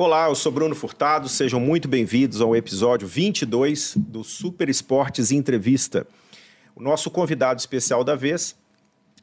Olá, eu sou Bruno Furtado, sejam muito bem-vindos ao episódio 22 do Super Esportes Entrevista. O nosso convidado especial da vez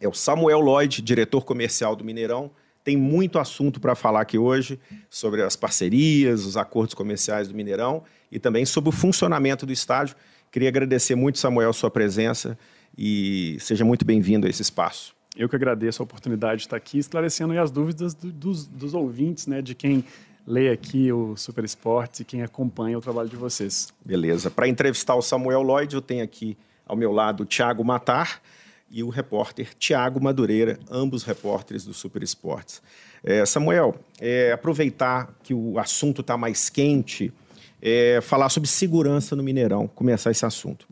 é o Samuel Lloyd, diretor comercial do Mineirão. Tem muito assunto para falar aqui hoje sobre as parcerias, os acordos comerciais do Mineirão e também sobre o funcionamento do estádio. Queria agradecer muito, Samuel, sua presença e seja muito bem-vindo a esse espaço. Eu que agradeço a oportunidade de estar aqui esclarecendo as dúvidas do, dos, dos ouvintes, né, de quem lê aqui o Super Esportes e quem acompanha o trabalho de vocês. Beleza. Para entrevistar o Samuel Lloyd, eu tenho aqui ao meu lado o Thiago Matar e o repórter Tiago Madureira, ambos repórteres do Super Esportes. É, Samuel, é, aproveitar que o assunto está mais quente, é, falar sobre segurança no Mineirão, começar esse assunto.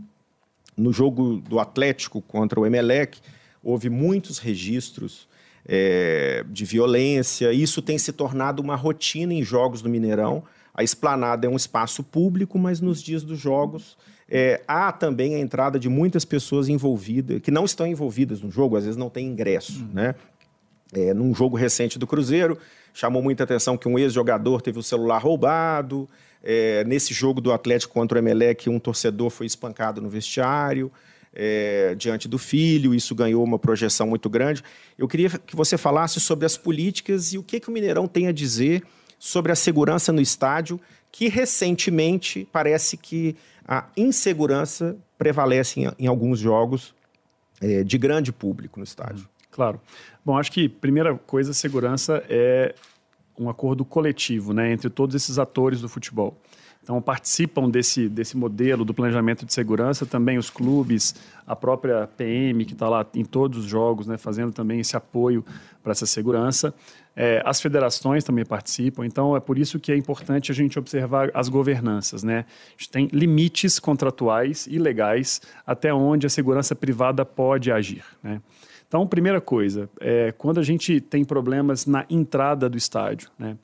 No jogo do Atlético contra o Emelec, houve muitos registros é, de violência. Isso tem se tornado uma rotina em jogos do Mineirão. A esplanada é um espaço público, mas nos dias dos jogos é, há também a entrada de muitas pessoas envolvidas, que não estão envolvidas no jogo, às vezes não tem ingresso. Uhum. Né? É, num jogo recente do Cruzeiro, chamou muita atenção que um ex-jogador teve o celular roubado. É, nesse jogo do Atlético contra o Emelec, um torcedor foi espancado no vestiário é, diante do filho, isso ganhou uma projeção muito grande. Eu queria que você falasse sobre as políticas e o que, que o Mineirão tem a dizer sobre a segurança no estádio, que recentemente parece que a insegurança prevalece em, em alguns jogos é, de grande público no estádio. Claro. Bom, acho que primeira coisa, segurança é um acordo coletivo, né, entre todos esses atores do futebol. Então, participam desse, desse modelo do planejamento de segurança também os clubes, a própria PM, que está lá em todos os jogos, né, fazendo também esse apoio para essa segurança. É, as federações também participam, então é por isso que é importante a gente observar as governanças. Né? A gente tem limites contratuais e legais até onde a segurança privada pode agir. Né? Então, primeira coisa, é, quando a gente tem problemas na entrada do estádio, né?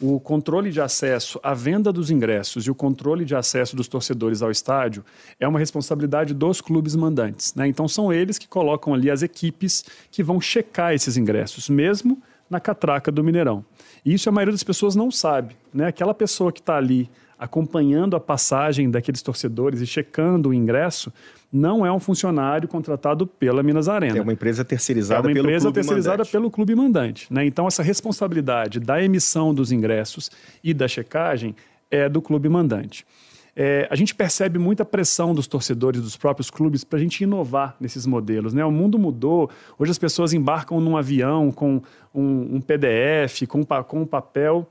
O controle de acesso, a venda dos ingressos e o controle de acesso dos torcedores ao estádio é uma responsabilidade dos clubes mandantes. Né? Então, são eles que colocam ali as equipes que vão checar esses ingressos, mesmo na catraca do Mineirão. E isso a maioria das pessoas não sabe. Né? Aquela pessoa que está ali acompanhando a passagem daqueles torcedores e checando o ingresso, não é um funcionário contratado pela Minas Arena. É uma empresa terceirizada, é uma empresa pelo, clube terceirizada mandante. pelo clube mandante. Né? Então, essa responsabilidade da emissão dos ingressos e da checagem é do clube mandante. É, a gente percebe muita pressão dos torcedores dos próprios clubes para a gente inovar nesses modelos. Né? O mundo mudou. Hoje as pessoas embarcam num avião com um, um PDF, com, com um papel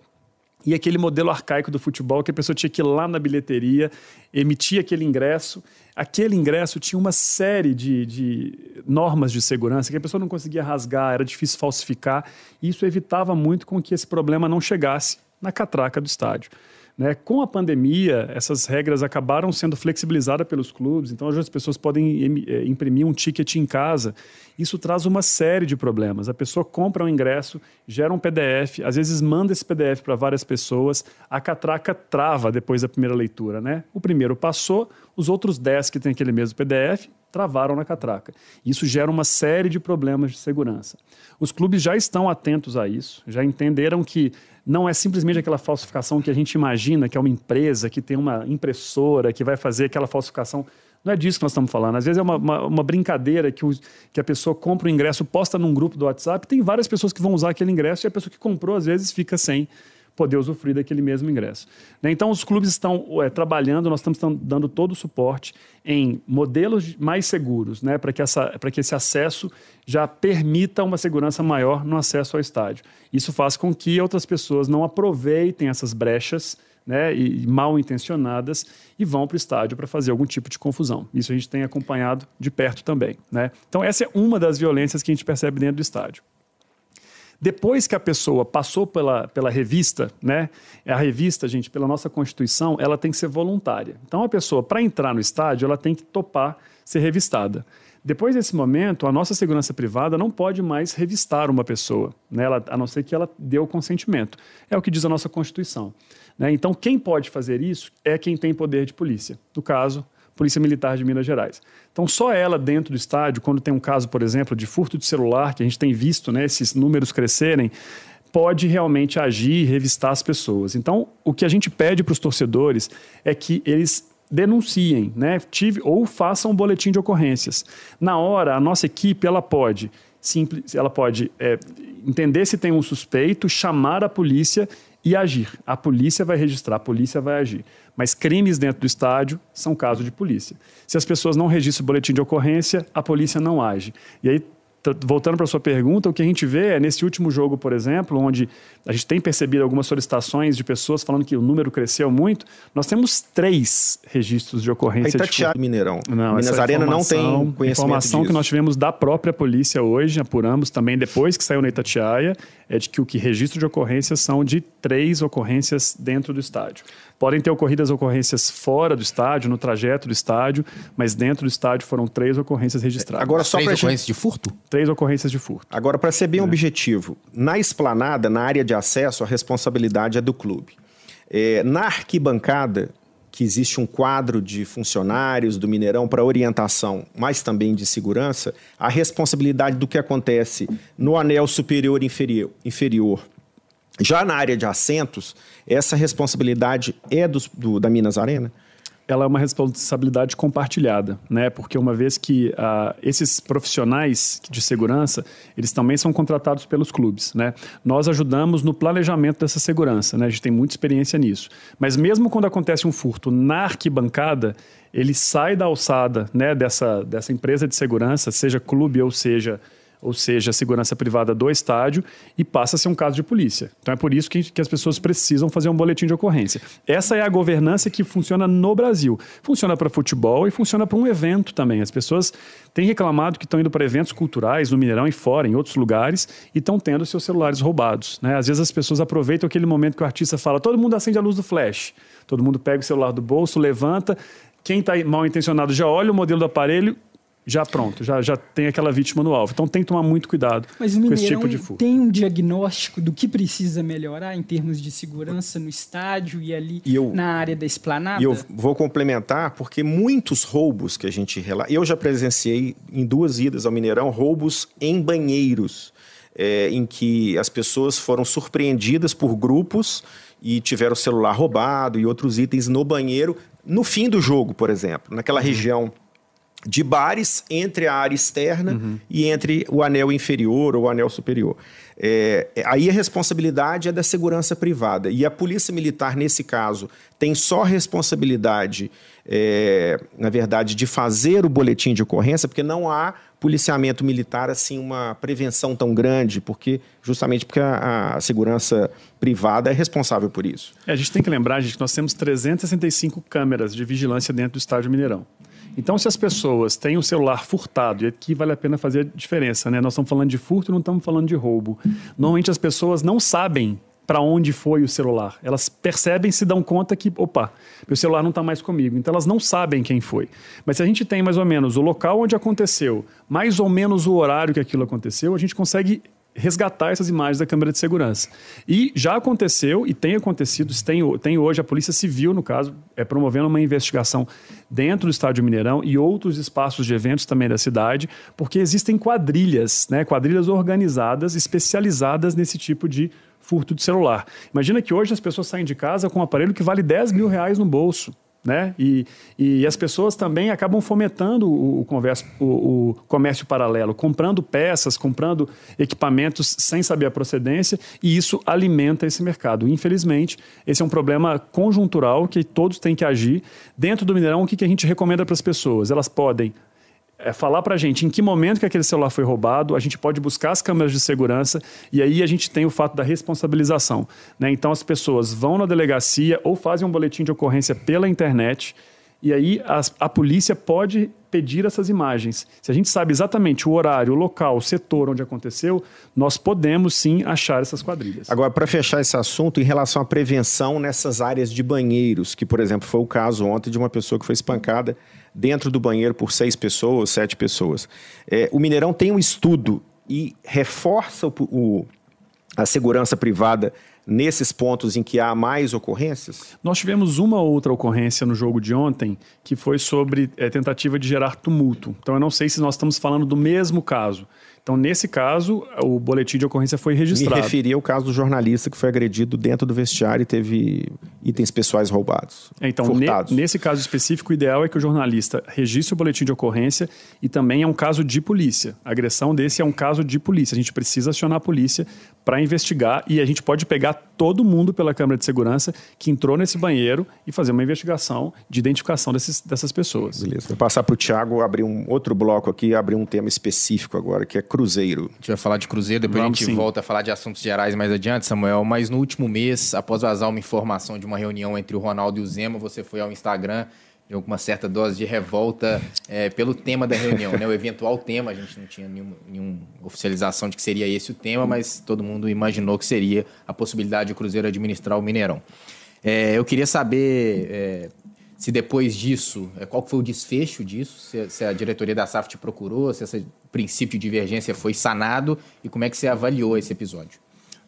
e aquele modelo arcaico do futebol que a pessoa tinha que ir lá na bilheteria, emitir aquele ingresso. Aquele ingresso tinha uma série de, de, normas de segurança que a pessoa não conseguia rasgar, era difícil falsificar. E isso evitava muito com que esse problema não chegasse na catraca do estádio. Né? Com a pandemia, essas regras acabaram sendo flexibilizadas pelos clubes, então as pessoas podem eh, imprimir um ticket em casa. Isso traz uma série de problemas. A pessoa compra um ingresso, gera um PDF, às vezes manda esse PDF para várias pessoas, a catraca trava depois da primeira leitura. Né? O primeiro passou, os outros 10 que têm aquele mesmo PDF travaram na catraca. Isso gera uma série de problemas de segurança. Os clubes já estão atentos a isso, já entenderam que não é simplesmente aquela falsificação que a gente imagina, que é uma empresa que tem uma impressora que vai fazer aquela falsificação. Não é disso que nós estamos falando. Às vezes é uma, uma, uma brincadeira que, o, que a pessoa compra o ingresso, posta num grupo do WhatsApp, tem várias pessoas que vão usar aquele ingresso e a pessoa que comprou, às vezes, fica sem poder usufruir daquele mesmo ingresso. Né? Então, os clubes estão é, trabalhando, nós estamos dando todo o suporte em modelos mais seguros, né? para que, que esse acesso já permita uma segurança maior no acesso ao estádio. Isso faz com que outras pessoas não aproveitem essas brechas né, e mal intencionadas e vão para o estádio para fazer algum tipo de confusão. Isso a gente tem acompanhado de perto também. Né? Então, essa é uma das violências que a gente percebe dentro do estádio. Depois que a pessoa passou pela, pela revista, né? A revista, gente, pela nossa Constituição, ela tem que ser voluntária. Então, a pessoa, para entrar no estádio, ela tem que topar ser revistada. Depois desse momento, a nossa segurança privada não pode mais revistar uma pessoa, né? ela, a não ser que ela dê o consentimento. É o que diz a nossa Constituição. Né? Então, quem pode fazer isso é quem tem poder de polícia. No caso, Polícia Militar de Minas Gerais. Então, só ela dentro do estádio, quando tem um caso, por exemplo, de furto de celular, que a gente tem visto né, esses números crescerem, pode realmente agir e revistar as pessoas. Então, o que a gente pede para os torcedores é que eles denunciem, né? Tive, ou façam um boletim de ocorrências. Na hora, a nossa equipe ela pode simples, ela pode é, entender se tem um suspeito, chamar a polícia e agir. A polícia vai registrar, a polícia vai agir. Mas crimes dentro do estádio são caso de polícia. Se as pessoas não registram o boletim de ocorrência, a polícia não age. E aí voltando para a sua pergunta, o que a gente vê é nesse último jogo, por exemplo, onde a gente tem percebido algumas solicitações de pessoas falando que o número cresceu muito, nós temos três registros de ocorrência. Aí tá de Mineirão. Não, Minas Arena não tem conhecimento informação disso. que nós tivemos da própria polícia hoje, apuramos também depois que saiu na Itatiaia, é de que o que registro de ocorrências são de três ocorrências dentro do estádio. Podem ter ocorrido as ocorrências fora do estádio, no trajeto do estádio, mas dentro do estádio foram três ocorrências registradas. Agora, só três ocorrências gente... de furto? Três ocorrências de furto. Agora, para ser bem é. objetivo, na esplanada, na área de acesso, a responsabilidade é do clube. É, na arquibancada, que existe um quadro de funcionários do Mineirão para orientação, mas também de segurança, a responsabilidade do que acontece no anel superior e inferior, inferior já na área de assentos, essa responsabilidade é do, do, da Minas Arena? Ela é uma responsabilidade compartilhada, né? Porque uma vez que uh, esses profissionais de segurança, eles também são contratados pelos clubes, né? Nós ajudamos no planejamento dessa segurança, né? A gente tem muita experiência nisso. Mas mesmo quando acontece um furto na arquibancada, ele sai da alçada, né? Dessa, dessa empresa de segurança, seja clube ou seja ou seja, a segurança privada do estádio, e passa a ser um caso de polícia. Então é por isso que, que as pessoas precisam fazer um boletim de ocorrência. Essa é a governança que funciona no Brasil. Funciona para futebol e funciona para um evento também. As pessoas têm reclamado que estão indo para eventos culturais no Mineirão e fora, em outros lugares, e estão tendo seus celulares roubados. Né? Às vezes as pessoas aproveitam aquele momento que o artista fala: todo mundo acende a luz do flash. Todo mundo pega o celular do bolso, levanta. Quem está mal intencionado já olha o modelo do aparelho já pronto, já, já tem aquela vítima no alvo. Então tem que tomar muito cuidado Mas com esse tipo de furto. tem um diagnóstico do que precisa melhorar em termos de segurança no estádio e ali e eu, na área da esplanada? E eu vou complementar, porque muitos roubos que a gente relata... Eu já presenciei em duas idas ao Mineirão roubos em banheiros, é, em que as pessoas foram surpreendidas por grupos e tiveram o celular roubado e outros itens no banheiro no fim do jogo, por exemplo, naquela uhum. região de bares entre a área externa uhum. e entre o anel inferior ou o anel superior. É, é, aí a responsabilidade é da segurança privada. E a Polícia Militar, nesse caso, tem só responsabilidade, é, na verdade, de fazer o boletim de ocorrência, porque não há policiamento militar assim uma prevenção tão grande, porque justamente porque a, a segurança privada é responsável por isso. É, a gente tem que lembrar, gente, que nós temos 365 câmeras de vigilância dentro do estádio Mineirão. Então, se as pessoas têm o celular furtado, e aqui vale a pena fazer a diferença, né? Nós estamos falando de furto, não estamos falando de roubo. Normalmente as pessoas não sabem para onde foi o celular. Elas percebem, se dão conta que, opa, meu celular não está mais comigo. Então elas não sabem quem foi. Mas se a gente tem mais ou menos o local onde aconteceu, mais ou menos o horário que aquilo aconteceu, a gente consegue resgatar essas imagens da câmera de segurança. E já aconteceu e tem acontecido, tem, tem hoje a Polícia Civil, no caso, é promovendo uma investigação dentro do Estádio Mineirão e outros espaços de eventos também da cidade, porque existem quadrilhas, né, quadrilhas organizadas, especializadas nesse tipo de furto de celular. Imagina que hoje as pessoas saem de casa com um aparelho que vale 10 mil reais no bolso. Né? E, e as pessoas também acabam fomentando o, o, converso, o, o, comércio paralelo, comprando peças, comprando equipamentos sem saber a procedência, e isso alimenta esse mercado. Infelizmente, esse é um problema conjuntural que todos têm que agir. Dentro do Mineirão, o que, que a gente recomenda para as pessoas? Elas podem é falar para a gente em que momento que aquele celular foi roubado, a gente pode buscar as câmeras de segurança e aí a gente tem o fato da responsabilização. Né? Então as pessoas vão na delegacia ou fazem um boletim de ocorrência pela internet e aí a, a polícia pode pedir essas imagens. Se a gente sabe exatamente o horário, o local, o setor onde aconteceu, nós podemos sim achar essas quadrilhas. Agora, para fechar esse assunto, em relação à prevenção nessas áreas de banheiros, que, por exemplo, foi o caso ontem de uma pessoa que foi espancada dentro do banheiro por seis pessoas, sete pessoas. É, o Mineirão tem um estudo e reforça o, o, a segurança privada nesses pontos em que há mais ocorrências? Nós tivemos uma outra ocorrência no jogo de ontem que foi sobre é, tentativa de gerar tumulto. Então eu não sei se nós estamos falando do mesmo caso. Então, nesse caso, o boletim de ocorrência foi registrado. Me referia ao caso do jornalista que foi agredido dentro do vestiário e teve itens pessoais roubados. Então, ne nesse caso específico, o ideal é que o jornalista registre o boletim de ocorrência e também é um caso de polícia. A agressão desse é um caso de polícia. A gente precisa acionar a polícia para investigar e a gente pode pegar todo mundo pela câmera de segurança que entrou nesse banheiro e fazer uma investigação de identificação desses, dessas pessoas. Beleza. Vou passar para o Tiago abrir um outro bloco aqui, abrir um tema específico agora, que é Cruzeiro. A gente vai falar de Cruzeiro, depois Vamos, a gente sim. volta a falar de assuntos gerais mais adiante, Samuel. Mas no último mês, após vazar uma informação de uma reunião entre o Ronaldo e o Zema, você foi ao Instagram de uma certa dose de revolta é, pelo tema da reunião, né? O eventual tema, a gente não tinha nenhuma, nenhuma oficialização de que seria esse o tema, mas todo mundo imaginou que seria a possibilidade de o Cruzeiro administrar o Mineirão. É, eu queria saber é, se depois disso, é, qual foi o desfecho disso, se, se, a diretoria da SAF te procurou, se esse princípio de divergência foi sanado e como é que você avaliou esse episódio?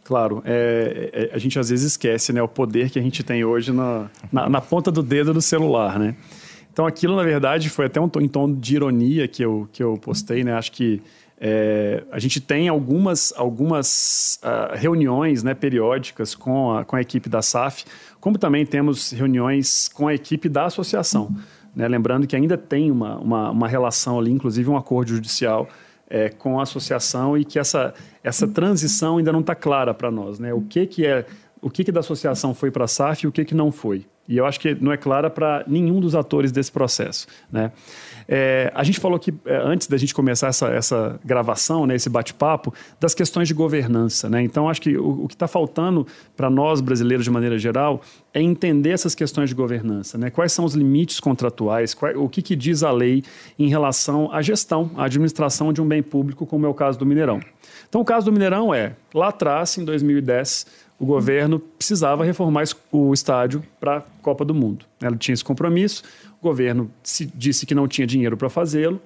Claro, é, é, a gente às vezes esquece né, o poder que a gente tem hoje na, na, na, ponta do dedo do celular, né? Então aquilo, na verdade, foi até um tom, em tom de ironia que eu, que eu postei, né? Acho que é, a gente tem algumas, algumas uh, reuniões né, periódicas com a, com a equipe da SAF, como também temos reuniões com a equipe da associação. Né? Lembrando que ainda tem uma, uma, uma relação ali, inclusive um acordo judicial é, com a associação e que essa, essa transição ainda não está clara para nós, né? O que que é, o que que da associação foi para a SAF e o que que não foi. E eu acho que não é clara para nenhum dos atores desse processo, né? É, a gente falou aqui, é, antes da gente começar essa, essa gravação, né, esse bate-papo, das questões de governança. Né? Então, acho que o, o que está faltando para nós, brasileiros, de maneira geral, é entender essas questões de governança. Né? Quais são os limites contratuais, qual, o que, que diz a lei em relação à gestão, à administração de um bem público, como é o caso do Mineirão. Então, o caso do Mineirão é, lá atrás, em 2010, o governo precisava reformar o estádio para a Copa do Mundo. Ela tinha esse compromisso, o governo disse que não tinha dinheiro para fazê-lo,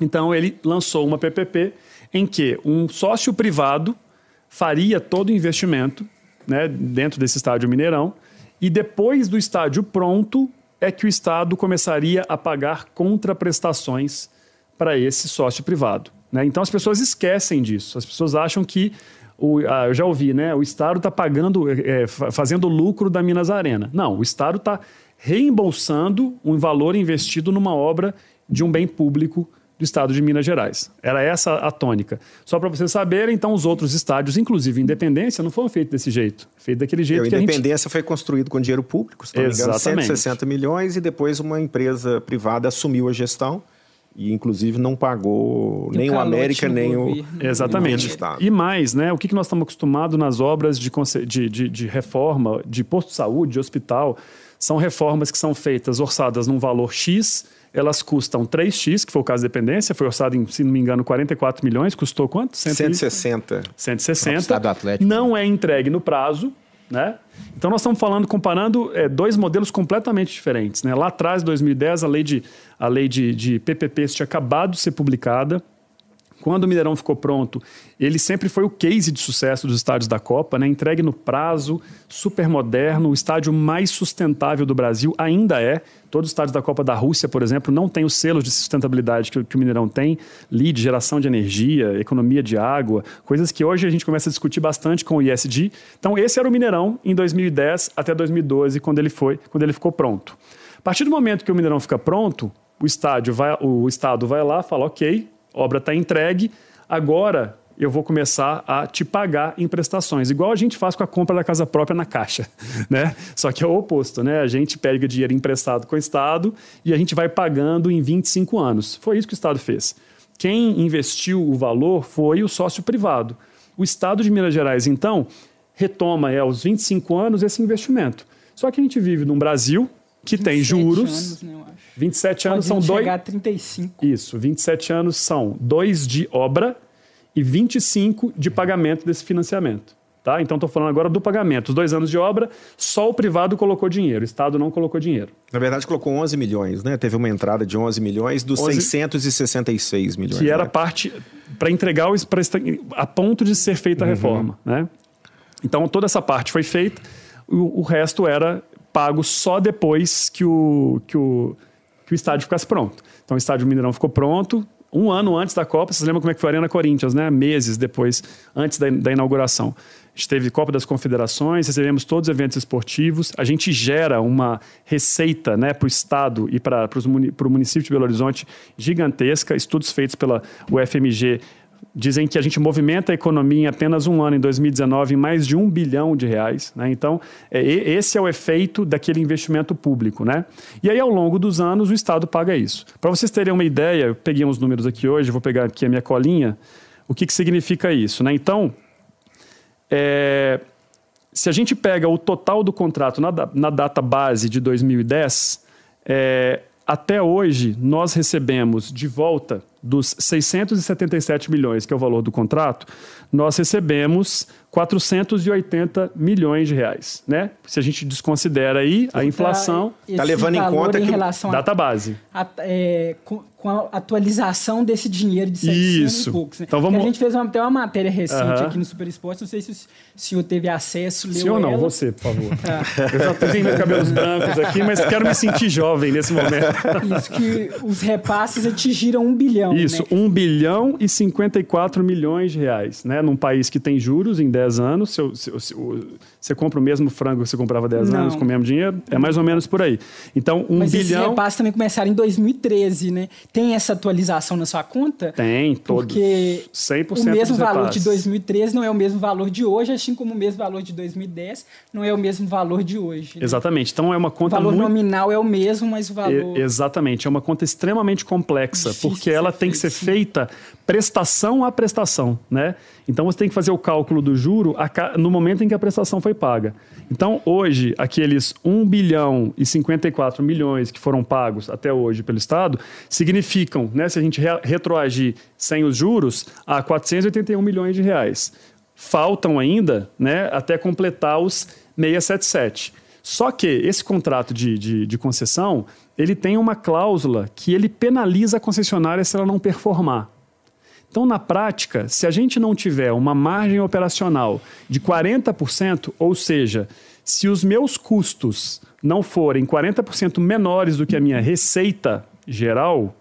então ele lançou uma PPP em que um sócio privado faria todo o investimento né, dentro desse estádio Mineirão e depois do estádio pronto é que o Estado começaria a pagar contraprestações para esse sócio privado. Né? Então as pessoas esquecem disso, as pessoas acham que o, ah, eu já ouvi, né? O Estado está pagando, é, fazendo lucro da Minas Arena. Não, o Estado está reembolsando um valor investido numa obra de um bem público do estado de Minas Gerais. Era essa a tônica. Só para vocês saberem, então, os outros estádios, inclusive Independência, não foram feitos desse jeito. Feito daquele jeito e que a Independência gente... foi construído com dinheiro público, se não Exatamente. me engano, 160 milhões, e depois uma empresa privada assumiu a gestão e inclusive não pagou nem o América nem o exatamente e mais né o que nós estamos acostumados nas obras de, de, de, de reforma de posto de saúde de hospital são reformas que são feitas orçadas num valor X, elas custam 3x, que foi o caso da dependência, foi orçado em, se não me engano, 44 milhões, custou quanto? 160. 160. Estado Atlético. Não é entregue no prazo, né? Então nós estamos falando, comparando é, dois modelos completamente diferentes. Né? Lá atrás, em 2010, a lei de, a lei de, de PPPs tinha acabado de ser publicada, quando o Mineirão ficou pronto, ele sempre foi o case de sucesso dos estádios da Copa, né? entregue no prazo, super moderno, o estádio mais sustentável do Brasil ainda é. Todos os estádios da Copa da Rússia, por exemplo, não tem os selos de sustentabilidade que, que o Mineirão tem, LEED, geração de energia, economia de água, coisas que hoje a gente começa a discutir bastante com o ISD. Então, esse era o Mineirão em 2010 até 2012, quando ele, foi, quando ele ficou pronto. A partir do momento que o Mineirão fica pronto, o estádio vai, o estado vai lá, fala ok, obra está entregue, agora eu vou começar a te pagar em prestações, igual a gente faz com a compra da casa própria na caixa, né? Só que é o oposto, né? A gente pega dinheiro emprestado com o Estado e a gente vai pagando em 25 anos. Foi isso que o Estado fez. Quem investiu o valor foi o sócio privado. O Estado de Minas Gerais, então, retoma é, aos 25 anos esse investimento. Só que a gente vive num Brasil que tem juros. Anos, né, 27 anos são dois. chegar a 35. Isso, 27 anos são dois de obra e 25 de pagamento desse financiamento. Tá? Então, estou falando agora do pagamento. Os dois anos de obra, só o privado colocou dinheiro, o Estado não colocou dinheiro. Na verdade, colocou 11 milhões, né? Teve uma entrada de 11 milhões dos 11, 666 milhões. Que era né? parte para entregar, pra, a ponto de ser feita a uhum. reforma, né? Então, toda essa parte foi feita, o, o resto era pago só depois que o, que, o, que o estádio ficasse pronto. Então, o estádio Mineirão ficou pronto, um ano antes da Copa, vocês lembram como é que foi a Arena Corinthians, né? Meses depois, antes da, da inauguração. A gente teve Copa das Confederações, recebemos todos os eventos esportivos. A gente gera uma receita né, para o Estado e para o município de Belo Horizonte gigantesca. Estudos feitos pela UFMG dizem que a gente movimenta a economia em apenas um ano, em 2019, em mais de um bilhão de reais. Né? Então, é, esse é o efeito daquele investimento público. Né? E aí, ao longo dos anos, o Estado paga isso. Para vocês terem uma ideia, eu peguei uns números aqui hoje, vou pegar aqui a minha colinha. O que, que significa isso? Né? Então, é, se a gente pega o total do contrato na, na data base de 2010, é, até hoje nós recebemos de volta dos 677 milhões, que é o valor do contrato, nós recebemos 480 milhões de reais, né? Se a gente desconsidera aí a inflação, está levando em conta em que relação data base, a, é, com, com, a atualização desse dinheiro de 700 Isso. e poucos. Né? Então vamos... a gente fez uma, até uma matéria recente aqui no Super Esporte, não sei se o senhor teve acesso, leu Sim ou não, ela. você, por favor. Tá. Eu já tenho meus cabelos brancos aqui, mas quero me sentir jovem nesse momento. Isso que os repasses atingiram um bilhão. Isso, né? 1 bilhão e 54 milhões de reais, né? Num país que tem juros em 10 anos, seu, seu, seu, você compra o mesmo frango que você comprava 10 Não. anos com o mesmo dinheiro, é mais ou menos por aí. Então, um Mas bilhão... Mas repasses também começaram em 2013, né? Tem essa atualização na sua conta? Tem, todos. Porque 100% o mesmo valor repasses. de 2013 não é o mesmo valor de hoje, assim como o mesmo valor de 2010 não é o mesmo valor de hoje. Né? Exatamente. Então, é uma conta O valor muito... nominal é o mesmo, mas o valor... É, exatamente. É uma conta extremamente complexa, Difícil porque ela tem que ser feita prestação a prestação, né? Então você tem que fazer o cálculo do juro no momento em que a prestação foi paga. Então hoje, aqueles 1 bilhão e 54 milhões que foram pagos até hoje pelo Estado, significam, né, se a gente retroagir sem os juros, a 481 milhões de reais. Faltam ainda né, até completar os 677. Só que esse contrato de, de, de concessão, ele tem uma cláusula que ele penaliza a concessionária se ela não performar. Então, na prática, se a gente não tiver uma margem operacional de 40%, ou seja, se os meus custos não forem 40% menores do que a minha receita geral,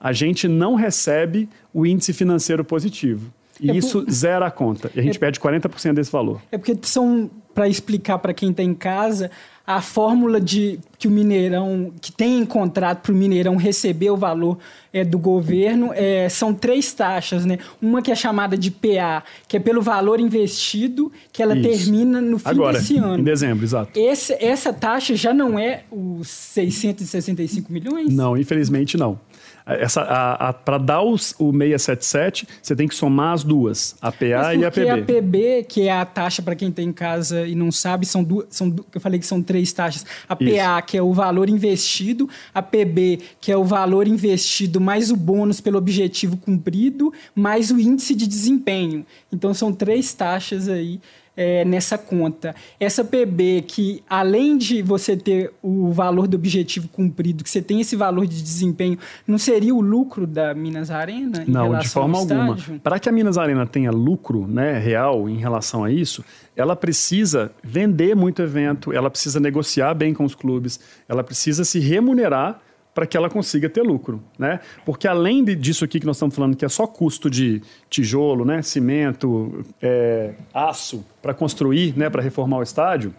a gente não recebe o índice financeiro positivo. E é isso por... zera a conta. E a gente é... perde 40% desse valor. É porque são, para explicar para quem está em casa, a fórmula de que o Mineirão, que tem contrato para o Mineirão receber o valor é, do governo, é, são três taxas, né? Uma que é chamada de PA, que é pelo valor investido, que ela Isso. termina no fim Agora, desse ano. Em dezembro, exato. Esse, essa taxa já não é os 665 milhões? Não, infelizmente não. Essa, para dar os, o 677, você tem que somar as duas, a PA e a PB. a PB, que é a taxa para quem tem em casa e não sabe, são duas, são, eu falei que são três taxas. A Isso. PA, que é o valor investido, a PB, que é o valor investido mais o bônus pelo objetivo cumprido, mais o índice de desempenho. Então são três taxas aí é, nessa conta. Essa PB que, além de você ter o valor do objetivo cumprido, que você tem esse valor de desempenho, não seria o lucro da Minas Arena? não, de forma alguma. Para que a Minas Arena tenha lucro né, real em relação a isso, ela precisa vender muito evento, ela precisa negociar bem com os clubes, ela precisa se remunerar para que ela consiga ter lucro, né? Porque além disso aqui que nós estamos falando, que é só custo de tijolo, né, cimento, é, aço para construir, né, para reformar o estádio,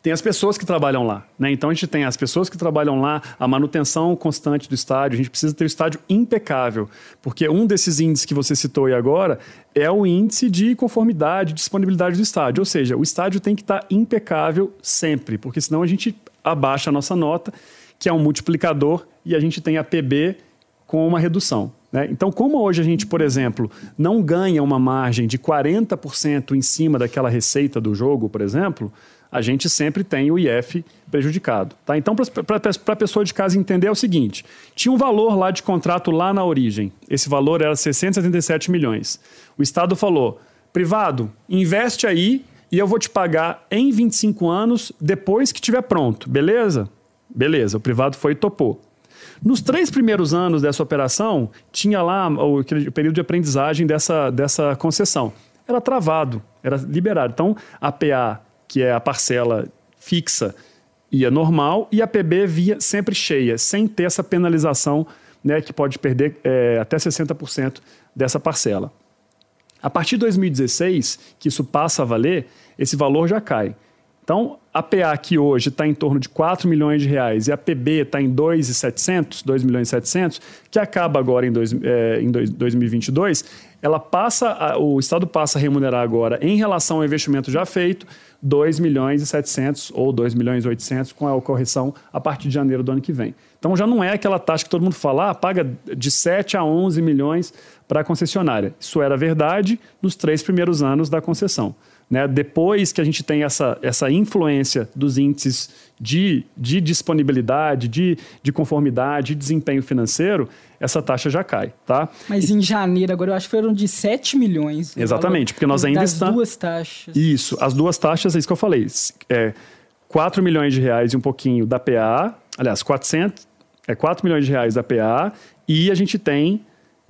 tem as pessoas que trabalham lá, né? Então a gente tem as pessoas que trabalham lá, a manutenção constante do estádio. A gente precisa ter o estádio impecável, porque um desses índices que você citou aí agora é o índice de conformidade, disponibilidade do estádio. Ou seja, o estádio tem que estar impecável sempre, porque senão a gente abaixa a nossa nota que é um multiplicador, e a gente tem a PB com uma redução. Né? Então, como hoje a gente, por exemplo, não ganha uma margem de 40% em cima daquela receita do jogo, por exemplo, a gente sempre tem o IF prejudicado. Tá? Então, para a pessoa de casa entender é o seguinte: tinha um valor lá de contrato lá na origem. Esse valor era 677 milhões. O Estado falou: privado, investe aí e eu vou te pagar em 25 anos depois que estiver pronto, beleza? Beleza, o privado foi e topou. Nos três primeiros anos dessa operação, tinha lá o, período de aprendizagem dessa, dessa concessão. era travado, era liberado. Então, a PA, que é a parcela fixa, ia normal e a PB via sempre cheia, sem ter essa penalização né, que pode perder é, até 60% dessa parcela. A partir de 2016, que isso passa a valer, esse valor já cai. Então, a PA que hoje está em torno de 4 milhões de reais e a PB está em 2,700, 2 milhões e 700, que acaba agora em, dois, é, em dois, 2022, ela passa, a, o Estado passa a remunerar agora, em relação ao investimento já feito, 2 milhões e 700 ou 2 milhões e 800 com a correção a partir de janeiro do ano que vem. Então já não é aquela taxa que todo mundo fala, ah, paga de 7 a 11 milhões para a concessionária. Isso era verdade nos três primeiros anos da concessão. Né? Depois que a gente tem essa, essa influência dos índices de, de disponibilidade, de, de conformidade, de desempenho financeiro, essa taxa já cai. Tá? Mas em janeiro, agora eu acho que foram de 7 milhões. Exatamente, porque nós ainda estamos. As duas taxas. Isso, as duas taxas, é isso que eu falei. É 4 milhões de reais e um pouquinho da PA, aliás, 400, é 4 milhões de reais da PA, e a gente tem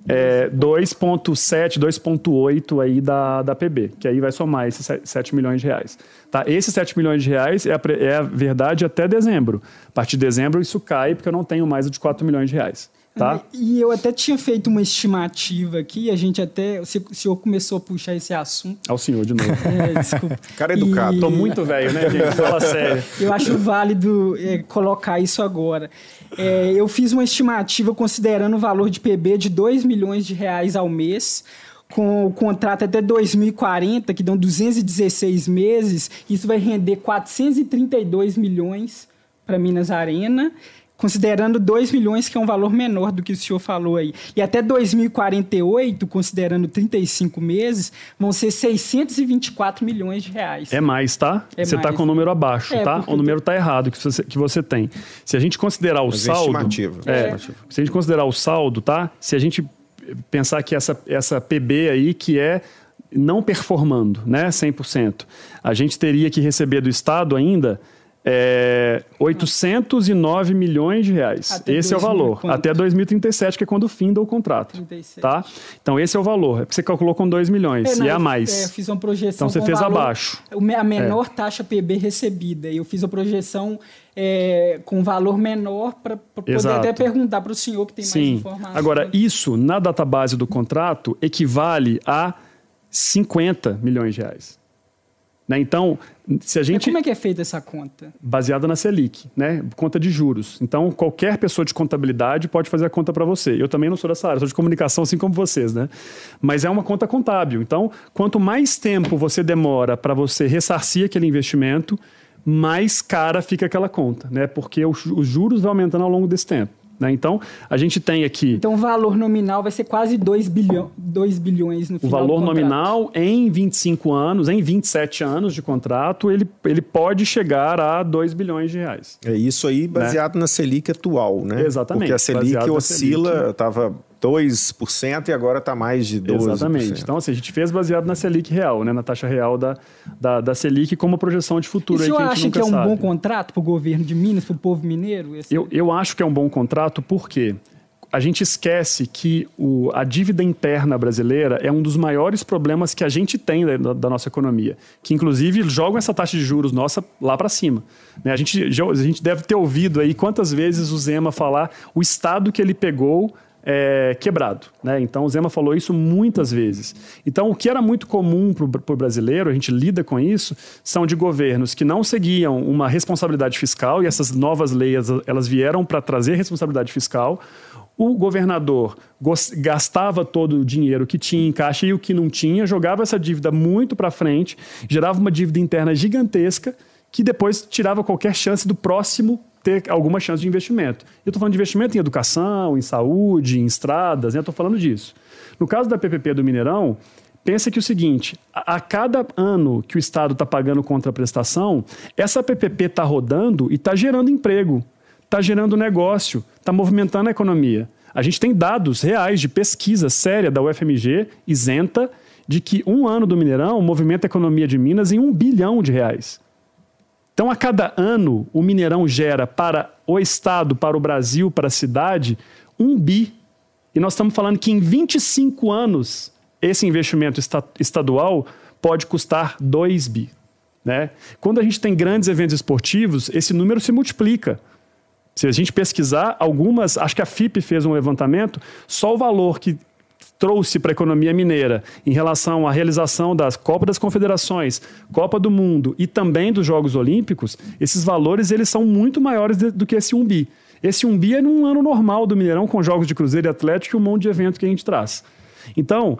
é, 2,7, 2,8 aí da, da PB, que aí vai somar esses 7 milhões de reais. Tá? Esses 7 milhões de reais é a, é a verdade até dezembro. A partir de dezembro isso cai porque eu não tenho mais de 4 milhões de reais. Tá? E eu até tinha feito uma estimativa aqui, a gente até. O senhor começou a puxar esse assunto. Ao senhor de novo. É, desculpa. Cara educado. E... Tô muito velho, né, gente? Fala sério. Eu acho válido é, colocar isso agora. É, eu fiz uma estimativa considerando o valor de PB de 2 milhões de reais ao mês com o contrato até 2040, que dão 216 meses, isso vai render 432 milhões para Minas Arena considerando 2 milhões, que é um valor menor do que o senhor falou aí. E até 2048, considerando 35 meses, vão ser 624 milhões de reais. É mais, tá? É você está com o número abaixo, é, tá? O número está errado que você, que você tem. Se a gente considerar o Mas é saldo... É, é, se a gente considerar o saldo, tá? Se a gente pensar que essa, essa PB aí, que é não performando, né, 100%, a gente teria que receber do Estado ainda é, 809 milhões de reais. Até esse é o valor. Quanto? Até 2037, que é quando finda o contrato. 37. Tá? Então, esse é o valor. É porque você calculou com 2 milhões. É, não, e é a mais. É, eu fiz uma projeção. Então, você fez valor, abaixo. A menor é. taxa PB recebida. Eu fiz a projeção é, com valor menor para poder Exato. até perguntar para o senhor que tem Sim. mais informações. Agora, isso, na database do contrato, equivale a 50 milhões de reais. Né? Então, se a gente. Mas como é que é feita essa conta? Baseada na Selic, né? Conta de juros. Então, qualquer pessoa de contabilidade pode fazer a conta para você. Eu também não sou dessa área, sou de comunicação, assim como vocês, né? Mas é uma conta contábil. Então, quanto mais tempo você demora para você ressarcir aquele investimento, mais cara fica aquela conta, né? Porque os juros vão aumentando ao longo desse tempo. Né? Então, a gente tem aqui. Então, o valor nominal vai ser quase 2 bilhão, bilhões no final. O valor nominal em 25 anos, em 27 anos de contrato, ele, ele pode chegar a 2 bilhões de reais. É isso aí baseado né? na Selic atual, né? Exatamente. Porque a Selic oscila, estava 2% e agora está mais de 12%. Exatamente. Então, assim, a gente fez baseado na Selic real, né? na taxa real da, da, da Selic como projeção de futuro. E o senhor aí que acha que é um sabe. bom contrato para o governo de Minas, para o povo mineiro? Esse... Eu, eu acho que é um bom contrato porque a gente esquece que o, a dívida interna brasileira é um dos maiores problemas que a gente tem da, da nossa economia, que inclusive jogam essa taxa de juros nossa lá para cima. Né? A, gente, a gente deve ter ouvido aí quantas vezes o Zema falar o estado que ele pegou é, quebrado. Né? Então, o Zema falou isso muitas vezes. Então, o que era muito comum para o brasileiro, a gente lida com isso, são de governos que não seguiam uma responsabilidade fiscal, e essas novas leis elas vieram para trazer responsabilidade fiscal. O governador gastava todo o dinheiro que tinha em caixa e o que não tinha, jogava essa dívida muito para frente, gerava uma dívida interna gigantesca que depois tirava qualquer chance do próximo ter alguma chance de investimento. Eu estou falando de investimento em educação, em saúde, em estradas, né? estou falando disso. No caso da PPP do Mineirão, pensa que o seguinte, a, a cada ano que o Estado está pagando contra prestação, essa PPP está rodando e está gerando emprego, está gerando negócio, está movimentando a economia. A gente tem dados reais de pesquisa séria da UFMG, isenta, de que um ano do Mineirão movimenta a economia de Minas em um bilhão de reais. Então, a cada ano, o Mineirão gera para o Estado, para o Brasil, para a cidade, um bi. E nós estamos falando que em 25 anos esse investimento estadual pode custar 2 bi. Né? Quando a gente tem grandes eventos esportivos, esse número se multiplica. Se a gente pesquisar algumas, acho que a FIP fez um levantamento, só o valor que trouxe para a economia mineira em relação à realização das Copa das Confederações, Copa do Mundo e também dos Jogos Olímpicos, esses valores eles são muito maiores do que esse 1 bi. Esse 1 bi é num ano normal do Mineirão, com jogos de Cruzeiro e Atlético e um monte de evento que a gente traz. Então,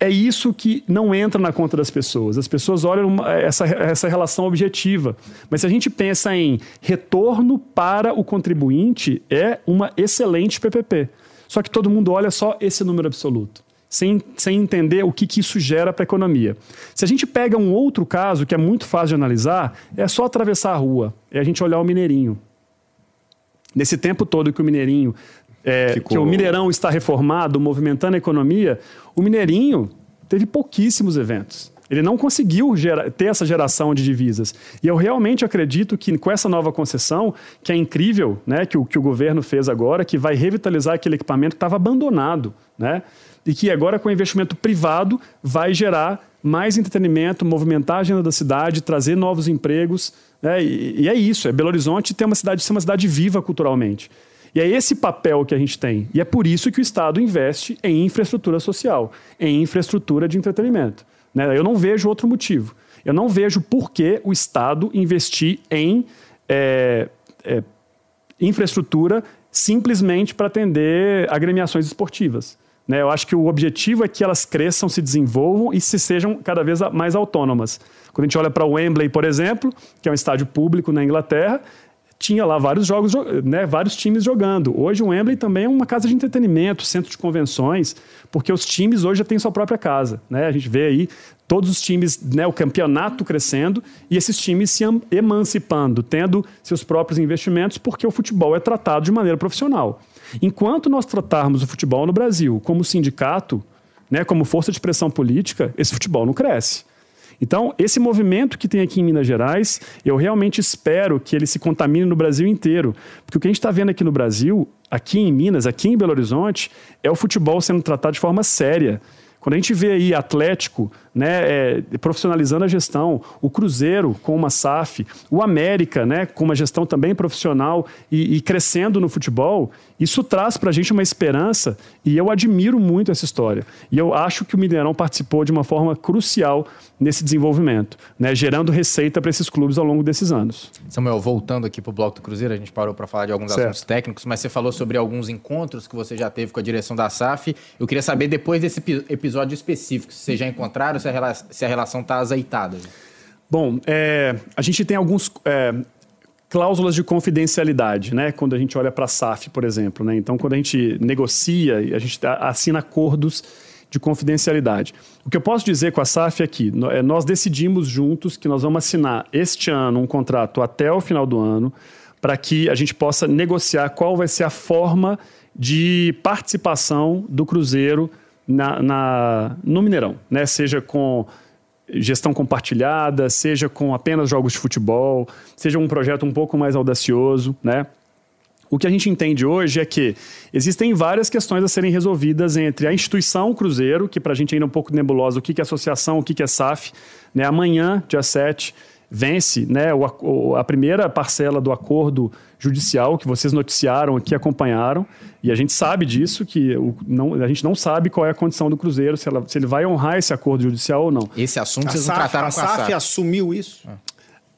é isso que não entra na conta das pessoas. As pessoas olham uma, essa, essa relação objetiva. Mas se a gente pensa em retorno para o contribuinte, é uma excelente PPP. Só que todo mundo olha só esse número absoluto. Sem, sem entender o que, que isso gera para a economia. Se a gente pega um outro caso que é muito fácil de analisar, é só atravessar a rua, é a gente olhar o Mineirinho. Nesse tempo todo que o Mineirinho é, que o Mineirão está reformado, movimentando a economia, o Mineirinho teve pouquíssimos eventos. Ele não conseguiu ter essa geração de divisas. E eu realmente acredito que com essa nova concessão, que é incrível, né, que o, que o governo fez agora, que vai revitalizar aquele equipamento que estava abandonado, né, e que agora com investimento privado vai gerar mais entretenimento, movimentar a agenda da cidade, trazer novos empregos. Né, e, e é isso, é Belo Horizonte ter uma cidade, ser uma cidade viva culturalmente. E é esse papel que a gente tem. E é por isso que o Estado investe em infraestrutura social, em infraestrutura de entretenimento. Né? Eu não vejo outro motivo. Eu não vejo por que o Estado investir em é, é, infraestrutura simplesmente para atender agremiações esportivas. Né? Eu acho que o objetivo é que elas cresçam, se desenvolvam e se sejam cada vez mais autônomas. Quando a gente olha para o Wembley, por exemplo, que é um estádio público na Inglaterra, tinha lá vários jogos, né, vários times jogando. Hoje o Wembley também é uma casa de entretenimento, centro de convenções, porque os times hoje já têm sua própria casa. Né? A gente vê aí todos os times, né, o campeonato crescendo e esses times se emancipando, tendo seus próprios investimentos, porque o futebol é tratado de maneira profissional. Enquanto nós tratarmos o futebol no Brasil como sindicato, né, como força de pressão política, esse futebol não cresce. Então, esse movimento que tem aqui em Minas Gerais, eu realmente espero que ele se contamine no Brasil inteiro. Porque o que a gente está vendo aqui no Brasil, aqui em Minas, aqui em Belo Horizonte, é o futebol sendo tratado de forma séria. Quando a gente vê aí Atlético né, é, profissionalizando a gestão, o Cruzeiro com uma SAF, o América né, com uma gestão também profissional e, e crescendo no futebol, isso traz para a gente uma esperança e eu admiro muito essa história. E eu acho que o Mineirão participou de uma forma crucial nesse desenvolvimento, né, gerando receita para esses clubes ao longo desses anos. Samuel, voltando aqui para o Bloco do Cruzeiro, a gente parou para falar de alguns certo. assuntos técnicos, mas você falou sobre alguns encontros que você já teve com a direção da SAF. Eu queria saber, depois desse episódio específico, se vocês já encontraram, se a, relação, se a relação está azeitada? Bom, é, a gente tem alguns é, cláusulas de confidencialidade, né? Quando a gente olha para a SAF, por exemplo, né? Então, quando a gente negocia, a gente assina acordos de confidencialidade. O que eu posso dizer com a SAF é que é, nós decidimos juntos que nós vamos assinar este ano um contrato até o final do ano para que a gente possa negociar qual vai ser a forma de participação do Cruzeiro na, na, no Mineirão, né? Seja com gestão compartilhada, seja com apenas jogos de futebol, seja um projeto um pouco mais audacioso, né? O que a gente entende hoje é que existem várias questões a serem resolvidas entre a instituição Cruzeiro, que para a gente ainda é um pouco nebulosa, o que é associação, o que é SAF. Né? Amanhã, dia 7, vence né, o, a primeira parcela do acordo judicial que vocês noticiaram aqui, acompanharam, e a gente sabe disso, que o, não, a gente não sabe qual é a condição do Cruzeiro, se, ela, se ele vai honrar esse acordo judicial ou não. Esse assunto a vocês SAF, não trataram a com a SAF. A SAF assumiu isso? Ah.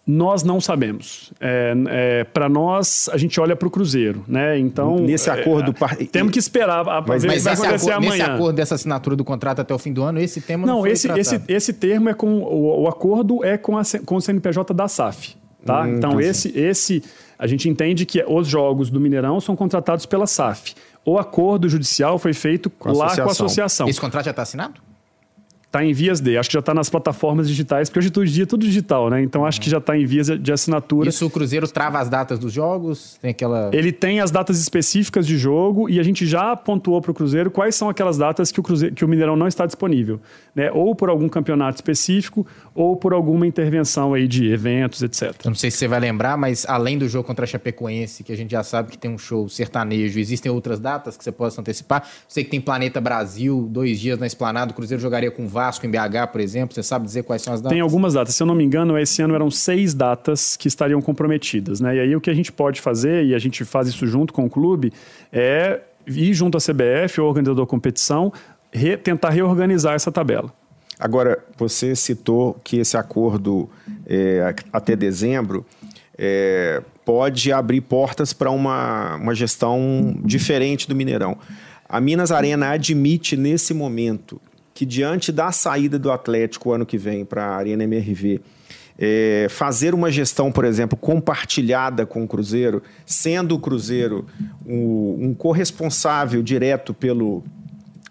Nós não sabemos. É, é, para nós, a gente olha para o Cruzeiro, né? Então nesse é, acordo é, temos que esperar para ver o que vai acontecer acordo, amanhã. Nesse acordo dessa assinatura do contrato até o fim do ano, esse tema não, não esse esse esse termo é com o, o acordo é com, a, com o CNPJ da SAF, tá? Hum, então esse esse a gente entende que os jogos do Mineirão são contratados pela SAF. O acordo judicial foi feito com lá com a associação. Esse contrato já está assinado? Está em vias de, acho que já está nas plataformas digitais, porque hoje todo dia é tudo digital, né? Então acho que já está em vias de assinatura. Isso o Cruzeiro trava as datas dos jogos? Tem aquela. Ele tem as datas específicas de jogo e a gente já pontuou para o Cruzeiro quais são aquelas datas que o, Cruzeiro, que o Mineirão não está disponível. Né? Ou por algum campeonato específico, ou por alguma intervenção aí de eventos, etc. Eu não sei se você vai lembrar, mas além do jogo contra a Chapecoense, que a gente já sabe que tem um show sertanejo, existem outras datas que você possa antecipar? Sei que tem Planeta Brasil, dois dias na Esplanada, o Cruzeiro jogaria com Vasco em BH, por exemplo. Você sabe dizer quais são as datas? Tem algumas datas. Se eu não me engano, esse ano eram seis datas que estariam comprometidas. Né? E aí o que a gente pode fazer, e a gente faz isso junto com o clube, é ir junto à CBF, o organizador da competição, re, tentar reorganizar essa tabela. Agora, você citou que esse acordo é, até dezembro é, pode abrir portas para uma, uma gestão diferente do Mineirão. A Minas Arena admite nesse momento que diante da saída do Atlético ano que vem para a Arena MRV, é, fazer uma gestão, por exemplo, compartilhada com o Cruzeiro, sendo o Cruzeiro um, corresponsável direto pelo,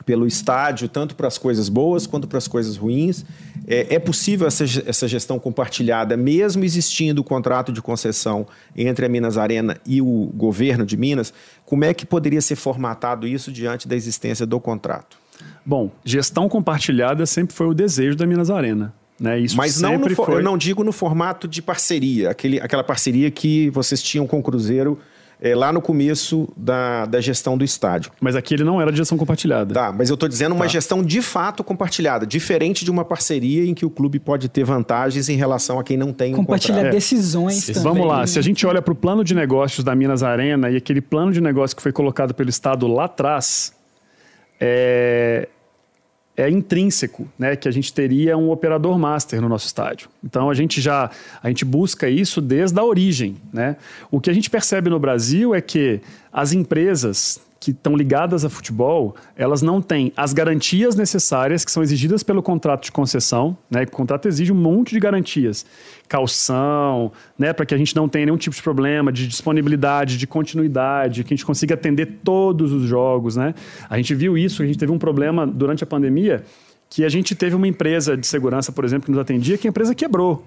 pelo estádio, tanto para as coisas boas quanto para as coisas ruins. É, é, possível essa, essa gestão compartilhada, mesmo existindo o contrato de concessão entre a Minas Arena e o governo de Minas? Como é que poderia ser formatado isso diante da existência do contrato? Bom, gestão compartilhada sempre foi o desejo da Minas Arena. Né? Isso Mas não no, foi... eu não digo no formato de parceria, aquele, aquela parceria que vocês tinham com o Cruzeiro é, lá no começo da, da gestão do estádio. Mas aqui ele não era de gestão compartilhada. Tá, mas eu estou dizendo uma tá. gestão de fato compartilhada, diferente de uma parceria em que o clube pode ter vantagens em relação a quem não tem Compartilhar um decisões é. também. Vamos lá, se a gente olha para o plano de negócios da Minas Arena e aquele plano de negócio que foi colocado pelo Estado lá atrás, é, é intrínseco, né, que a gente teria um operador master no nosso estádio. Então a gente já a gente busca isso desde a origem, né? O que a gente percebe no Brasil é que as empresas que estão ligadas a futebol, elas não têm as garantias necessárias que são exigidas pelo contrato de concessão, né? O contrato exige um monte de garantias, calção, né, para que a gente não tenha nenhum tipo de problema de disponibilidade, de continuidade, que a gente consiga atender todos os jogos, né? A gente viu isso, a gente teve um problema durante a pandemia que a gente teve uma empresa de segurança, por exemplo, que nos atendia, que a empresa quebrou.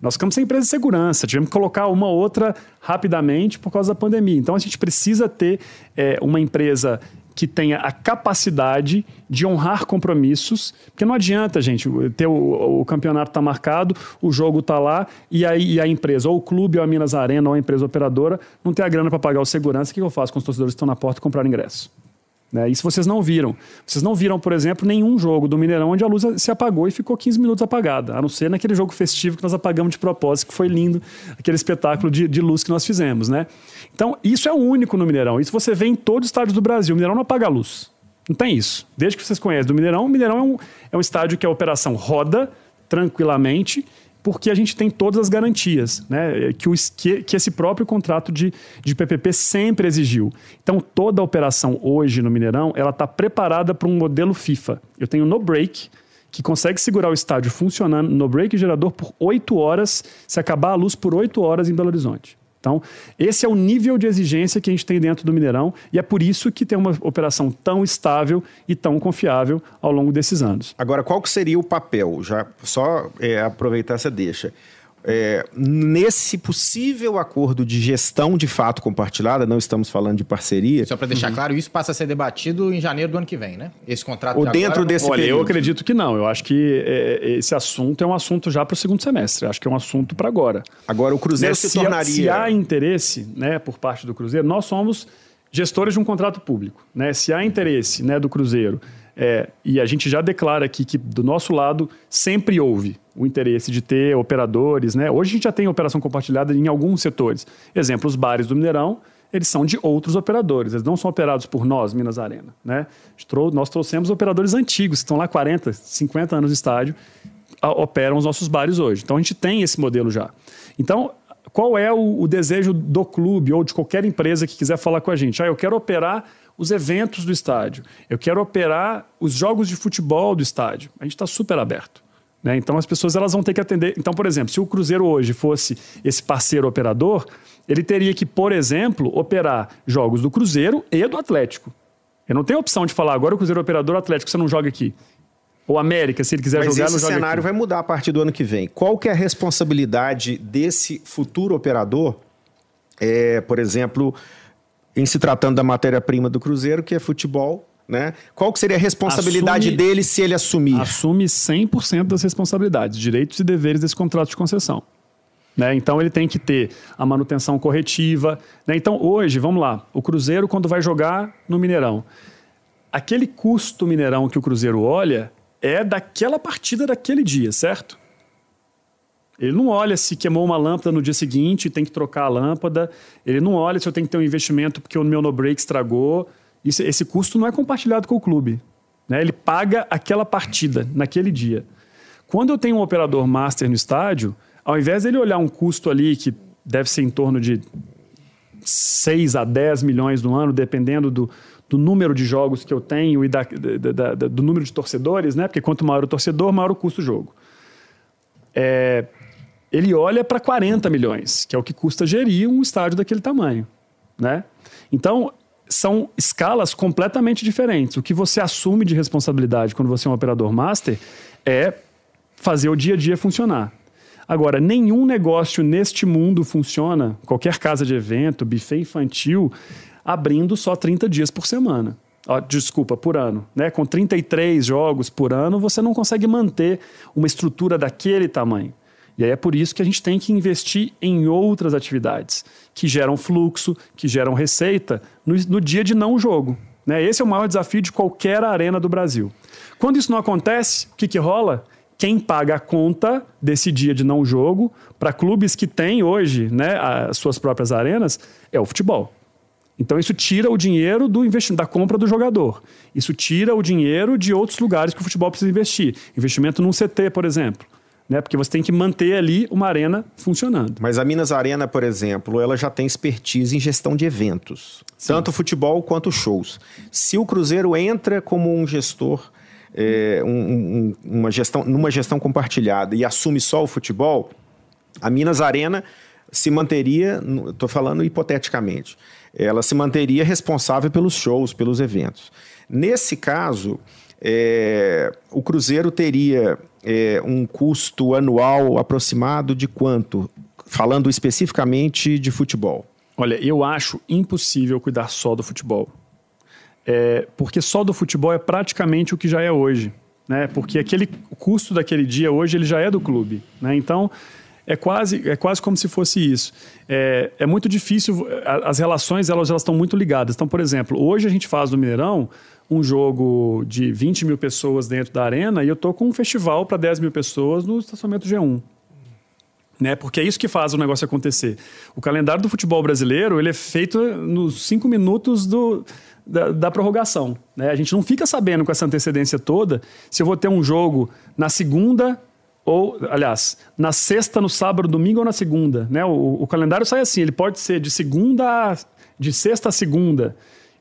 Nós ficamos sem empresa de segurança, tivemos que colocar uma outra rapidamente por causa da pandemia. Então a gente precisa ter é, uma empresa que tenha a capacidade de honrar compromissos, porque não adianta, gente, ter o, o campeonato está marcado, o jogo está lá, e aí a empresa, ou o clube, ou a Minas Arena, ou a empresa operadora, não tem a grana para pagar o segurança, o que eu faço com os torcedores que estão na porta comprar ingresso? Né? Isso vocês não viram. Vocês não viram, por exemplo, nenhum jogo do Mineirão onde a luz se apagou e ficou 15 minutos apagada, a não ser naquele jogo festivo que nós apagamos de propósito, que foi lindo, aquele espetáculo de, de luz que nós fizemos. Né? Então, isso é o único no Mineirão. Isso você vê em todos os estádios do Brasil. O Mineirão não apaga a luz. Não tem isso. Desde que vocês conhecem do Mineirão, o Mineirão é um, é um estádio que a operação roda tranquilamente porque a gente tem todas as garantias né, que, o, que, que esse próprio contrato de, de PPP sempre exigiu. Então, toda a operação hoje no Mineirão ela está preparada para um modelo FIFA. Eu tenho no break, que consegue segurar o estádio funcionando no break gerador por oito horas, se acabar a luz por oito horas em Belo Horizonte. Então, esse é o nível de exigência que a gente tem dentro do Mineirão e é por isso que tem uma operação tão estável e tão confiável ao longo desses anos. Agora, qual que seria o papel? Já só é, aproveitar essa deixa. É, nesse possível acordo de gestão de fato compartilhada, não estamos falando de parceria. Só para deixar uhum. claro, isso passa a ser debatido em janeiro do ano que vem, né? Esse contrato. Ou de dentro agora, desse Olha, período. eu acredito que não. Eu acho que é, esse assunto é um assunto já para o segundo semestre. Eu acho que é um assunto para agora. Agora o Cruzeiro né? se, se tornaria. Se há interesse, né, por parte do Cruzeiro, nós somos gestores de um contrato público, né? Se há interesse, né, do Cruzeiro é, e a gente já declara aqui que do nosso lado sempre houve o interesse de ter operadores. Né? Hoje a gente já tem operação compartilhada em alguns setores. Exemplo, os bares do Mineirão, eles são de outros operadores, eles não são operados por nós, Minas Arena. Né? Nós trouxemos operadores antigos, que estão lá 40, 50 anos de estádio, operam os nossos bares hoje. Então a gente tem esse modelo já. Então, qual é o, o desejo do clube ou de qualquer empresa que quiser falar com a gente? Ah, eu quero operar os eventos do estádio. Eu quero operar os jogos de futebol do estádio. A gente está super aberto. Né? Então as pessoas elas vão ter que atender. Então, por exemplo, se o Cruzeiro hoje fosse esse parceiro operador, ele teria que, por exemplo, operar jogos do Cruzeiro e do Atlético. Eu não tenho opção de falar agora o Cruzeiro operador Atlético, você não joga aqui. Ou América, se ele quiser Mas jogar, esse não joga cenário aqui. vai mudar a partir do ano que vem. Qual que é a responsabilidade desse futuro operador, é, por exemplo, em se tratando da matéria-prima do Cruzeiro, que é futebol, né? Qual que seria a responsabilidade Assume- dele se ele assumir? assume 100% das responsabilidades, direitos e deveres desse contrato de concessão. Né? Então ele tem que ter a manutenção corretiva. né? Então hoje, vamos lá, o Cruzeiro quando vai jogar no Mineirão, aquele custo Mineirão que o Cruzeiro olha é daquela partida daquele dia, certo? Ele não olha se queimou uma lâmpada no dia seguinte e tem que trocar a lâmpada. Ele não olha se eu tenho que ter um investimento porque o meu no-break estragou. Isso- esse custo não é compartilhado com o clube. né? Ele paga aquela partida naquele dia. Quando eu tenho um operador master no estádio, ao invés dele olhar um custo ali que deve ser em torno de 6 a 10 milhões no ano, dependendo do, do número de jogos que eu tenho e da, da- da- do número de torcedores, né? Porque quanto maior o torcedor, maior o custo do jogo. É, ele olha para 40 milhões, que é o que custa gerir um estádio daquele tamanho, né? Então, são escalas completamente diferentes. O que você assume de responsabilidade quando você é um operador master é fazer o dia a dia funcionar. Agora, nenhum negócio neste mundo funciona, qualquer casa de evento, buffet infantil, abrindo só 30 dias por semana. Ó, desculpa, por ano. Né? Com 33 jogos por ano, você não consegue manter uma estrutura daquele tamanho. E aí é por isso que a gente tem que investir em outras atividades que geram fluxo, que geram receita no, no dia de não jogo. Né? Esse é o maior desafio de qualquer arena do Brasil. Quando isso não acontece, o que, que rola? Quem paga a conta desse dia de não jogo para clubes que têm hoje né, as suas próprias arenas é o futebol. Então isso tira o dinheiro do investimento, da compra do jogador. Isso tira o dinheiro de outros lugares que o futebol precisa investir. Investimento num CT, por exemplo. Né? Porque você tem que manter ali uma arena funcionando. Mas a Minas Arena, por exemplo, ela já tem expertise em gestão de eventos, tanto futebol quanto shows. Se o Cruzeiro entra como um gestor, é, um- um- uma gestão, numa gestão compartilhada e assume só o futebol, a Minas Arena se manteria, estou falando hipoteticamente, ela se manteria responsável pelos shows, pelos eventos. Nesse caso, é, o Cruzeiro teria é, um custo anual aproximado de quanto? Falando especificamente de futebol. Olha, eu acho impossível cuidar só do futebol. É, porque só do futebol é praticamente o que já é hoje. Né? Porque aquele o custo daquele dia hoje ele já é do clube. Né? Então é quase, é quase como se fosse isso. É, é muito difícil, as relações elas, elas estão muito ligadas. Então, por exemplo, hoje a gente faz no Mineirão um jogo de 20 mil pessoas dentro da arena e eu estou com um festival para 10 mil pessoas no estacionamento G1 né? Porque é isso que faz o negócio acontecer. O calendário do futebol brasileiro ele é feito nos cinco minutos do, da, da prorrogação. Né? A gente não fica sabendo com essa antecedência toda se eu vou ter um jogo na segunda ou, aliás, na sexta, no sábado, domingo ou na segunda. Né? O, o calendário sai assim, ele pode ser de segunda, a- de sexta a segunda.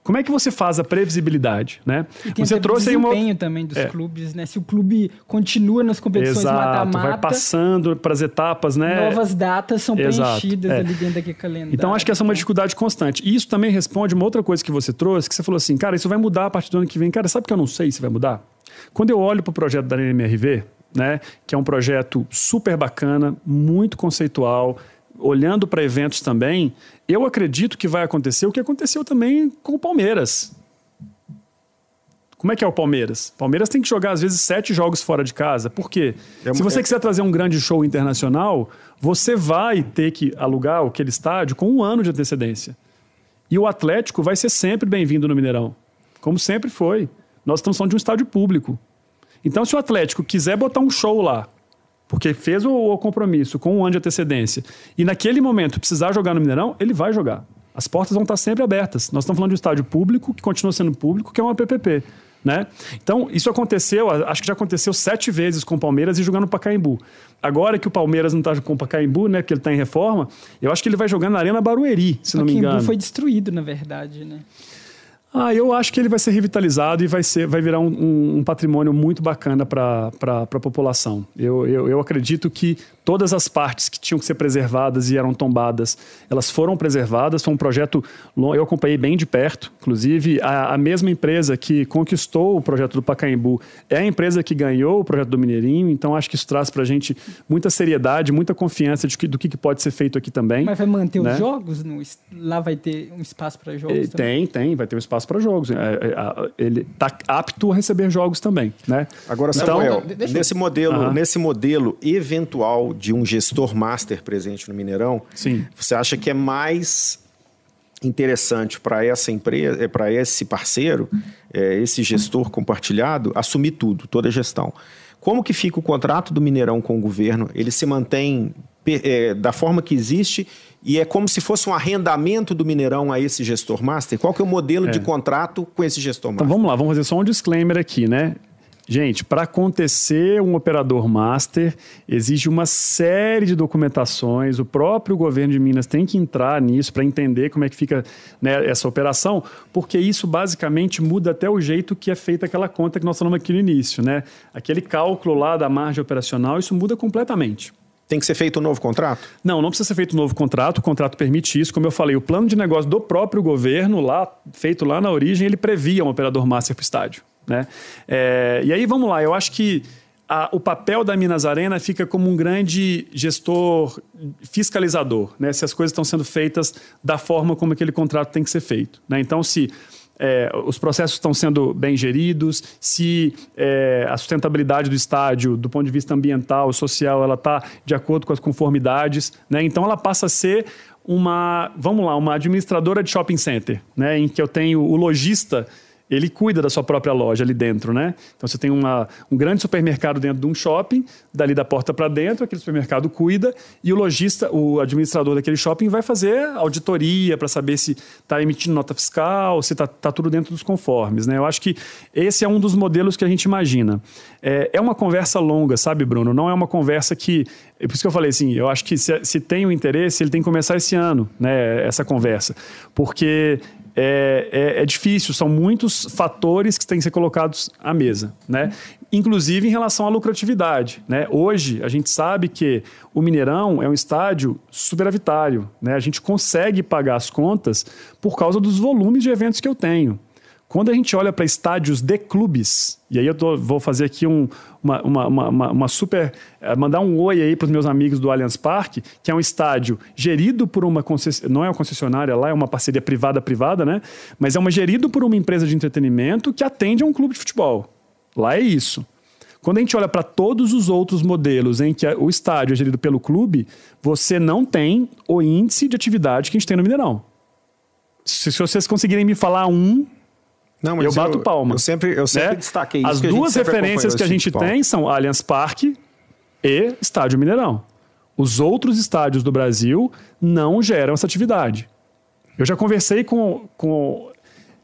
Como é que você faz a previsibilidade, né? E tem Você trouxe aí uma desempenho também dos É. clubes, né? Se o clube continua nas competições Exato, vai mata-mata, passando para as etapas, né? novas datas são Exato, preenchidas é. ali dentro daquele calendário. Então, acho que essa é uma dificuldade constante. E isso também responde uma outra coisa que você trouxe, que você falou assim, cara, isso vai mudar a partir do ano que vem. Cara, sabe que eu não sei se vai mudar? Quando eu olho para o projeto da NMRV, né, que é um projeto super bacana, muito conceitual, olhando para eventos também, eu acredito que vai acontecer o que aconteceu também com o Palmeiras. Como é que é o Palmeiras? Palmeiras tem que jogar, às vezes, sete jogos fora de casa. Por quê? É Se você é- quiser trazer um grande show internacional, você vai ter que alugar aquele estádio com um ano de antecedência. E o Atlético vai ser sempre bem-vindo no Mineirão. Como sempre foi. Nós estamos falando de um estádio público. Então, se o Atlético quiser botar um show lá, porque fez o, o compromisso com um ano de antecedência, e naquele momento precisar jogar no Mineirão, ele vai jogar. As portas vão estar sempre abertas. Nós estamos falando de um estádio público, que continua sendo público, que é uma PPP. Né? Então, isso aconteceu, acho que já aconteceu sete vezes com o Palmeiras e jogando no Pacaembu. Agora que o Palmeiras não está com o Pacaembu, né, que ele está em reforma, eu acho que ele vai jogar na Arena Barueri, se não me Pacaembu engano. foi destruído, na verdade, né? Ah, eu acho que ele vai ser revitalizado e vai, ser, vai virar um, um, um patrimônio muito bacana para a população. Eu, eu, eu acredito que todas as partes que tinham que ser preservadas e eram tombadas, elas foram preservadas. Foi um projeto, eu acompanhei bem de perto. Inclusive, a, a, mesma empresa que conquistou o projeto do Pacaembu é a empresa que ganhou o projeto do Mineirinho. Então, acho que isso traz para a gente muita seriedade, muita confiança de que, do que, pode ser feito aqui também. Mas vai manter né? os jogos? No, lá vai ter um espaço para jogos? É, tem, tem, vai ter um espaço para jogos. É, é, ele está apto a receber jogos também, né? Agora, então, Samuel, então, nesse modelo, uh -huh. nesse modelo eventual de um gestor master presente no Mineirão, Sim. você acha que é mais interessante para essa empresa, é, para esse parceiro, é, esse gestor compartilhado, assumir tudo, toda a gestão. Como que fica o contrato do Mineirão com o governo? Ele se mantém é, da forma que existe e é como se fosse um arrendamento do Mineirão a esse gestor master? Qual que é o modelo é. de contrato com esse gestor master? Então vamos lá, vamos fazer só um disclaimer aqui, né? Gente, para acontecer um operador master, exige uma série de documentações. O próprio governo de Minas tem que entrar nisso para entender como é que fica né, essa operação, porque isso basicamente muda até o jeito que é feita aquela conta que nós falamos aqui no início. Né? Aquele cálculo lá da margem operacional, isso muda completamente. Tem que ser feito um novo contrato? Não, não precisa ser feito um novo contrato. O contrato permite isso. Como eu falei, o plano de negócio do próprio governo, lá feito lá na origem, ele previa um operador master para o estádio. Né? É, e aí vamos lá, eu acho que a, o papel da Minas Arena fica como um grande gestor fiscalizador, né? se as coisas estão sendo feitas da forma como aquele contrato tem que ser feito. Né? Então, se é, os processos estão sendo bem geridos, se é, a sustentabilidade do estádio, do ponto de vista ambiental, social, ela está de acordo com as conformidades, né? então ela passa a ser uma, vamos lá, uma administradora de shopping center, né? em que eu tenho o lojista ele cuida da sua própria loja ali dentro, né? Então você tem uma, um grande supermercado dentro de um shopping, dali da porta para dentro, aquele supermercado cuida e o lojista, o administrador daquele shopping vai fazer auditoria para saber se está emitindo nota fiscal, se está tá tudo dentro dos conformes, né? Eu acho que esse é um dos modelos que a gente imagina. É, é uma conversa longa, sabe, Bruno? Não é uma conversa que é por isso que eu falei assim, eu acho que se, se tem o um interesse, ele tem que começar esse ano, né, essa conversa. Porque é, é, é, difícil, são muitos fatores que têm que ser colocados à mesa, né? Inclusive em relação à lucratividade, né? Hoje a gente sabe que o Mineirão é um estádio superavitário, né? A gente consegue pagar as contas por causa dos volumes de eventos que eu tenho. Quando a gente olha para estádios de clubes, e aí eu tô, vou fazer aqui um, uma, uma, uma, uma, super. Eh, mandar um oi aí para os meus amigos do Allianz Parque, que é um estádio gerido por uma concessionária, não é uma concessionária lá, é uma parceria privada-privada, né? Mas é uma gerido por uma empresa de entretenimento que atende a um clube de futebol. Lá é isso. Quando a gente olha para todos os outros modelos em que o estádio é gerido pelo clube, você não tem o índice de atividade que a gente tem no Mineirão. Se, se vocês conseguirem me falar um, não, eu bato eu, palma. Eu sempre, eu sempre né? destaquei isso. As duas referências que a gente tem são Allianz Parque e Estádio Mineirão. Os outros estádios do Brasil não geram essa atividade. Eu já conversei com, com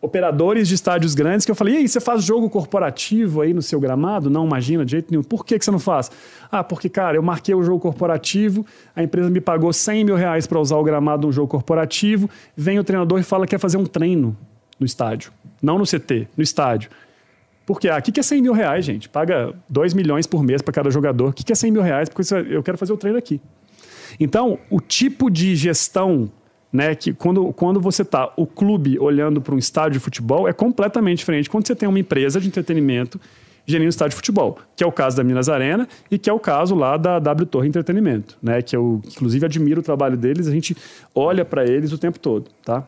operadores de estádios grandes que eu falei: e aí, você faz jogo corporativo aí no seu gramado? Não, imagina, de jeito nenhum. Por que, que você não faz? Ah, porque, cara, eu marquei o jogo corporativo, a empresa me pagou 100 mil reais para usar o gramado de um jogo corporativo, vem o treinador e fala que quer fazer um treino no estádio. Não no CT, no estádio. Porque ah, que é 100 mil reais, gente. Paga 2 milhões por mês para cada jogador. O que, que é 100 mil reais? Porque eu quero fazer o treino aqui. Então, o tipo de gestão, né, que quando, quando você está o clube olhando para um estádio de futebol, é completamente diferente quando você tem uma empresa de entretenimento gerindo um estádio de futebol, que é o caso da Minas Arena e que é o caso lá da W Torre Entretenimento, né, que eu, inclusive, admiro o trabalho deles, a gente olha para eles o tempo todo, tá?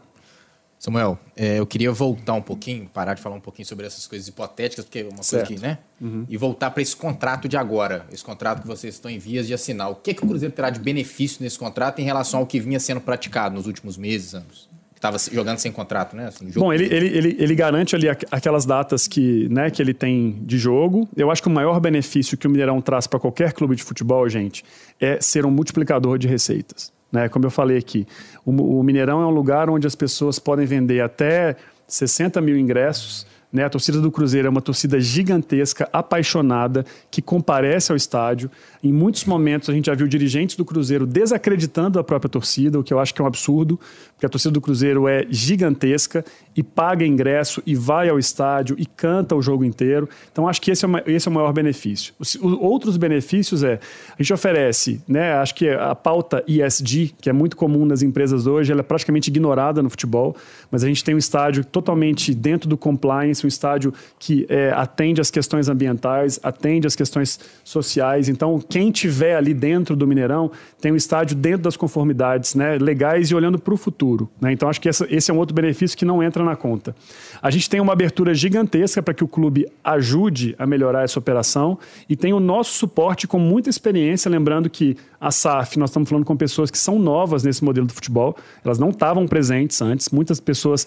Samuel, é, eu queria voltar um pouquinho, parar de falar um pouquinho sobre essas coisas hipotéticas, porque é uma certo. coisa que, né? Uhum. E voltar para esse contrato de agora, esse contrato que vocês estão em vias de assinar. O que, que o Cruzeiro terá de benefício nesse contrato em relação ao que vinha sendo praticado nos últimos meses, anos? Estava jogando sem contrato, né? Assim, Bom, ele, ele, ele, ele, garante ali aquelas datas que, né, que ele tem de jogo. Eu acho que o maior benefício que o Mineirão traz para qualquer clube de futebol, gente, é ser um multiplicador de receitas. Né? Como eu falei aqui, o, o Mineirão é um lugar onde as pessoas podem vender até 60 mil ingressos Né? A torcida do Cruzeiro é uma torcida gigantesca, apaixonada, que comparece ao estádio. Em muitos momentos a gente já viu dirigentes do Cruzeiro desacreditando a própria torcida, o que eu acho que é um absurdo, porque a torcida do Cruzeiro é gigantesca e paga ingresso e vai ao estádio e canta o jogo inteiro. Então acho que esse é, uma, esse é o maior benefício. Os, os, outros benefícios é a gente oferece, né? Acho que a pauta ESG, que é muito comum nas empresas hoje, ela é praticamente ignorada no futebol, mas a gente tem um estádio totalmente dentro do compliance um estádio que é, atende às questões ambientais, atende às questões sociais. Então, quem tiver ali dentro do Mineirão tem um estádio dentro das conformidades né, legais e olhando para o futuro. Né? Então, acho que essa, esse é um outro benefício que não entra na conta. A gente tem uma abertura gigantesca para que o clube ajude a melhorar essa operação e tem o nosso suporte com muita experiência, lembrando que a SAF, nós estamos falando com pessoas que são novas nesse modelo do futebol, elas não estavam presentes antes, muitas pessoas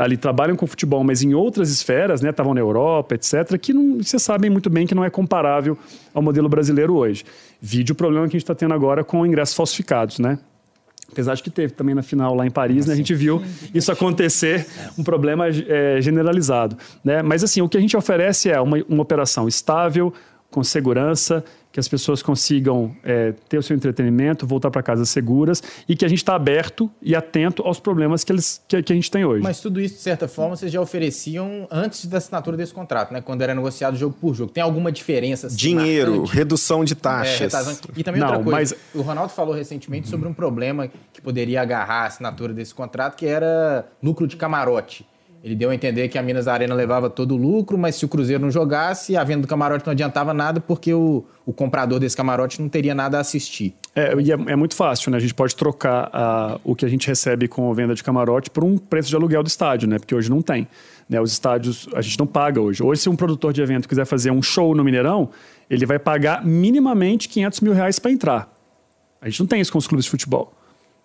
ali trabalham com futebol, mas em outras esferas, né, estavam na Europa, etc., que não, vocês sabem muito bem que não é comparável ao modelo brasileiro hoje. Vide o problema que a gente está tendo agora com ingressos falsificados, né? Apesar de que teve também na final lá em Paris, né, a gente viu isso acontecer, um problema é, generalizado. Né? Mas assim, o que a gente oferece é uma, uma operação estável, com segurança, que as pessoas consigam é, ter o seu entretenimento, voltar para casa seguras e que a gente está aberto e atento aos problemas que, eles, que, que, a gente tem hoje. Mas tudo isso, de certa forma, vocês já ofereciam antes da assinatura desse contrato, né? Quando era negociado jogo por jogo. Tem alguma diferença? Assim, Dinheiro, marcante? redução de taxas. É, e também Não, outra coisa, mas... o Ronaldo falou recentemente sobre um problema que poderia agarrar a assinatura desse contrato, que era lucro de camarote. Ele deu a entender que a Minas Arena levava todo o lucro, mas se o Cruzeiro não jogasse, a venda do camarote não adiantava nada, porque o, o comprador desse camarote não teria nada a assistir. É, e é, é muito fácil, né? A gente pode trocar a, o que a gente recebe com a venda de camarote por um preço de aluguel do estádio, né? Porque hoje não tem. Né? Os estádios, a gente não paga hoje. Hoje, se um produtor de evento quiser fazer um show no Mineirão, ele vai pagar minimamente 500 mil reais para entrar. A gente não tem isso com os clubes de futebol.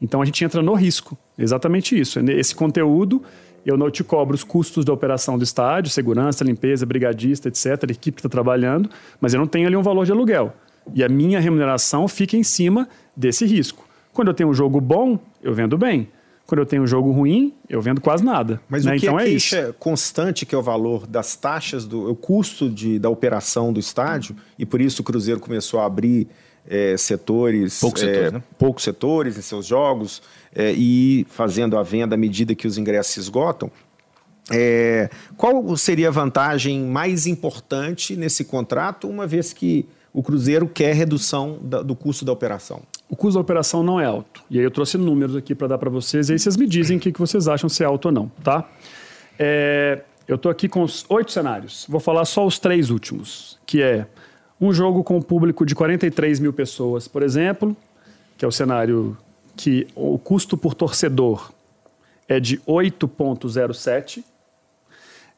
Então a gente entra no risco. Exatamente isso. Esse conteúdo eu não te cobro os custos da operação do estádio, segurança, limpeza, brigadista, etc., a equipe que está trabalhando, mas eu não tenho ali um valor de aluguel. E a minha remuneração fica em cima desse risco. Quando eu tenho um jogo bom, eu vendo bem. Quando eu tenho um jogo ruim, eu vendo quase nada. Mas né? o que então é, queixa é constante, que é o valor das taxas, do, o custo de, da operação do estádio, e por isso o Cruzeiro começou a abrir é, setores, poucos, é, setores, né? poucos setores em seus jogos é, e fazendo a venda à medida que os ingressos se esgotam. É, qual seria a vantagem mais importante nesse contrato, uma vez que o Cruzeiro quer redução da, do custo da operação? O custo da operação não é alto. E aí eu trouxe números aqui para dar para vocês, e aí vocês me dizem o que, que vocês acham se é alto ou não, tá? É, eu estou aqui com os oito cenários. Vou falar só os três últimos, que é um jogo com um público de 43 mil pessoas, por exemplo, que é o cenário que o custo por torcedor é de 8,07.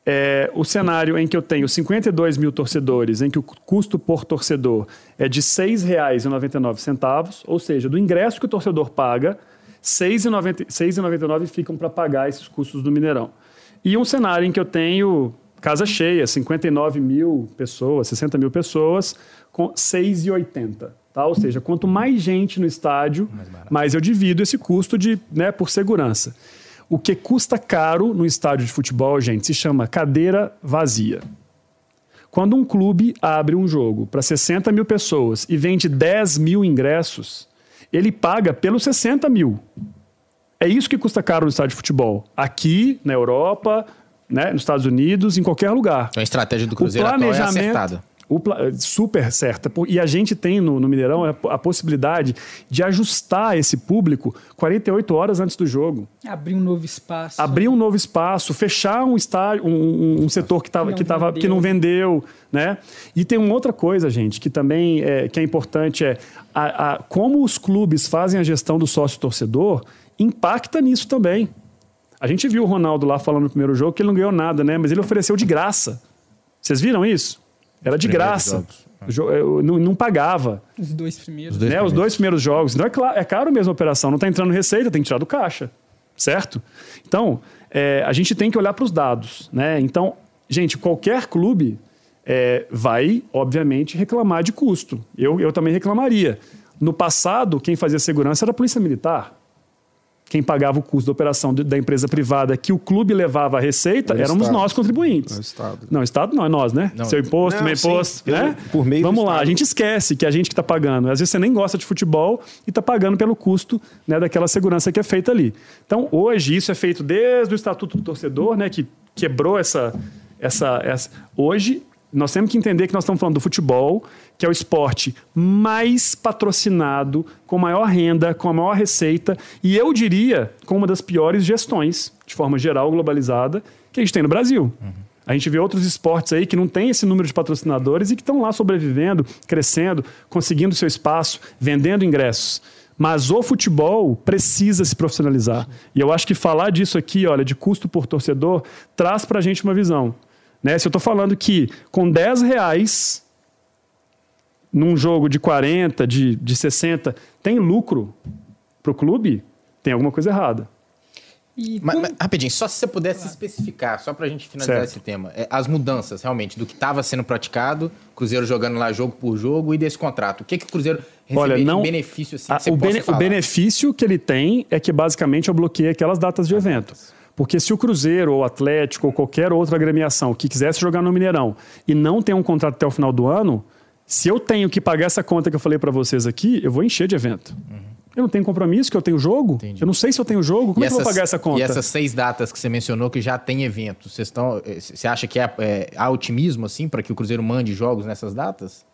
É, o cenário em que eu tenho 52 mil torcedores, em que o custo por torcedor é de R$ 6,99, ou seja, do ingresso que o torcedor paga, R$ 6,99 ficam para pagar esses custos do Mineirão. E um cenário em que eu tenho casa cheia, 59 mil pessoas, 60 mil pessoas, com 6,80. Tá? Ou seja, quanto mais gente no estádio, mais, mais eu divido esse custo de, né, por segurança. O que custa caro no estádio de futebol, gente, se chama cadeira vazia. Quando um clube abre um jogo para 60 mil pessoas e vende 10 mil ingressos, ele paga pelos 60 mil. É isso que custa caro no estádio de futebol. Aqui, na Europa, né, nos Estados Unidos, em qualquer lugar. Então a estratégia do Cruzeiro o planejamento, atual é acertada. O, super certa. E a gente tem no, no Mineirão a, a, possibilidade de ajustar esse público 48 horas antes do jogo. Abrir um novo espaço. Abrir um novo espaço, fechar um estádio, um, um setor que, tava, que, que, tava, que não vendeu. Né? E tem uma outra coisa, gente, que também é, que é importante, é a, a, como os clubes fazem a gestão do sócio-torcedor impacta nisso também. A gente viu o Ronaldo lá falando no primeiro jogo que ele não ganhou nada, né? Mas ele ofereceu de graça. Vocês viram isso? Era de graça. É, não, não, pagava. Os dois primeiros. Os dois, né? primeiros. Os dois primeiros jogos. Então é, claro, é caro mesmo a operação. Não está entrando receita, tem que tirar do caixa. Certo? Então, é, a gente tem que olhar para os dados. Né? Então, gente, qualquer clube é, vai, obviamente, reclamar de custo. Eu, eu também reclamaria. No passado, quem fazia segurança era a Polícia Militar. Quem pagava o custo da operação da empresa privada que o clube levava a receita éramos estado. nós contribuintes. É o Estado. Não, o Estado não é nós, né? Não. Seu imposto, não, meu imposto, sim, né? Por meio Vamos lá, Estado. a gente esquece que a gente que está pagando. Às vezes você nem gosta de futebol e está pagando pelo custo né, daquela segurança que é feita ali. Então, hoje, isso é feito desde o Estatuto do Torcedor, né, que quebrou essa, essa, essa... Hoje, nós temos que entender que nós estamos falando do futebol, que é o esporte mais patrocinado, com maior renda, com a maior receita, e eu diria com uma das piores gestões, de forma geral, globalizada, que a gente tem no Brasil. Uhum. A gente vê outros esportes aí que não tem esse número de patrocinadores e que estão lá sobrevivendo, crescendo, conseguindo seu espaço, vendendo ingressos. Mas o futebol precisa se profissionalizar. E eu acho que falar disso aqui, olha, de custo por torcedor, traz para a gente uma visão. Né? Se eu estou falando que com 10 reais num jogo de 40, de, de 60, tem lucro para o clube, tem alguma coisa errada. Mas, mas, rapidinho, só se você pudesse claro. especificar, só para a gente finalizar certo. esse tema, é, as mudanças realmente do que estava sendo praticado, Cruzeiro jogando lá jogo por jogo e desse contrato. O que, que o Cruzeiro recebeu Olha, não, de benefício assim, a, o, bene, o, benefício que ele tem é que basicamente eu bloqueei aquelas datas de as evento. Datas. Porque se o Cruzeiro ou o Atlético ou qualquer outra agremiação que quisesse jogar no Mineirão e não tem um contrato até o final do ano, se eu tenho que pagar essa conta que eu falei para vocês aqui, eu vou encher de evento. Uhum. Eu não tenho compromisso, que eu tenho jogo. Entendi. Eu não sei se eu tenho jogo. Como e é que essas, eu vou pagar essa conta? E essas seis datas que você mencionou que já tem eventos, vocês estão, eh, você acha que é, é, há otimismo assim para que o Cruzeiro mande jogos nessas datas?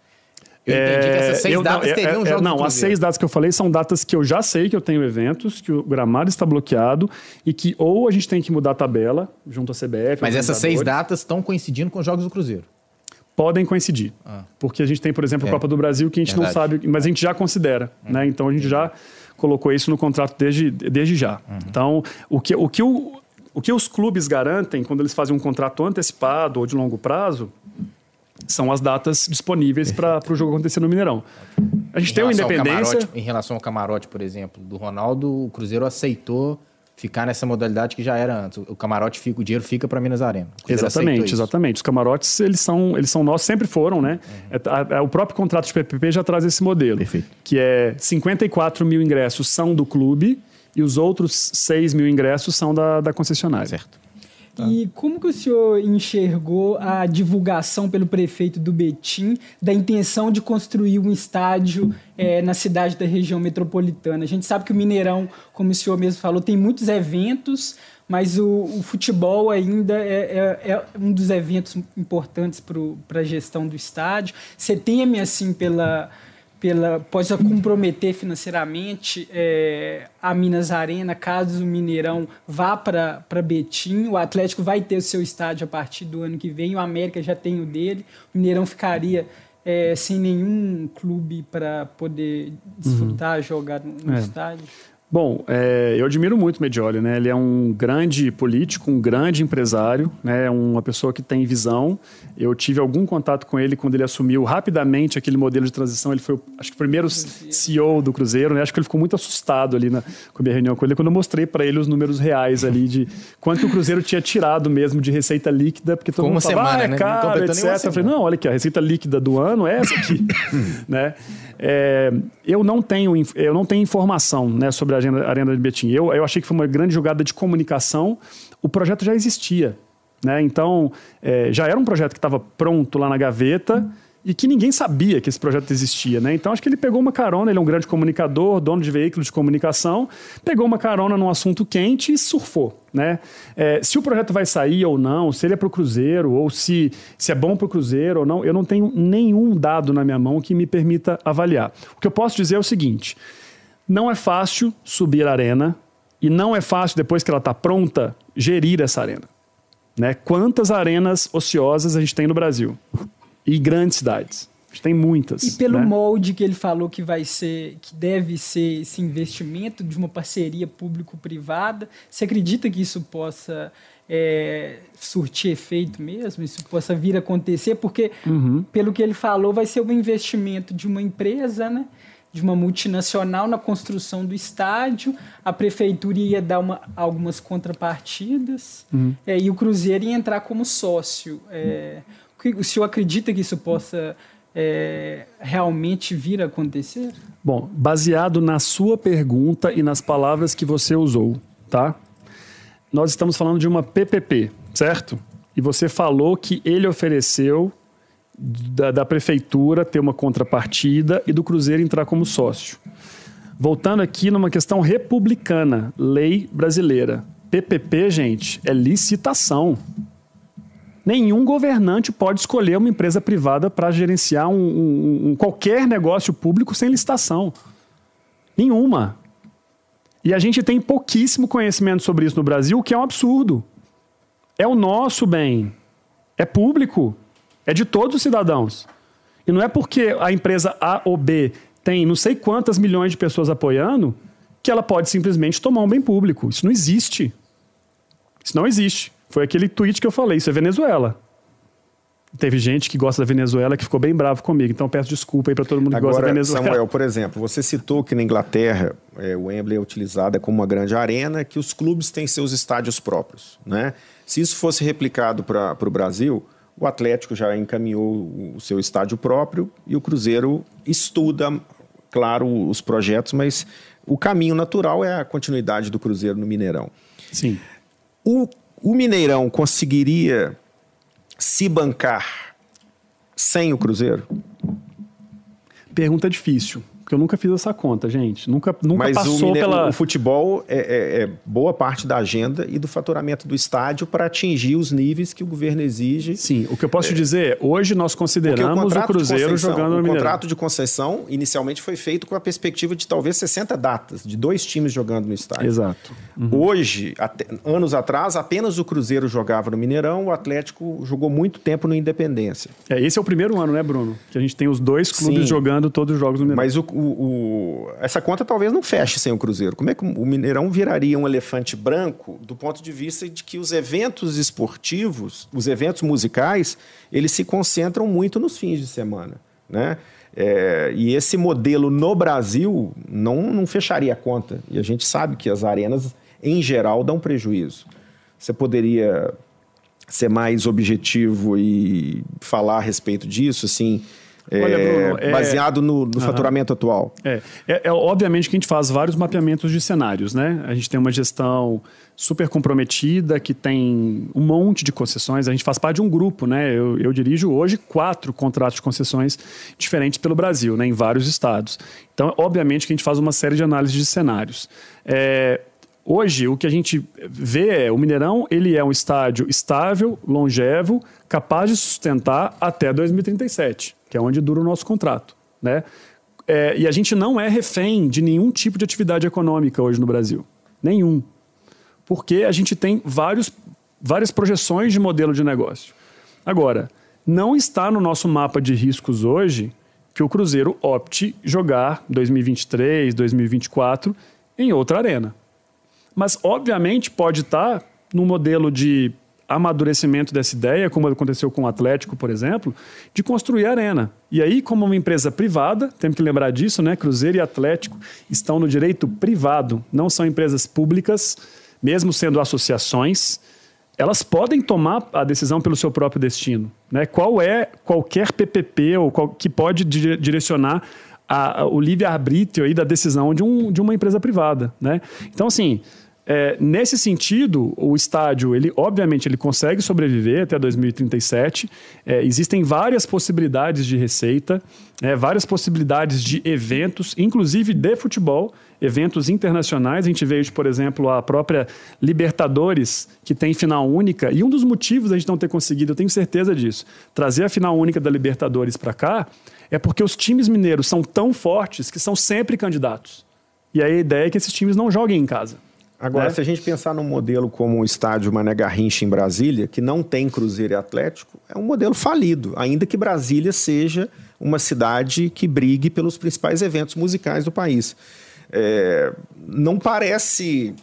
Eu entendi que essas seis datas não, teriam é, jogos Não, as seis datas que eu falei são datas que eu já sei que eu tenho eventos, que o gramado está bloqueado e que ou a gente tem que mudar a tabela junto à CBF. Mas essas seis datas estão coincidindo com os jogos do Cruzeiro? Podem coincidir. Ah. Porque a gente tem, por exemplo, a é. Copa do Brasil que a gente Verdade. não sabe, mas a gente já considera. Hum. Né? Então a gente já colocou isso no contrato desde, desde já. Uhum. Então, o que, o, que o, o que os clubes garantem quando eles fazem um contrato antecipado ou de longo prazo são as datas disponíveis para o jogo acontecer no Mineirão. A gente em tem uma independência. Camarote, em relação ao camarote, por exemplo, do Ronaldo, o Cruzeiro aceitou ficar nessa modalidade que já era antes. O camarote fica, o dinheiro fica para Minas Arena. Exatamente, exatamente. Os camarotes, eles são, eles são nossos, sempre foram, né? Uhum. É, o próprio contrato de PPP já traz esse modelo. Perfeito. Que é 54 mil ingressos são do clube e os outros 6 mil ingressos são da, da concessionária. Certo. Tá. E como que o senhor enxergou a divulgação pelo prefeito do Betim da intenção de construir um estádio é, na cidade da região metropolitana? A gente sabe que o Mineirão, como o senhor mesmo falou, tem muitos eventos, mas o, o futebol ainda é, é, é, um dos eventos importantes para a gestão do estádio. Você teme, assim, pela pela, pode comprometer financeiramente é, a Minas Arena, caso o Mineirão vá para Betim. O Atlético vai ter o seu estádio a partir do ano que vem, o América já tem o dele. O Mineirão ficaria é, sem nenhum clube para poder desfrutar, uhum. jogar no, no é. estádio. Bom, é, eu admiro muito o Medioli, né? Ele é um grande político, um grande empresário, né? Uma pessoa que tem visão. Eu tive algum contato com ele quando ele assumiu rapidamente aquele modelo de transição. Ele foi, acho que, o primeiro CEO do Cruzeiro, né? Acho que ele ficou muito assustado ali na com a minha reunião com ele quando eu mostrei para ele os números reais ali de quanto o Cruzeiro tinha tirado mesmo de receita líquida, porque todo mundo falava, semana, ah, é né? caro, etc. Eu falei, não, olha aqui, a receita líquida do ano é essa aqui, né? É, eu não tenho eu não tenho informação, né, sobre a Arena, Arena de Betim. Eu, eu achei que foi uma grande jogada de comunicação. O projeto já existia. Né? Então, é, já era um projeto que estava pronto lá na gaveta e que ninguém sabia que esse projeto existia, né? Então acho que ele pegou uma carona, ele é um grande comunicador, dono de veículos de comunicação, pegou uma carona num assunto quente e surfou, né? É, se o projeto vai sair ou não, se ele é para o Cruzeiro ou se, se é bom para o Cruzeiro ou não, eu não tenho nenhum dado na minha mão que me permita avaliar. O que eu posso dizer é o seguinte: não é fácil subir a arena e não é fácil, depois que ela está pronta, gerir essa arena. Né? Quantas arenas ociosas a gente tem no Brasil? E grandes cidades. A gente tem muitas. E pelo né? molde que ele falou que vai ser, que deve ser esse investimento de uma parceria público-privada, você acredita que isso possa é, surtir efeito mesmo? Isso possa vir a acontecer? Porque, uhum. pelo que ele falou, vai ser um investimento de uma empresa, né? de uma multinacional na construção do estádio, a prefeitura ia dar uma, algumas contrapartidas uhum. é, e o Cruzeiro ia entrar como sócio. É, o senhor acredita que isso possa é, realmente vir a acontecer? Bom, baseado na sua pergunta e nas palavras que você usou, tá? Nós estamos falando de uma PPP, certo? E você falou que ele ofereceu da, da prefeitura ter uma contrapartida e do Cruzeiro entrar como sócio. Voltando aqui numa questão republicana, lei brasileira. PPP, gente, é licitação. Nenhum governante pode escolher uma empresa privada para gerenciar um, um, um, qualquer negócio público sem licitação. Nenhuma. E a gente tem pouquíssimo conhecimento sobre isso no Brasil, o que é um absurdo. É o nosso bem. É público. É de todos os cidadãos. E não é porque a empresa A ou B tem não sei quantas milhões de pessoas apoiando que ela pode simplesmente tomar um bem público. Isso não existe. Isso não existe. Foi aquele tweet que eu falei, isso é Venezuela. Teve gente que gosta da Venezuela que ficou bem bravo comigo, então peço desculpa aí para todo mundo que Agora, gosta da Venezuela. Samuel, por exemplo, você citou que na Inglaterra é, o Wembley é utilizado como uma grande arena, que os clubes têm seus estádios próprios, né? Se isso fosse replicado para o Brasil, o Atlético já encaminhou o seu estádio próprio e o Cruzeiro estuda, claro, os projetos, mas o caminho natural é a continuidade do Cruzeiro no Mineirão. Sim. O, o Mineirão conseguiria se bancar sem o Cruzeiro? Pergunta difícil. Porque eu nunca fiz essa conta, gente. Nunca, nunca Mas passou o, pela. O futebol é, é, é, boa parte da agenda e do faturamento do estádio para atingir os níveis que o governo exige. Sim, o que eu posso te dizer é, hoje nós consideramos o, o Cruzeiro jogando no O Mineirão. contrato de concessão inicialmente foi feito com a perspectiva de talvez 60 datas, de dois times jogando no estádio. Exato. Uhum. Hoje, até, anos atrás, apenas o Cruzeiro jogava no Mineirão, o Atlético jogou muito tempo no Independência. É, esse é o primeiro ano, né, Bruno? Que a gente tem os dois clubes Sim, jogando todos os jogos no Mineirão. Mas o, o, essa conta talvez não feche sem o Cruzeiro. Como é que o Mineirão viraria um elefante branco do ponto de vista de que os eventos esportivos, os eventos musicais, eles se concentram muito nos fins de semana, né? É, e esse modelo no Brasil não, não fecharia a conta. E a gente sabe que as arenas, em geral, dão prejuízo. Você poderia ser mais objetivo e falar a respeito disso, assim, Olha, Bruno, é, baseado no, no faturamento atual. É, é, é, obviamente que a gente faz vários mapeamentos de cenários, né? A gente tem uma gestão super comprometida, que tem um monte de concessões. A gente faz parte de um grupo, né? Eu, eu dirijo hoje quatro contratos de concessões diferentes pelo Brasil, né? Em vários estados. Então, obviamente que a gente faz uma série de análises de cenários. É, Hoje, o que a gente vê é o Mineirão ele é um estádio estável, longevo, capaz de sustentar até 2037 que é onde dura o nosso contrato. Né? É, e a gente não é refém de nenhum tipo de atividade econômica hoje no Brasil. Nenhum. Porque a gente tem vários, várias projeções de modelo de negócio. Agora, não está no nosso mapa de riscos hoje que o Cruzeiro opte jogar 2023, 2024 em outra arena. Mas, obviamente, pode estar no modelo de amadurecimento dessa ideia, como aconteceu com o Atlético, por exemplo, de construir arena. E aí, como uma empresa privada, temos que lembrar disso, né? Cruzeiro e Atlético estão no direito privado, não são empresas públicas, mesmo sendo associações, elas podem tomar a decisão pelo seu próprio destino. Né? Qual é qualquer PPP ou qual, que pode direcionar a, a, o livre-arbítrio da decisão de, um, de uma empresa privada. Né? Então, assim, é, nesse sentido, o estádio, ele obviamente ele consegue sobreviver até 2037. É, existem várias possibilidades de receita, é, várias possibilidades de eventos, inclusive de futebol, eventos internacionais. A gente veio, por exemplo, a própria Libertadores, que tem final única. E um dos motivos a gente não ter conseguido, eu tenho certeza disso, trazer a final única da Libertadores para cá, é porque os times mineiros são tão fortes que são sempre candidatos. E aí a ideia é que esses times não joguem em casa. Agora, né? se a gente pensar num modelo como o estádio Mané Garrincha em Brasília, que não tem Cruzeiro e Atlético, é um modelo falido, ainda que Brasília seja uma cidade que brigue pelos principais eventos musicais do país. É, não parece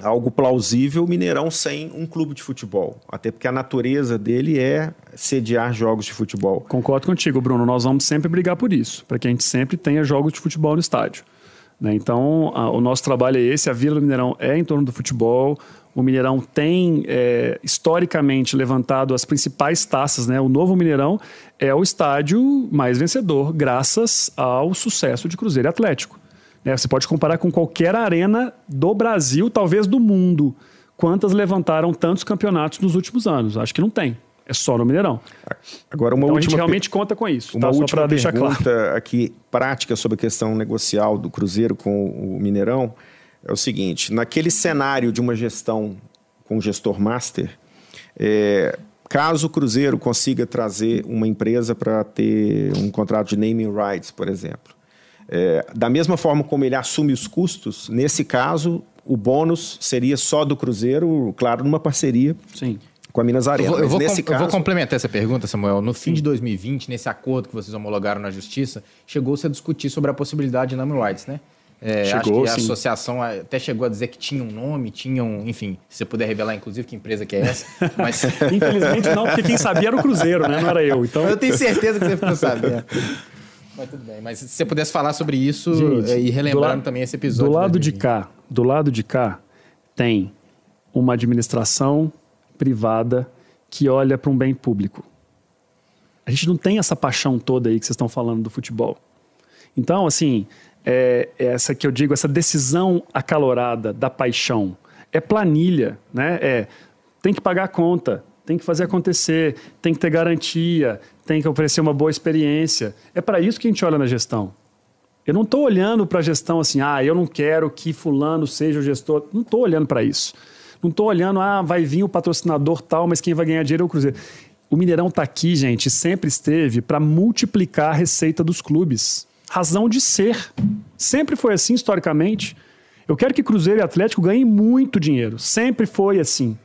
algo plausível o Mineirão sem um clube de futebol, até porque a natureza dele é sediar jogos de futebol. Concordo contigo, Bruno. Nós vamos sempre brigar por isso, para que a gente sempre tenha jogos de futebol no estádio. Né? Então, a, o nosso trabalho é esse, a Vila do Mineirão é em torno do futebol, o Mineirão tem é, historicamente levantado as principais taças, né? O novo Mineirão é o estádio mais vencedor, graças ao sucesso de Cruzeiro e Atlético. Né? Você pode comparar com qualquer arena do Brasil, talvez do mundo. Quantas levantaram tantos campeonatos nos últimos anos? Acho que não tem. É só no Mineirão. Agora, uma então, última a gente realmente conta com isso. Uma tá? última deixar pergunta claro. aqui, prática sobre a questão negocial do Cruzeiro com o Mineirão é o seguinte: naquele cenário de uma gestão com gestor master, é, caso o Cruzeiro consiga trazer uma empresa para ter um contrato de naming rights, por exemplo, é, da mesma forma como ele assume os custos, nesse caso, o bônus seria só do Cruzeiro, claro, numa parceria. Sim com a Minas Arena. Eu vou, eu vou, nesse caso... eu vou complementar essa pergunta, Samuel. No fim de 2020, nesse acordo que vocês homologaram na Justiça, chegou-se a discutir sobre a possibilidade de name rights, né? É, chegou, acho que a sim. associação até chegou a dizer que tinha um nome, tinha um, enfim, se você puder revelar, inclusive, que empresa que é essa. Mas... Infelizmente não, porque quem sabia era o Cruzeiro, né? Não era eu. Então... Eu tenho certeza que você ficou sabendo. Mas tudo bem. Mas se você pudesse falar sobre isso Gente, e relembrando também esse episódio. Do lado de, de cá, do lado de cá, tem uma administração privada que olha para um bem público. A gente não tem essa paixão toda aí que vocês estão falando do futebol. Então, assim, é, é essa que eu digo, essa decisão acalorada da paixão, é planilha, né? É, tem que pagar a conta, tem que fazer acontecer, tem que ter garantia, tem que oferecer uma boa experiência. É para isso que a gente olha na gestão. Eu não estou olhando para a gestão assim, ah, eu não quero que fulano seja o gestor. Não estou olhando para isso. Não estou olhando, ah, vai vir o patrocinador tal, mas quem vai ganhar dinheiro é o Cruzeiro. O Mineirão está aqui, gente, sempre esteve para multiplicar a receita dos clubes. Razão de ser. Sempre foi assim historicamente. Eu quero que Cruzeiro e Atlético ganhem muito dinheiro. Sempre foi assim.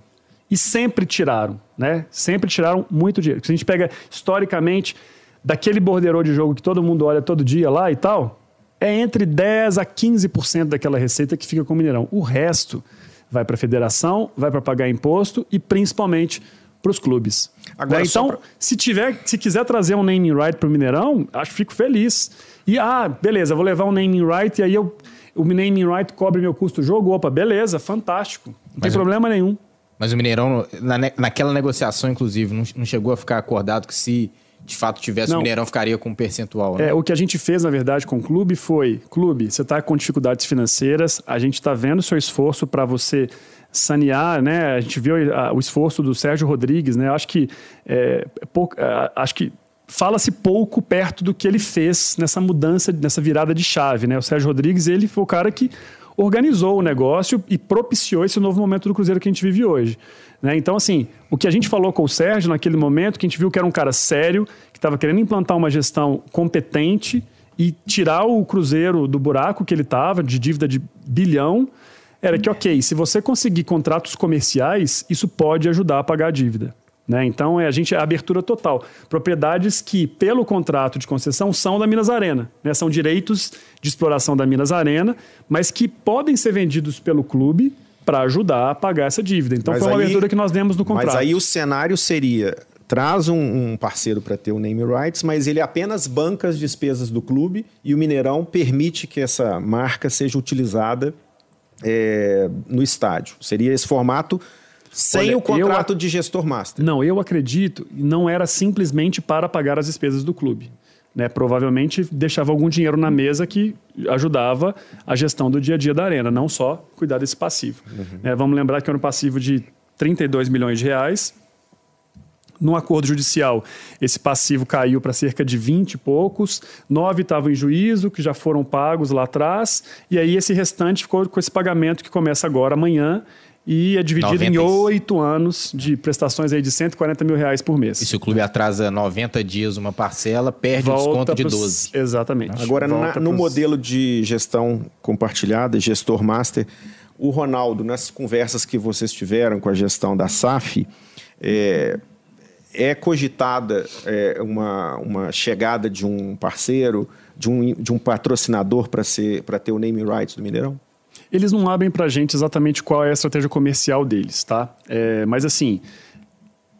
E sempre tiraram, né? Sempre tiraram muito dinheiro. Se a gente pega historicamente daquele borderô de jogo que todo mundo olha todo dia lá e tal, é entre 10 a 15% daquela receita que fica com o Mineirão. O resto vai para a federação, vai para pagar imposto e principalmente para os clubes. Agora, né? Então, pra... se tiver, se quiser trazer um naming right para o Mineirão, acho que fico feliz. E ah, beleza, vou levar um naming right e aí eu, o naming right cobre meu custo do jogo. Opa, beleza, fantástico. Não Mas tem problema nenhum. Mas o Mineirão, na, naquela negociação, inclusive, não, não chegou a ficar acordado que se de fato tivesse não. o Mineirão ficaria com um percentual. Né? É, o que a gente fez, na verdade, com o clube foi: clube, você está com dificuldades financeiras, a gente está vendo o seu esforço para você sanear, né? A gente viu o esforço do Sérgio Rodrigues, né? Eu acho que é, pouco, acho que fala-se pouco perto do que ele fez nessa mudança, nessa virada de chave, né? O Sérgio Rodrigues, ele foi o cara que organizou o negócio e propiciou esse novo momento do Cruzeiro que a gente vive hoje. Né? Então, assim, o que a gente falou com o Sérgio naquele momento, que a gente viu que era um cara sério, que estava querendo implantar uma gestão competente e tirar o Cruzeiro do buraco que ele estava, de dívida de bilhão, era que, ok, se você conseguir contratos comerciais, isso pode ajudar a pagar a dívida. Né? Então, é, a gente é abertura total. Propriedades que, pelo contrato de concessão, são da Minas Arena. Né? São direitos de exploração da Minas Arena, mas que podem ser vendidos pelo clube para ajudar a pagar essa dívida. Então mas foi uma aí, abertura que nós demos no contrato. Mas aí o cenário seria traz um, um parceiro para ter o name rights, mas ele apenas banca as despesas do clube e o Mineirão permite que essa marca seja utilizada é, no estádio. Seria esse formato sem Olha, o contrato de gestor master. Não, eu acredito, não era simplesmente para pagar as despesas do clube né, provavelmente deixava algum dinheiro na mesa que ajudava a gestão do dia a dia da arena, não só cuidar desse passivo. Uhum. É, vamos lembrar que era um passivo de 32 milhões de reais. No acordo judicial, esse passivo caiu para cerca de 20 e poucos, nove estavam em juízo, que já foram pagos lá atrás, e aí esse restante ficou com esse pagamento que começa agora, amanhã, e é dividido em oito anos de prestações aí de 140 mil reais por mês. E se o clube atrasa 90 dias uma parcela, perde Volta o desconto de pros... 12. Exatamente. Agora, na, no pros... modelo de gestão compartilhada, gestor master, o Ronaldo, nas conversas que vocês tiveram com a gestão da SAF, é, é cogitada é, uma, uma chegada de um parceiro, de um, de um patrocinador para ter o name rights do Mineirão? Eles não abrem para a gente exatamente qual é a estratégia comercial deles, tá? É, mas assim,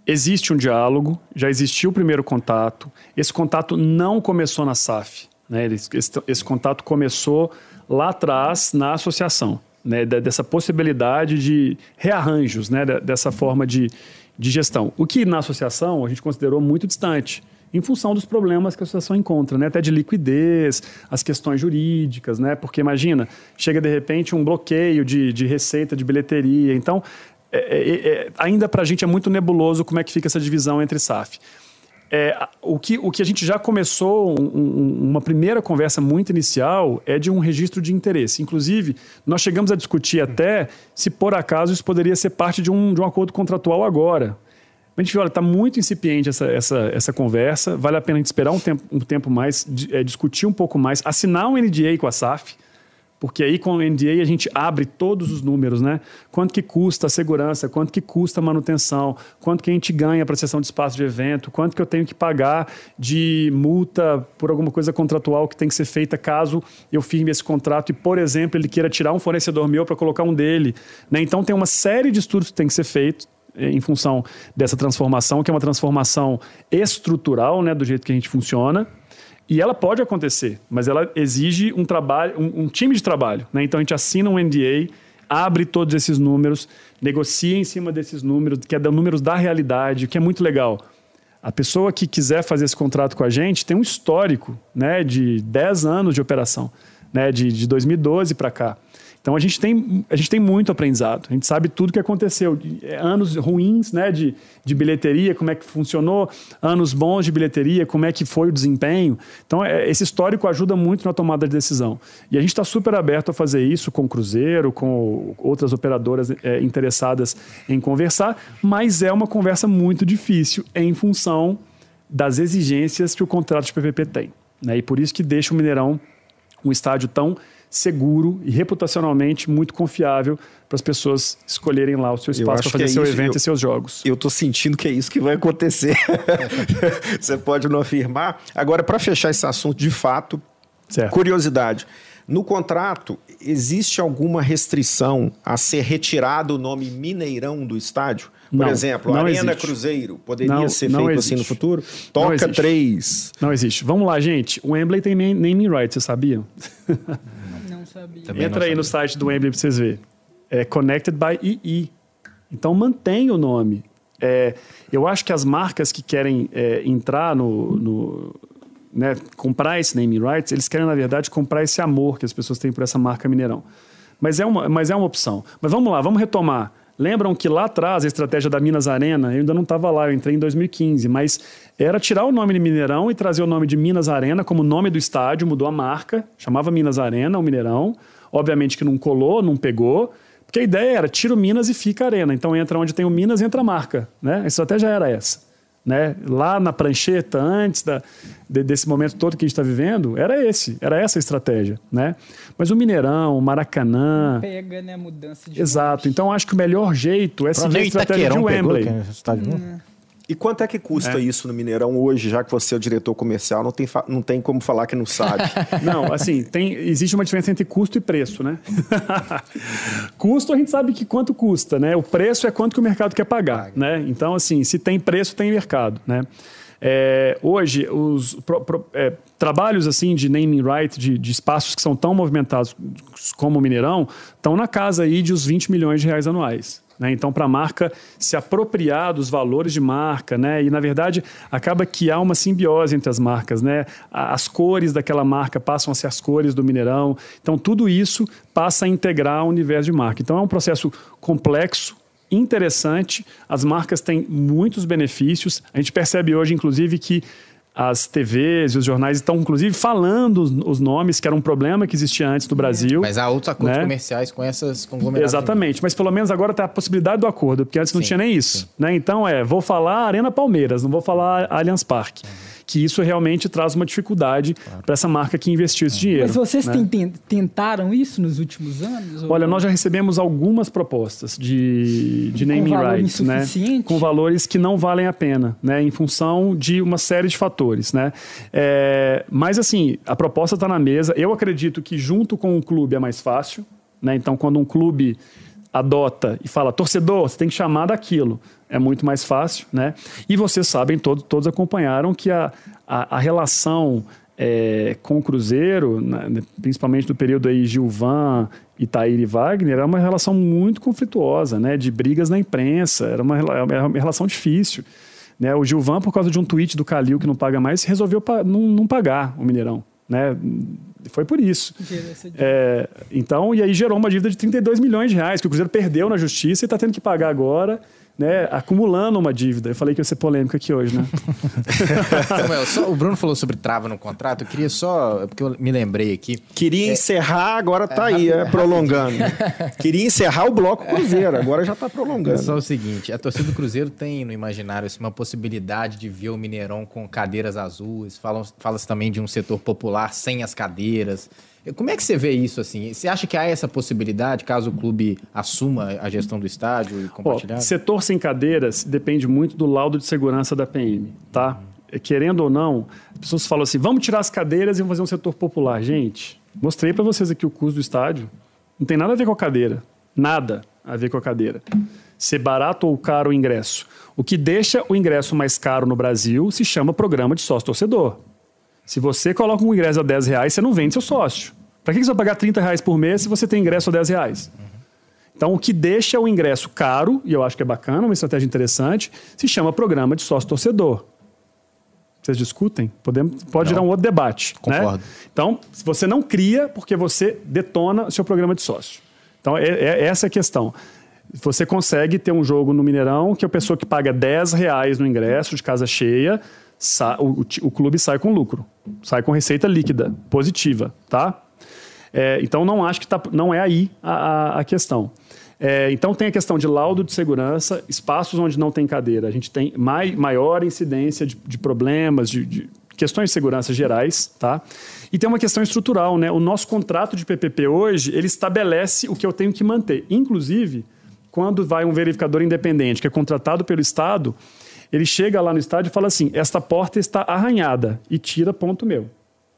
existe um diálogo, já existiu o primeiro contato. Esse contato não começou na SAF, né? Esse, esse, esse contato começou lá atrás na associação, né, dessa possibilidade de rearranjos, né, dessa forma de, de gestão. O que na associação a gente considerou muito distante em função dos problemas que a associação encontra, né? até de liquidez, as questões jurídicas, né? porque imagina, chega de repente um bloqueio de, de receita de bilheteria. Então, é, é, é, ainda para a gente é muito nebuloso como é que fica essa divisão entre SAF. É, o, que, o que a gente já começou, um, um, uma primeira conversa muito inicial, é de um registro de interesse. Inclusive, nós chegamos a discutir até se por acaso isso poderia ser parte de um, de um acordo contratual agora. A gente viu, olha, está muito incipiente essa, essa, essa conversa, vale a pena a gente esperar um tempo, um tempo mais, é, discutir um pouco mais, assinar um NDA com a SAF, porque aí com o NDA a gente abre todos os números, né? Quanto que custa a segurança, quanto que custa a manutenção, quanto que a gente ganha para a sessão de espaço de evento, quanto que eu tenho que pagar de multa por alguma coisa contratual que tem que ser feita caso eu firme esse contrato e, por exemplo, ele queira tirar um fornecedor meu para colocar um dele. Né? Então tem uma série de estudos que tem que ser feito em função dessa transformação, que é uma transformação estrutural, né, do jeito que a gente funciona. E ela pode acontecer, mas ela exige um trabalho, um, um time de trabalho. Né? Então a gente assina um NDA, abre todos esses números, negocia em cima desses números, que é números da realidade, que é muito legal. A pessoa que quiser fazer esse contrato com a gente tem um histórico né, de 10 anos de operação, né, de, de 2012 para cá. Então a gente tem, a gente tem muito aprendizado, a gente sabe tudo que aconteceu. É, anos ruins né, de, de bilheteria, como é que funcionou, anos bons de bilheteria, como é que foi o desempenho. Então é, esse histórico ajuda muito na tomada de decisão. E a gente está super aberto a fazer isso com o Cruzeiro, com outras operadoras é, interessadas em conversar, mas é uma conversa muito difícil em função das exigências que o contrato de PPP tem. Né? E por isso que deixa o Mineirão um estádio tão seguro e reputacionalmente muito confiável para as pessoas escolherem lá o seu espaço para fazer é seu isso. evento eu, e seus jogos. Eu estou sentindo que é isso que vai acontecer. Você pode não afirmar. Agora, para fechar esse assunto de fato, certo. curiosidade. No contrato, existe alguma restrição a ser retirado o nome Mineirão do estádio? Por não, exemplo, não Arena existe. Cruzeiro poderia não, ser feito existe. assim no futuro? Toca 3. Não existe. Vamos lá, gente. O Wembley tem naming rights, vocês sabiam? sabia. Também Entra aí sabia. no site do Wembley para vocês verem. É Connected by EE. Então mantém o nome. É, eu acho que as marcas que querem é, entrar no, no né, comprar esse naming rights, eles querem na verdade comprar esse amor que as pessoas têm por essa marca Mineirão. Mas é uma, mas é uma opção. Mas vamos lá, vamos retomar. Lembram que lá atrás a estratégia da Minas Arena, eu ainda não estava lá, eu entrei em 2015, mas era tirar o nome de Mineirão e trazer o nome de Minas Arena como nome do estádio, mudou a marca, chamava Minas Arena, o Mineirão. Obviamente que não colou, não pegou, porque a ideia era tira o Minas e fica a Arena. Então entra onde tem o Minas, entra a marca. Né? A estratégia era essa. Né? Lá na prancheta, antes da, de, desse momento todo que a gente está vivendo, era esse, era essa a estratégia, né? Mas o Mineirão, o Maracanã... Pega, né, a mudança de Exato, então acho que o melhor jeito é seguir a estratégia de Wembley. Pegou, é estádio hum. E quanto é que custa é. isso no Mineirão hoje, já que você é o diretor comercial? Não tem, não tem como falar que não sabe. não, assim, tem, existe uma diferença entre custo e preço, né? custo a gente sabe que quanto custa, né? O preço é quanto que o mercado quer pagar, né? Então, assim, se tem preço, tem mercado, né? É, hoje, os pro, pro, é, trabalhos assim de naming right, de, de, espaços que são tão movimentados como o Mineirão, estão na casa aí de uns 20 milhões de reais anuais. Né? Então, para a marca se apropriar dos valores de marca, né? e na verdade acaba que há uma simbiose entre as marcas. Né? As cores daquela marca passam a ser as cores do Mineirão. Então, tudo isso passa a integrar o universo de marca. Então, é um processo complexo, interessante. As marcas têm muitos benefícios. A gente percebe hoje, inclusive, que as TVs e os jornais estão, inclusive, falando os, os, nomes, que era um problema que existia antes no Brasil. Mas há outros acordos né? comerciais com essas conglomeradas. Exatamente, mas pelo menos agora tem a possibilidade do acordo, porque antes sim, não tinha nem isso. Né? Então, é, vou falar Arena Palmeiras, não vou falar Allianz Parque. Uhum que isso realmente traz uma dificuldade claro. para essa marca que investiu esse dinheiro. Mas vocês né? tentaram isso nos últimos anos? Olha, ou... nós já recebemos algumas propostas de, de naming rights, né? Com valores que não valem a pena, né? Em função de uma série de fatores, né? É, mas assim, a proposta está na mesa. Eu acredito que junto com o clube é mais fácil, né? Então, quando um clube adota e fala, torcedor, você tem que chamar daquilo é muito mais fácil, né? E vocês sabem, todos, todos acompanharam que a, a, a relação é, com o Cruzeiro, né, principalmente no período aí Gilvan, Itaíra e Wagner, era uma relação muito conflituosa, né, de brigas na imprensa, era uma, era uma relação difícil. Né? O Gilvan, por causa de um tweet do Calil que não paga mais, resolveu pa não, não pagar o Mineirão. Né? Foi por isso. É, então, e aí gerou uma dívida de 32 milhões de reais, que o Cruzeiro perdeu na justiça e está tendo que pagar agora né, acumulando uma dívida. Eu falei que ia ser polêmica aqui hoje, né? Samuel, só, o Bruno falou sobre trava no contrato. Eu queria só, porque eu me lembrei aqui. Queria é, encerrar, agora tá é, aí, é, prolongando. Queria encerrar o bloco Cruzeiro, agora já tá prolongando. É só o seguinte: a torcida do Cruzeiro tem no imaginário assim, uma possibilidade de ver o Mineirão com cadeiras azuis. Fala-se também de um setor popular sem as cadeiras. Como é que você vê isso assim? Você acha que há essa possibilidade caso o clube assuma a gestão do estádio e compartilhar? setor sem cadeiras depende muito do laudo de segurança da PM, tá? Querendo ou não, as pessoas falam assim: vamos tirar as cadeiras e vamos fazer um setor popular. Gente, mostrei para vocês aqui o custo do estádio. Não tem nada a ver com a cadeira. Nada a ver com a cadeira. Ser barato ou caro o ingresso. O que deixa o ingresso mais caro no Brasil se chama programa de sócio-torcedor. Se você coloca um ingresso a 10 reais, você não vende seu sócio. Para que você vai pagar 30 reais por mês se você tem ingresso a 10 reais? Então, o que deixa o ingresso caro, e eu acho que é bacana, uma estratégia interessante, se chama programa de sócio-torcedor. Vocês discutem? Podemos, pode gerar um outro debate. Né? Concordo. Né? Então, você não cria porque você detona o seu programa de sócio. Então, é, é essa a questão. Você consegue ter um jogo no Mineirão que a pessoa que paga 10 reais no ingresso de casa cheia o, o, clube sai com lucro, sai com receita líquida, positiva, tá? É, então não acho que tá, não é aí a, a, questão. É, então tem a questão de laudo de segurança, espaços onde não tem cadeira, a gente tem mai, maior incidência de, de problemas, de, de, questões de segurança gerais, tá? E tem uma questão estrutural, né? O nosso contrato de PPP hoje ele estabelece o que eu tenho que manter, inclusive quando vai um verificador independente que é contratado pelo Estado ele chega lá no estádio e fala assim: esta porta está arranhada e tira ponto meu.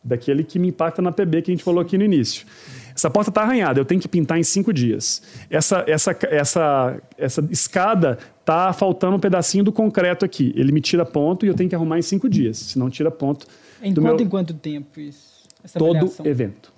Daquele que me impacta na PB que a gente falou aqui no início. Essa porta está arranhada, eu tenho que pintar em cinco dias. Essa, essa, essa, essa escada está faltando um pedacinho do concreto aqui. Ele me tira ponto e eu tenho que arrumar em cinco dias. Se não tira ponto. Em quanto meu... em quanto tempo isso? Todo evento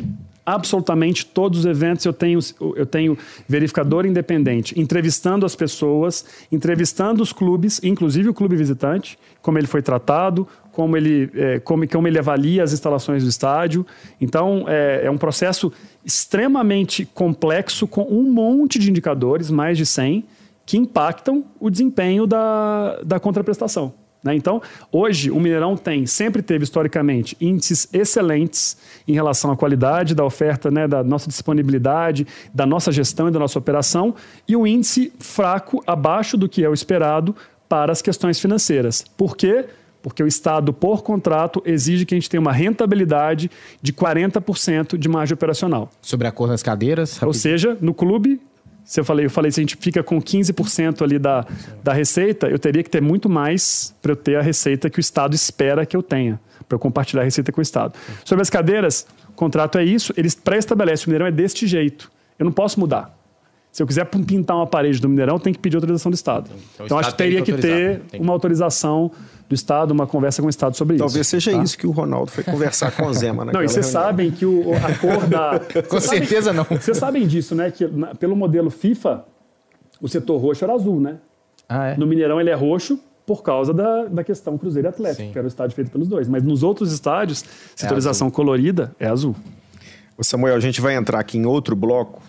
absolutamente todos os eventos eu tenho, eu tenho verificador independente, entrevistando as pessoas, entrevistando os clubes, inclusive o clube visitante, como ele foi tratado, como ele, é, como, como ele avalia as instalações do estádio. Então, é, é um processo extremamente complexo, com um monte de indicadores, mais de 100, que impactam o desempenho da, da contraprestação. Né? Então, hoje, o Mineirão tem, sempre teve historicamente, índices excelentes em relação à qualidade da oferta, né, da nossa disponibilidade, da nossa gestão e da nossa operação, e um índice fraco, abaixo do que é o esperado para as questões financeiras. Por quê? Porque o Estado, por contrato, exige que a gente tenha uma rentabilidade de 40% de margem operacional. Sobre a cor das cadeiras? Rapidinho. Ou seja, no clube, se eu falei, eu falei, se a gente fica com 15% ali da, da receita, eu teria que ter muito mais para eu ter a receita que o Estado espera que eu tenha, para eu compartilhar a receita com o Estado. Sobre as cadeiras, o contrato é isso, eles pré-estabelecem, o Mineirão é deste jeito. Eu não posso mudar. Se eu quiser pintar uma parede do Mineirão, tem que pedir autorização do Estado. Então, então acho que teria que, que ter uma autorização do Estado, uma conversa com o Estado sobre Talvez isso. Talvez seja tá? isso que o Ronaldo foi conversar com o Zema. Não, e vocês sabem que o, a cor da. com certeza não. Vocês sabem disso, né? Que na, pelo modelo FIFA, o setor roxo era azul, né? Ah, é? No Mineirão ele é roxo por causa da, da questão Cruzeiro Atlético, Sim. que era o estádio feito pelos dois. Mas nos outros estádios, setorização é colorida é azul. O Samuel, a gente vai entrar aqui em outro bloco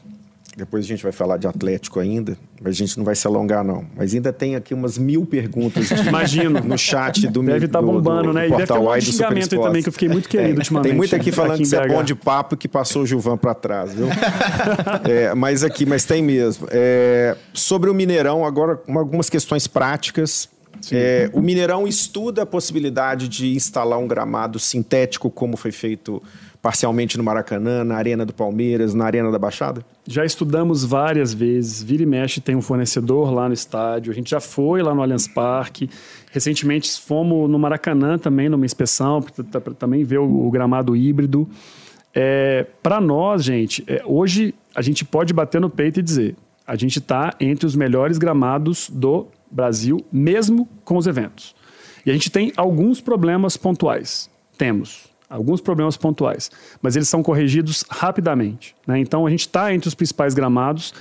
depois a gente vai falar de Atlético ainda, mas a gente não vai se alongar, não. Mas ainda tem aqui umas mil perguntas de, Imagino. no chat do Deve estar tá bombando, do, do, né? Do e deve ter um xingamento aí também, que eu fiquei muito querido é, ultimamente. Tem muito aqui falando aqui que você é bom de papo que passou o Gilvan para trás, viu? é, mas aqui, mas tem mesmo. É, sobre o Mineirão, agora algumas questões práticas. É, o Mineirão estuda a possibilidade de instalar um gramado sintético, como foi feito parcialmente no Maracanã, na Arena do Palmeiras, na Arena da Baixada? Já estudamos várias vezes. Vira e mexe tem um fornecedor lá no estádio. A gente já foi lá no Allianz Parque. Recentemente fomos no Maracanã também, numa inspeção, para também ver o, o gramado híbrido. É, para nós, gente, é, hoje a gente pode bater no peito e dizer: a gente está entre os melhores gramados do Brasil, mesmo com os eventos. E a gente tem alguns problemas pontuais. Temos alguns problemas pontuais, mas eles são corrigidos rapidamente. Né? Então a gente está entre os principais gramados.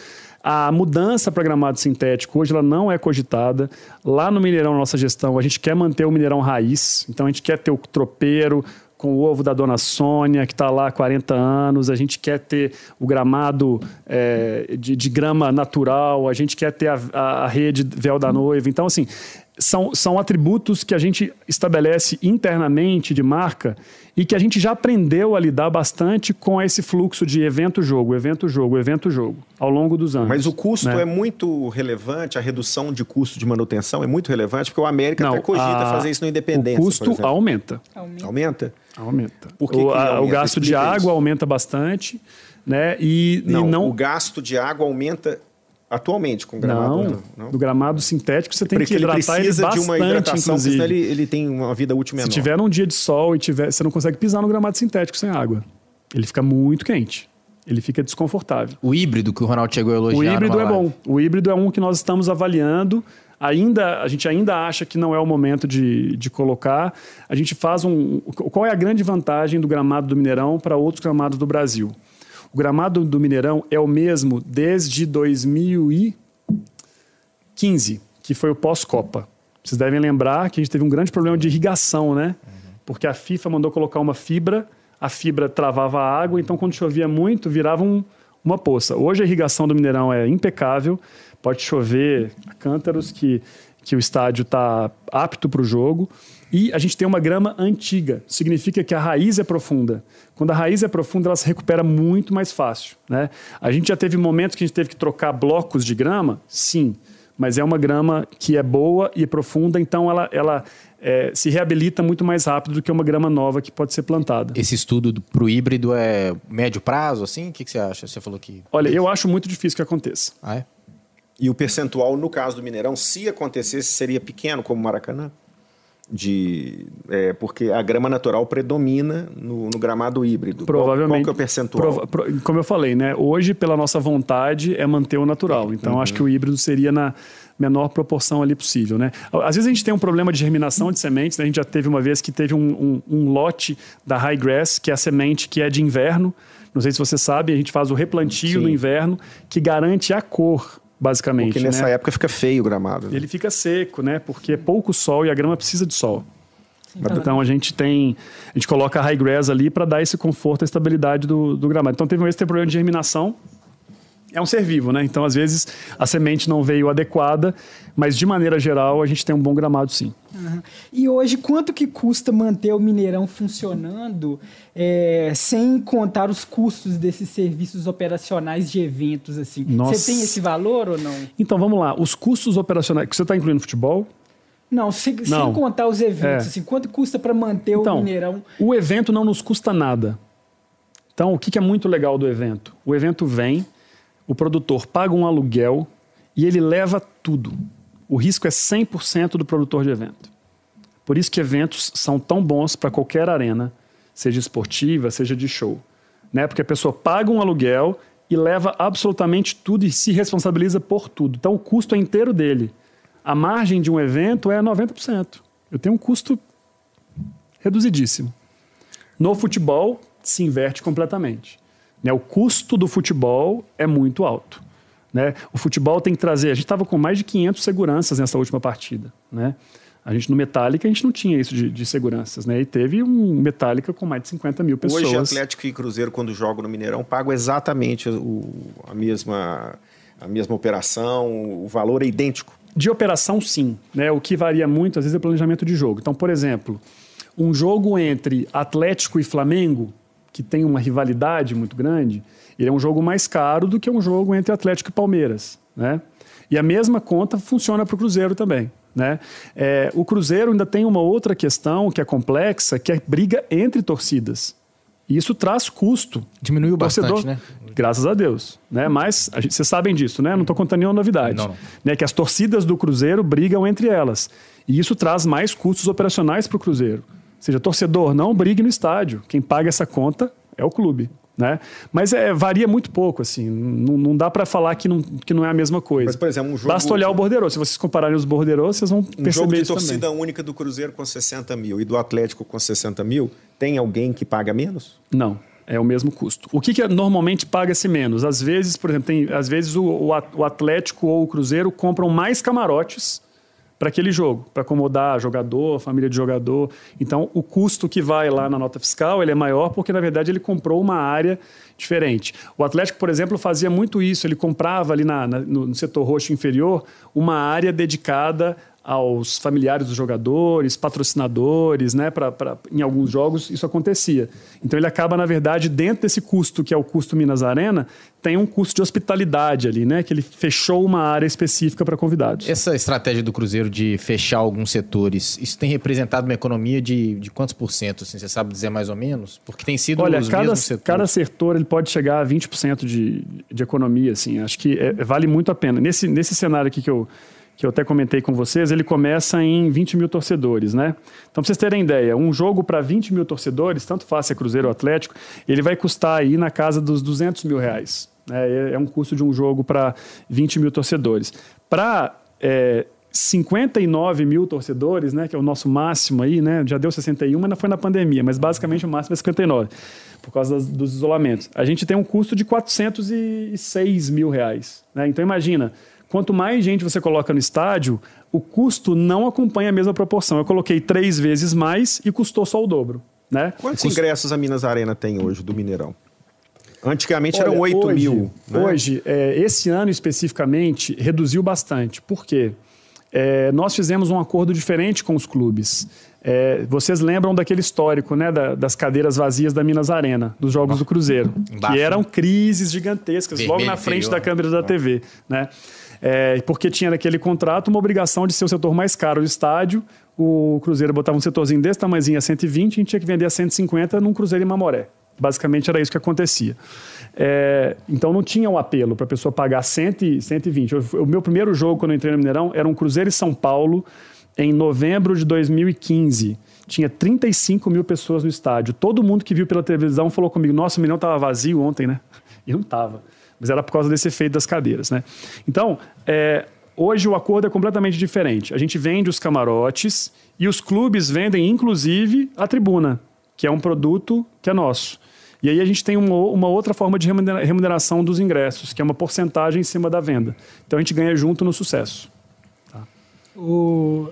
A mudança para gramado sintético hoje ela não é cogitada. Lá no Mineirão, nossa gestão, a gente quer manter o Mineirão raiz. Então a gente quer ter o tropeiro com o ovo da dona Sônia, que está lá há 40 anos. A gente quer ter o gramado é, de, de, grama natural. A gente quer ter a, a, a rede véu da noiva. Então, assim, são, são atributos que a gente estabelece internamente de marca e que a gente já aprendeu a lidar bastante com esse fluxo de evento-jogo, evento-jogo, evento-jogo, ao longo dos anos. Mas o custo né? é muito relevante, a redução de custo de manutenção é muito relevante, porque o América Não, até cogita a... fazer isso no Independência. O custo aumenta. Aumenta? Aumenta. aumenta. Por que o, que aumenta? o gasto de água isso? aumenta bastante. Né? E, não, e não, o gasto de água aumenta Atualmente, com gramado? Não, não. do gramado sintético você tem Porque que hidratar ele, precisa ele bastante, de uma hidratação, inclusive. senão ele, ele tem uma vida útil menor. Se tiver num dia de sol e tiver, você não consegue pisar no gramado sintético sem água. Ele fica muito quente. Ele fica desconfortável. O híbrido que o Ronaldo chegou a elogiar. O híbrido é bom. O híbrido é um que nós estamos avaliando. Ainda, a gente ainda acha que não é o momento de, de colocar. A gente faz um. Qual é a grande vantagem do gramado do Mineirão para outros gramados do Brasil? O gramado do Mineirão é o mesmo desde 2015, que foi o pós-Copa. Vocês devem lembrar que a gente teve um grande problema de irrigação, né? Porque a FIFA mandou colocar uma fibra, a fibra travava a água, então quando chovia muito, virava um, uma poça. Hoje a irrigação do Mineirão é impecável, pode chover a cântaros que, que o estádio está apto para o jogo. E a gente tem uma grama antiga, significa que a raiz é profunda. Quando a raiz é profunda, ela se recupera muito mais fácil. Né? A gente já teve momentos que a gente teve que trocar blocos de grama? Sim, mas é uma grama que é boa e é profunda, então ela, ela é, se reabilita muito mais rápido do que uma grama nova que pode ser plantada. Esse estudo para o híbrido é médio prazo, assim? O que, que, você acha? Você falou que. Olha, eu acho muito difícil que aconteça. Ah, é? E o percentual, no caso do Mineirão, se acontecesse, seria pequeno, como Maracanã? De é, porque a grama natural predomina no, no gramado híbrido. Provavelmente. Qual, qual é o percentual? Prova, pro, como eu falei, né? Hoje, pela nossa vontade, é manter o natural. Então, uhum. acho que o híbrido seria na menor proporção ali possível, né? Às vezes a gente tem um problema de germinação de sementes. Né? A gente já teve uma vez que teve um, um, um lote da high grass, que é a semente que é de inverno. Não sei se você sabe, a gente faz o replantio Sim. no inverno, que garante a cor basicamente. Porque nessa né? época fica feio o gramado. Né? Ele fica seco, né? Porque é pouco sol e a grama precisa de sol. Sim, então a gente tem, a gente coloca a high grass ali para dar esse conforto, a estabilidade do, do gramado. Então teve um vez que teve problema de germinação, é um ser vivo, né? Então, às vezes, a semente não veio adequada, mas de maneira geral, a gente tem um bom gramado sim. Uhum. E hoje, quanto que custa manter o Mineirão funcionando é, sem contar os custos desses serviços operacionais de eventos, assim? Nossa. Você tem esse valor ou não? Então, vamos lá. Os custos operacionais, que você está incluindo futebol? Não, sem, não. sem contar os eventos, é. assim, quanto custa para manter então, o Mineirão? O evento não nos custa nada. Então, o que, que é muito legal do evento? O evento vem o produtor paga um aluguel e ele leva tudo. O risco é 100% do produtor de evento. Por isso que eventos são tão bons para qualquer arena, seja esportiva, seja de show. Né? Porque a pessoa paga um aluguel e leva absolutamente tudo e se responsabiliza por tudo. Então o custo é inteiro dele. A margem de um evento é 90%. Eu tenho um custo reduzidíssimo. No futebol, se inverte completamente. Né? O custo do futebol é muito alto. Né? O futebol tem que trazer. A gente estava com mais de 500 seguranças nessa última partida. Né? A gente no Metallica a gente não tinha isso de, de, seguranças, né? E teve um Metallica com mais de 50 mil pessoas. Hoje Atlético e Cruzeiro quando jogam no Mineirão pagam exatamente o, a mesma a mesma operação, o valor é idêntico. De operação sim, né? O que varia muito às vezes é o planejamento de jogo. Então, por exemplo, um jogo entre Atlético e Flamengo que tem uma rivalidade muito grande, ele é um jogo mais caro do que um jogo entre Atlético e Palmeiras, né? E a mesma conta funciona para o Cruzeiro também. Né? É, o Cruzeiro ainda tem uma outra questão que é complexa, que é briga entre torcidas. E isso traz custo. Diminuiu torcedor, bastante, né? Graças a Deus. Né? Mas gente, vocês sabem disso, né? Não estou contando nenhuma novidade. Não, não. Né? Que as torcidas do Cruzeiro brigam entre elas. E isso traz mais custos operacionais para o Cruzeiro seja, torcedor, não brigue no estádio. Quem paga essa conta é o clube. Né? Mas é, varia muito pouco, assim. Não, não dá para falar que não, que não é a mesma coisa. Mas, por exemplo, um jogo... Basta olhar o bordeiro. Se vocês compararem os borderos, vocês vão um perceber jogo de torcida também. única do Cruzeiro com 60 mil e do Atlético com 60 mil, tem alguém que paga menos? Não. É o mesmo custo. O que, que normalmente paga-se menos? Às vezes, por exemplo, tem, às vezes o, o Atlético ou o Cruzeiro compram mais camarotes para aquele jogo, para acomodar jogador, família de jogador. Então, o custo que vai lá na nota fiscal ele é maior porque, na verdade, ele comprou uma área diferente. O Atlético, por exemplo, fazia muito isso. Ele comprava ali na, na, no setor roxo inferior uma área dedicada aos familiares dos jogadores, patrocinadores, né? Pra, pra, em alguns jogos isso acontecia. Então ele acaba, na verdade, dentro desse custo, que é o custo Minas Arena, tem um custo de hospitalidade ali, né? Que ele fechou uma área específica para convidados. Essa estratégia do Cruzeiro de fechar alguns setores, isso tem representado uma economia de, de quantos por cento? Assim, você sabe dizer mais ou menos? Porque tem sido Olha, os cada, cada setor ele pode chegar a 20% de, de economia, assim. Acho que é, vale muito a pena. Nesse, nesse cenário aqui que eu que eu até comentei com vocês, ele começa em 20 mil torcedores, né? Então, para vocês terem ideia, um jogo para 20 mil torcedores, tanto faz se é Cruzeiro ou Atlético, ele vai custar aí na casa dos 200 mil reais. É, é um custo de um jogo para 20 mil torcedores. Para é, 59 mil torcedores, né, que é o nosso máximo aí, né? Já deu 61, mas não foi na pandemia, mas basicamente o máximo é 59, por causa das, dos isolamentos. A gente tem um custo de 406 mil reais. Né? Então imagina, Quanto mais gente você coloca no estádio, o custo não acompanha a mesma proporção. Eu coloquei três vezes mais e custou só o dobro. Né? Quantos custo... ingressos a Minas Arena tem hoje do Mineirão? Antigamente Olha, eram 8 hoje, mil. Né? Hoje, é, esse ano especificamente, reduziu bastante. Por quê? É, nós fizemos um acordo diferente com os clubes. É, vocês lembram daquele histórico, né, da, das cadeiras vazias da Minas Arena, dos jogos do Cruzeiro, Embaixo. que eram crises gigantescas, Vermelho logo na frente inferior. da câmera da TV, né? É, porque tinha naquele contrato uma obrigação de ser o setor mais caro do estádio. O Cruzeiro botava um setorzinho desse tamanhozinho a 120 e a gente tinha que vender a 150 num Cruzeiro em Mamoré. Basicamente era isso que acontecia. É, então não tinha um apelo para a pessoa pagar 100, 120. O, meu primeiro jogo, quando eu entrei no Mineirão, era um Cruzeiro em São Paulo, em novembro de 2015. Tinha 35 mil pessoas no estádio. Todo mundo que viu pela televisão falou comigo: Nossa, o Mineirão estava vazio ontem, né? E não estava mas era por causa desse efeito das cadeiras. Né? Então, é, hoje o acordo é completamente diferente. A gente vende os camarotes e os clubes vendem, inclusive, a tribuna, que é um produto que é nosso. E aí a gente tem uma, uma, outra forma de remuneração dos ingressos, que é uma porcentagem em cima da venda. Então a gente ganha junto no sucesso. Tá? O...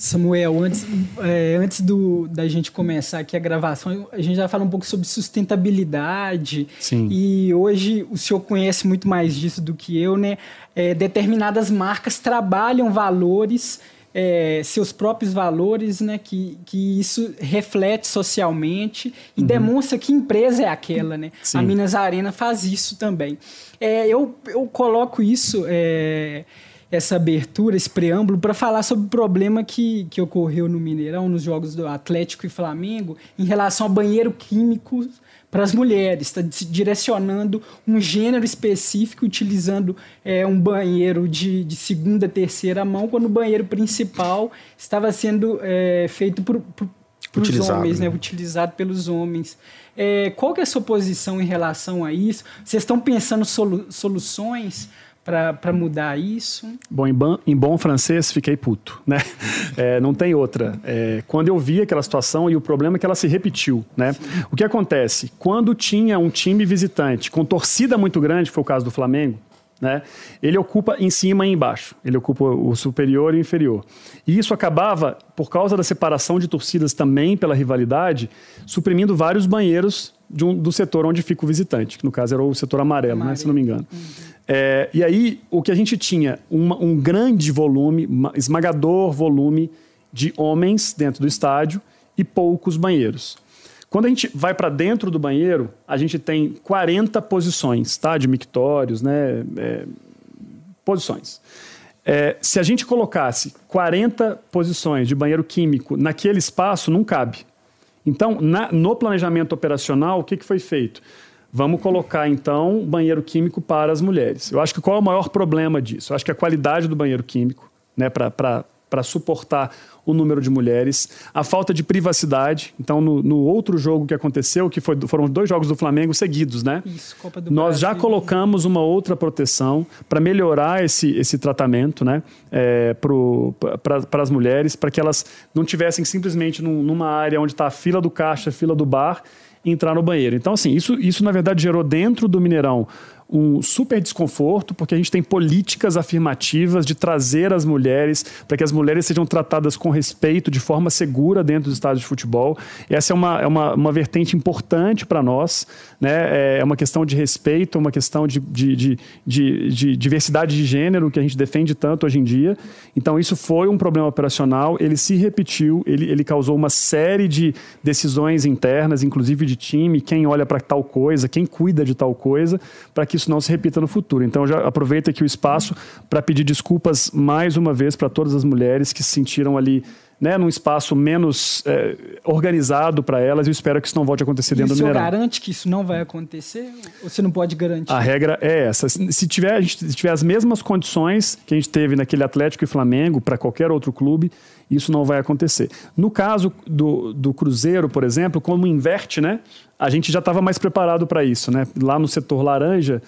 Samuel, antes, é, antes do, da gente começar aqui a gravação, a gente já fala um pouco sobre sustentabilidade. Sim. E hoje o senhor conhece muito mais disso do que eu, né? É, determinadas marcas trabalham valores, é, seus próprios valores, né? Que, que isso reflete socialmente e uhum. demonstra que empresa é aquela, né? Sim. A Minas Arena faz isso também. É, eu, eu coloco isso é, essa abertura, esse preâmbulo, para falar sobre o problema que, que ocorreu no Mineirão, nos jogos do Atlético e Flamengo, em relação ao banheiro químico para as mulheres, está direcionando um gênero específico, utilizando é, um banheiro de, de segunda, terceira mão, quando o banheiro principal estava sendo é, feito por, por para os homens, né? né? Utilizado pelos homens. É, qual que é a sua posição em relação a isso? Vocês estão pensando solu soluções para mudar isso? Bom em, bom, em bom francês, fiquei puto, né? É, não tem outra. É, quando eu vi aquela situação e o problema é que ela se repetiu, né? O que acontece? Quando tinha um time visitante com torcida muito grande, foi o caso do Flamengo, né? Ele ocupa em cima e embaixo. Ele ocupa o superior e o inferior. E isso acabava, por causa da separação de torcidas também pela rivalidade, suprimindo vários banheiros um, do setor onde fica o visitante, que no caso era o setor amarelo, amarelo. Né, se não me engano. Uhum. É, e aí, o que a gente tinha? Uma, um grande volume, esmagador volume de homens dentro do estádio e poucos banheiros. Quando a gente vai para dentro do banheiro, a gente tem 40 posições, tá? De mictórios, né? É, posições. É, se a gente colocasse 40 posições de banheiro químico naquele espaço, não cabe. Então, na, no planejamento operacional, o que, que foi feito? Vamos colocar, então, banheiro químico para as mulheres. Eu acho que qual é o maior problema disso? Eu acho que a qualidade do banheiro químico, né, para para suportar o número de mulheres, a falta de privacidade. Então, no, no outro jogo que aconteceu, que foi, foram dois jogos do Flamengo seguidos, né? Isso, Copa do Nós Brasil. já colocamos uma outra proteção para melhorar esse, esse tratamento, né? É, para as mulheres, para que elas não tivessem simplesmente num, numa área onde está a fila do caixa, a fila do bar, entrar no banheiro. Então, assim, isso, isso na verdade gerou dentro do Mineirão um super desconforto, porque a gente tem políticas afirmativas de trazer as mulheres, para que as mulheres sejam tratadas com respeito, de forma segura dentro dos estádios de futebol. Essa é uma, é uma, uma vertente importante para nós, né? é uma questão de respeito, uma questão de, de, de, de, de diversidade de gênero que a gente defende tanto hoje em dia. Então, isso foi um problema operacional, ele se repetiu, ele, ele causou uma série de decisões internas, inclusive de time, quem olha para tal coisa, quem cuida de tal coisa, para que isso não se repita no futuro. Então, já aproveito aqui o espaço para pedir desculpas mais uma vez para todas as mulheres que se sentiram ali né, num espaço menos é, organizado para elas e eu espero que isso não volte a acontecer dentro e do Mineirão. Você garante que isso não vai acontecer? Ou você não pode garantir? A regra é essa. Se tiver, a gente, se tiver as mesmas condições que a gente teve naquele Atlético e Flamengo para qualquer outro clube, isso não vai acontecer. No caso do, do Cruzeiro, por exemplo, como inverte, né, a gente já estava mais preparado para isso. Né? Lá no setor laranja,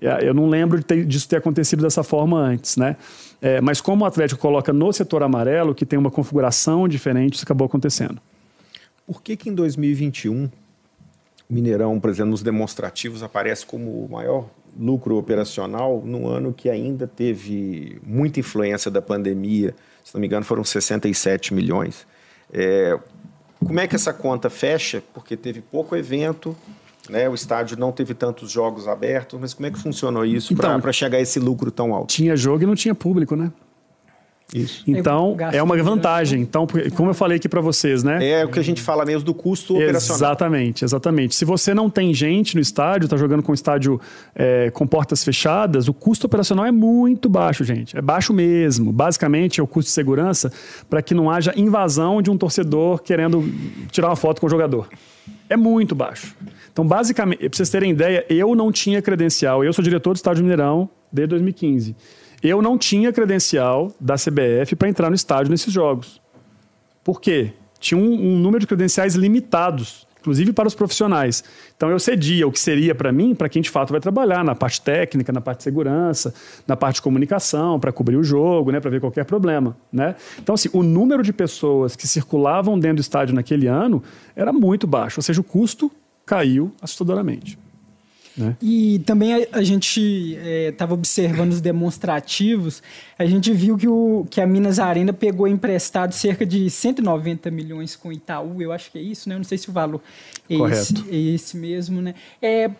eu não lembro de ter, disso ter acontecido dessa forma antes, né? É, mas como o Atlético coloca no setor amarelo, que tem uma configuração diferente, isso acabou acontecendo. Por que que em 2021 o Mineirão, por exemplo, nos demonstrativos aparece como o maior lucro operacional num ano que ainda teve muita influência da pandemia? Se não me engano, foram 67 milhões. É, como é que essa conta fecha? Porque teve pouco evento, né? O estádio não teve tantos jogos abertos, mas como é que funcionou isso Então, para chegar a esse lucro tão alto? Tinha jogo e não tinha público, né? Isso. Então, é uma vantagem. Então, porque- como eu falei aqui para vocês, né? É o que a gente fala mesmo do custo operacional. Exatamente, exatamente. Se você não tem gente no estádio, está jogando com o estádio é, com portas fechadas, o custo operacional é muito baixo, gente. É baixo mesmo. Basicamente, é o custo de segurança para que não haja invasão de um torcedor querendo tirar uma foto com o jogador. É muito baixo. Então, basicamente, para vocês terem ideia, eu não tinha credencial. Eu sou diretor do Estádio Mineirão desde 2015. Eu não tinha credencial da CBF para entrar no estádio nesses jogos. Por quê? Tinha um, um número de credenciais limitados, inclusive para os profissionais. Então eu cedia o que seria para mim, para quem de fato vai trabalhar na parte técnica, na parte de segurança, na parte de comunicação, para cobrir o jogo, né, para ver qualquer problema, né? Então assim, o número de pessoas que circulavam dentro do estádio naquele ano era muito baixo, ou seja, o custo caiu assustadoramente. Né? E também a, a gente estava observando os demonstrativos, a gente viu que, o, que a Minas Arena pegou emprestado cerca de 190 milhões com Itaú, eu acho que é isso, né? Eu não sei se o valor é esse, é esse mesmo, né? É,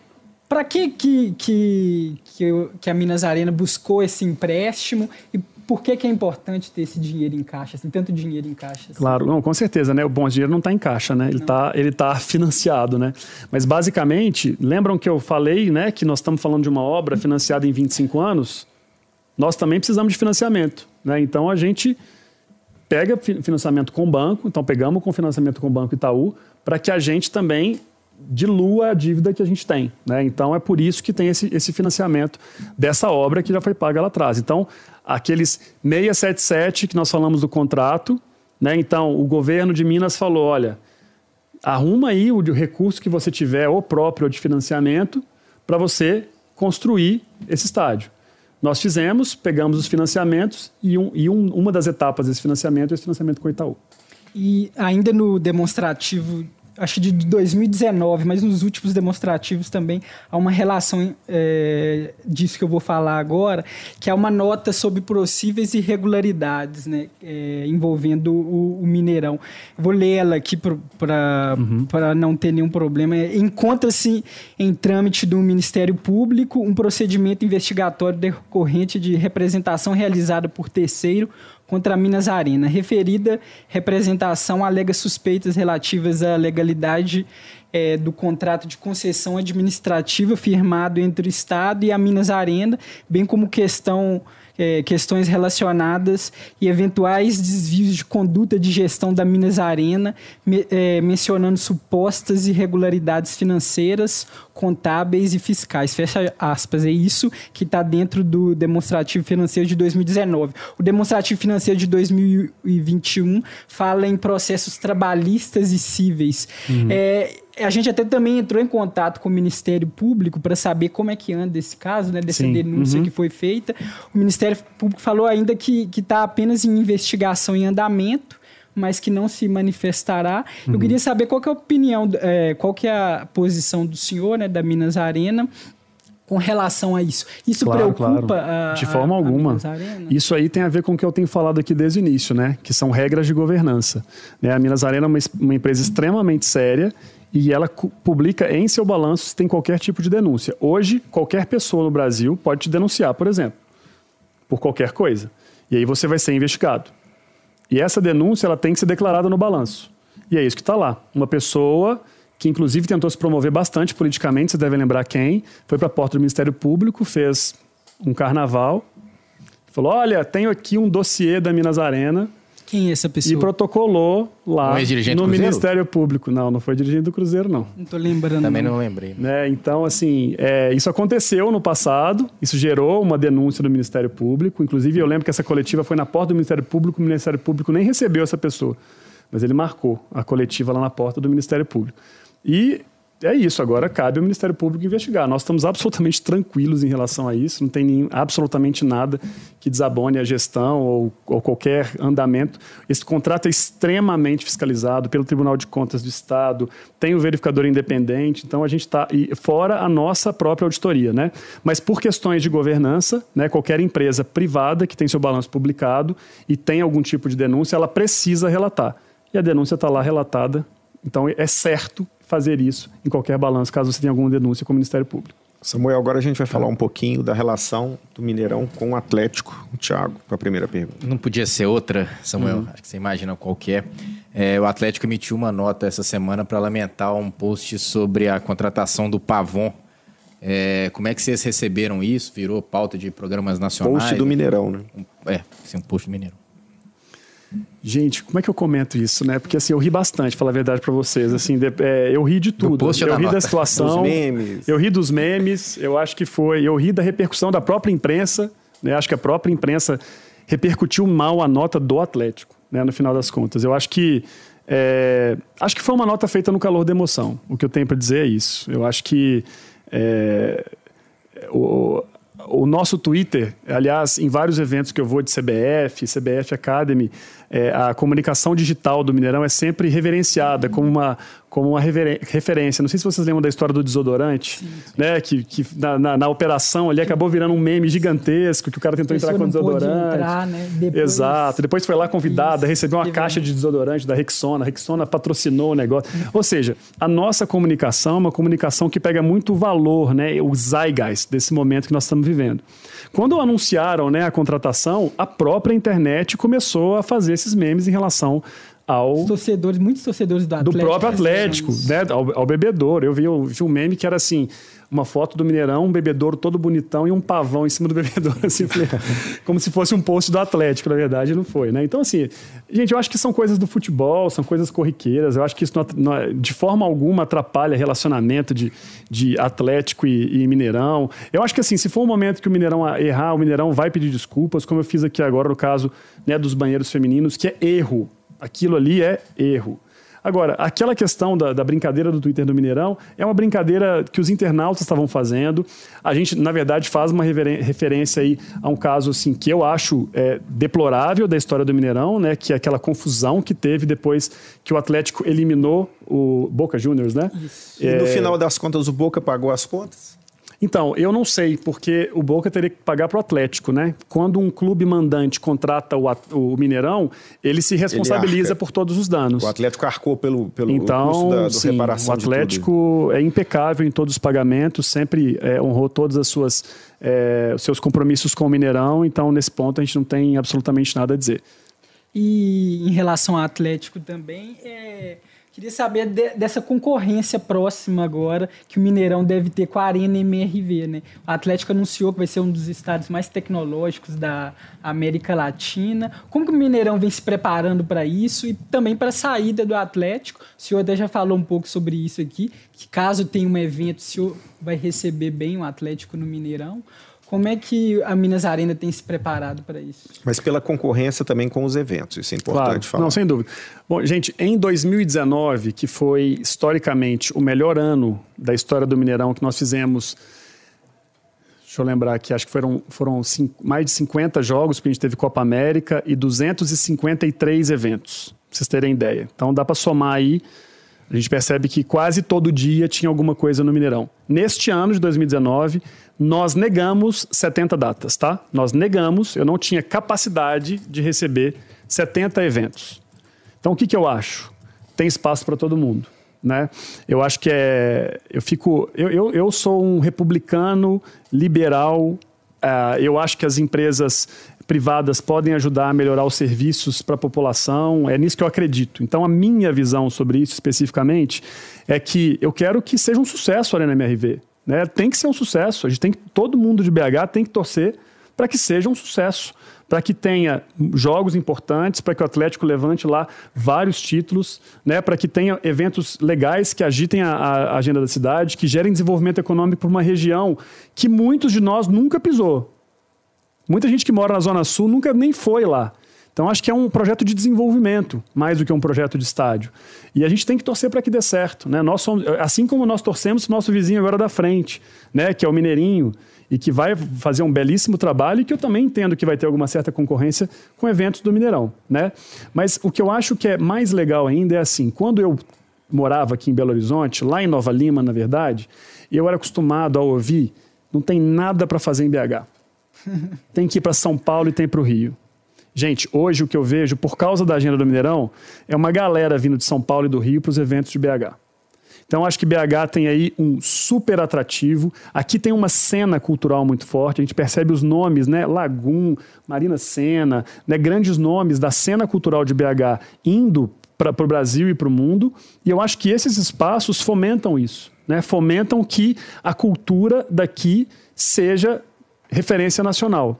Para que, que, que, que, que a Minas Arena buscou esse empréstimo e por que, que é importante ter esse dinheiro em caixa, assim, tanto dinheiro em caixa? assim? Claro, não, com certeza, né? O bom dinheiro não está em caixa, né? Ele está ele tá financiado, né? Mas basicamente, lembram que eu falei, né, que nós estamos falando de uma obra financiada em 25 anos? Nós também precisamos de financiamento, né? Então a gente pega fi- financiamento com o banco, então pegamos com financiamento com o Banco Itaú, para que a gente também dilua a dívida que a gente tem. Né? Então é por isso que tem esse, esse financiamento dessa obra que já foi paga lá atrás. Então, aqueles 677 que nós falamos do contrato, né? então o governo de Minas falou: olha, arruma aí o recurso que você tiver, ou próprio ou de financiamento, para você construir esse estádio. Nós fizemos, pegamos os financiamentos e, um- e um- uma das etapas desse financiamento é esse financiamento com o Itaú. E ainda no demonstrativo, acho de 2019, mas nos últimos demonstrativos também, há uma relação é, disso que eu vou falar agora, que é uma nota sobre possíveis irregularidades né, é, envolvendo o, o Mineirão. Vou ler ela aqui para não ter nenhum problema. É, Encontra-se em trâmite do Ministério Público um procedimento investigatório decorrente de representação realizada por terceiro contra a Minas Arena. Referida representação alega suspeitas relativas à legalidade eh, do contrato de concessão administrativa firmado entre o Estado e a Minas Arena, bem como questão é, questões relacionadas e eventuais desvios de conduta de gestão da Minas Arena, me, é, mencionando supostas irregularidades financeiras, contábeis e fiscais. Fecha aspas. É isso que está dentro do demonstrativo financeiro de 2019. O demonstrativo financeiro de 2021 fala em processos trabalhistas e cíveis. Uhum. É, a gente até também entrou em contato com o Ministério Público para saber como é que anda esse caso, né, dessa Sim. denúncia uhum. que foi feita. O Ministério Público falou ainda que está apenas em investigação em andamento, mas que não se manifestará. Uhum. Eu queria saber qual que é a opinião, é, qual que é a posição do senhor, né, da Minas Arena, com relação a isso. Isso claro, preocupa claro. A, De forma a, alguma. A isso aí tem a ver com o que eu tenho falado aqui desde o início, né? Que são regras de governança. Né? A Minas Arena é uma, uma empresa extremamente séria e ela publica em seu balanço se tem qualquer tipo de denúncia. Hoje, qualquer pessoa no Brasil pode te denunciar, por exemplo, por qualquer coisa. E aí você vai ser investigado. E essa denúncia ela tem que ser declarada no balanço. E é isso que está lá. Uma pessoa que inclusive tentou se promover bastante politicamente, vocês devem lembrar quem, foi para a porta do Ministério Público, fez um carnaval, falou: Olha, tenho aqui um dossiê da Minas Arena quem é essa pessoa? E protocolou lá no Ministério Público. Não, não foi dirigente do Cruzeiro, não. Não tô lembrando. Também não, lembrei. Né? Então, assim, é, isso aconteceu no passado, isso gerou uma denúncia do Ministério Público. Inclusive, eu lembro que essa coletiva foi na porta do Ministério Público, o Ministério Público nem recebeu essa pessoa. Mas ele marcou a coletiva lá na porta do Ministério Público. E é isso, agora cabe ao Ministério Público investigar. Nós estamos absolutamente tranquilos em relação a isso, não tem nenhum, absolutamente nada que desabone a gestão ou, ou, qualquer andamento. Esse contrato é extremamente fiscalizado pelo Tribunal de Contas do Estado, tem o verificador independente, então a gente está fora a nossa própria auditoria, né? Mas por questões de governança, né, qualquer empresa privada que tem seu balanço publicado e tem algum tipo de denúncia, ela precisa relatar. E a denúncia está lá relatada, então é certo fazer isso em qualquer balanço, caso você tenha alguma denúncia com o Ministério Público. Samuel, agora a gente vai falar um pouquinho da relação do Mineirão com o Atlético. O Thiago, para a primeira pergunta. Não podia ser outra, Samuel. Uhum. Acho que você imagina qual que é. é. O Atlético emitiu uma nota essa semana para lamentar um post sobre a contratação do Pavon. É, como é que vocês receberam isso? Virou pauta de programas nacionais? Post do Mineirão, né? É, sim, um post do Mineirão. Gente, como é que eu comento isso, né? Porque assim, eu ri bastante, falar a verdade para vocês. Assim, de, é, eu ri de tudo. eu ri nota. da situação. memes. Eu ri dos memes. Eu acho que foi. Eu ri da repercussão da própria imprensa. Né? Acho que a própria imprensa repercutiu mal a nota do Atlético, né? No final das contas. Eu acho que. É, acho que foi uma nota feita no calor da emoção. O que eu tenho para dizer é isso. Eu acho que. É, o, o nosso Twitter, aliás, em vários eventos que eu vou de CBF, CBF Academy, é, a comunicação digital do Mineirão é sempre reverenciada como uma, como uma referência. Não sei se vocês lembram da história do desodorante, sim, sim. né? Que, que na, na, na, operação ali acabou virando um meme gigantesco, que o cara tentou entrar com desodorante. Entrar, né? Depois... Exato. Depois foi lá convidada, recebeu uma caixa de desodorante da Rexona. A Rexona patrocinou o negócio. Ou seja, a nossa comunicação é uma comunicação que pega muito valor, né? O zeitgeist desse momento que nós estamos vivendo. Quando anunciaram né, a contratação, a própria internet começou a fazer esses memes em relação ao. torcedores, muitos torcedores do Atlético. Do próprio Atlético, né? Ao, ao bebedouro. Eu vi, eu vi um meme que era assim: uma foto do Mineirão, um bebedouro todo bonitão e um pavão em cima do bebedouro, assim, como se fosse um post do Atlético, na verdade, não foi, né? Então, assim, gente, eu acho que são coisas do futebol, são coisas corriqueiras, eu acho que isso não, não, de forma alguma atrapalha relacionamento de, de Atlético e, e, Mineirão. Eu acho que, assim, se for um momento que o Mineirão errar, o Mineirão vai pedir desculpas, como eu fiz aqui agora no caso né, dos banheiros femininos, que é erro. Aquilo ali é erro. Agora, aquela questão da, da, brincadeira do Twitter do Mineirão é uma brincadeira que os internautas estavam fazendo. A gente, na verdade, faz uma referência aí a um caso assim, que eu acho é, deplorável da história do Mineirão, né? que é aquela confusão que teve depois que o Atlético eliminou o Boca Juniors, né? Isso. É... E no final das contas, o Boca pagou as contas? Então, eu não sei, porque o Boca teria que pagar para o Atlético, né? Quando um clube mandante contrata o, o Mineirão, ele se responsabiliza ele por todos os danos. O Atlético arcou pelo, pelo então, custo da do sim, reparação. O Atlético é impecável em todos os pagamentos, sempre é, honrou todas as suas é, os seus compromissos com o Mineirão, então nesse ponto a gente não tem absolutamente nada a dizer. E em relação ao Atlético também, é Queria saber de, dessa concorrência próxima agora, que o Mineirão deve ter com a Arena MRV, né? O Atlético anunciou que vai ser um dos estados mais tecnológicos da América Latina. Como que o Mineirão vem se preparando para isso e também para a saída do Atlético? O senhor até já falou um pouco sobre isso aqui, que caso tenha um evento, o senhor vai receber bem o Atlético no Mineirão. Como é que a Minas Arena tem se preparado para isso? Mas pela concorrência também com os eventos, isso é importante claro. falar. Não, sem dúvida. Bom, gente, em 2019, que foi historicamente o melhor ano da história do Mineirão, que nós fizemos Deixa eu lembrar aqui, acho que foram, foram cinco, mais de 50 jogos, porque a gente teve Copa América e 253 eventos, pra vocês terem ideia. Então dá para somar aí, a gente percebe que quase todo dia tinha alguma coisa no Mineirão. Neste ano de 2019, nós negamos 70 datas, tá? Nós negamos, eu não tinha capacidade de receber 70 eventos. Então o que, que eu acho? Tem espaço para todo mundo. Né? Eu acho que é. Eu fico. Eu, eu, eu sou um republicano liberal. Uh, eu acho que as empresas privadas podem ajudar a melhorar os serviços para a população. É nisso que eu acredito. Então, a minha visão sobre isso especificamente é que eu quero que seja um sucesso a Arena MRV. Né? Tem que ser um sucesso. A gente tem que, todo mundo de BH tem que torcer para que seja um sucesso, para que tenha jogos importantes, para que o Atlético levante lá vários títulos, né? para que tenha eventos legais que agitem a, a agenda da cidade, que gerem desenvolvimento econômico para uma região que muitos de nós nunca pisou. Muita gente que mora na Zona Sul nunca nem foi lá. Então, acho que é um projeto de desenvolvimento, mais do que um projeto de estádio. E a gente tem que torcer para que dê certo. Né? Nós somos, assim como nós torcemos o nosso vizinho agora da frente, né? que é o Mineirinho, e que vai fazer um belíssimo trabalho, e que eu também entendo que vai ter alguma certa concorrência com eventos do Mineirão. Né? Mas o que eu acho que é mais legal ainda é assim, quando eu morava aqui em Belo Horizonte, lá em Nova Lima, na verdade, eu era acostumado a ouvir, não tem nada para fazer em BH. Tem que ir para São Paulo e tem para o Rio. Gente, hoje o que eu vejo, por causa da agenda do Mineirão, é uma galera vindo de São Paulo e do Rio para os eventos de BH. Então, acho que BH tem aí um super atrativo. Aqui tem uma cena cultural muito forte. A gente percebe os nomes, né? Lagum, Marina Sena, né? grandes nomes da cena cultural de BH indo para o Brasil e para o mundo. E eu acho que esses espaços fomentam isso. Né? Fomentam que a cultura daqui seja referência nacional.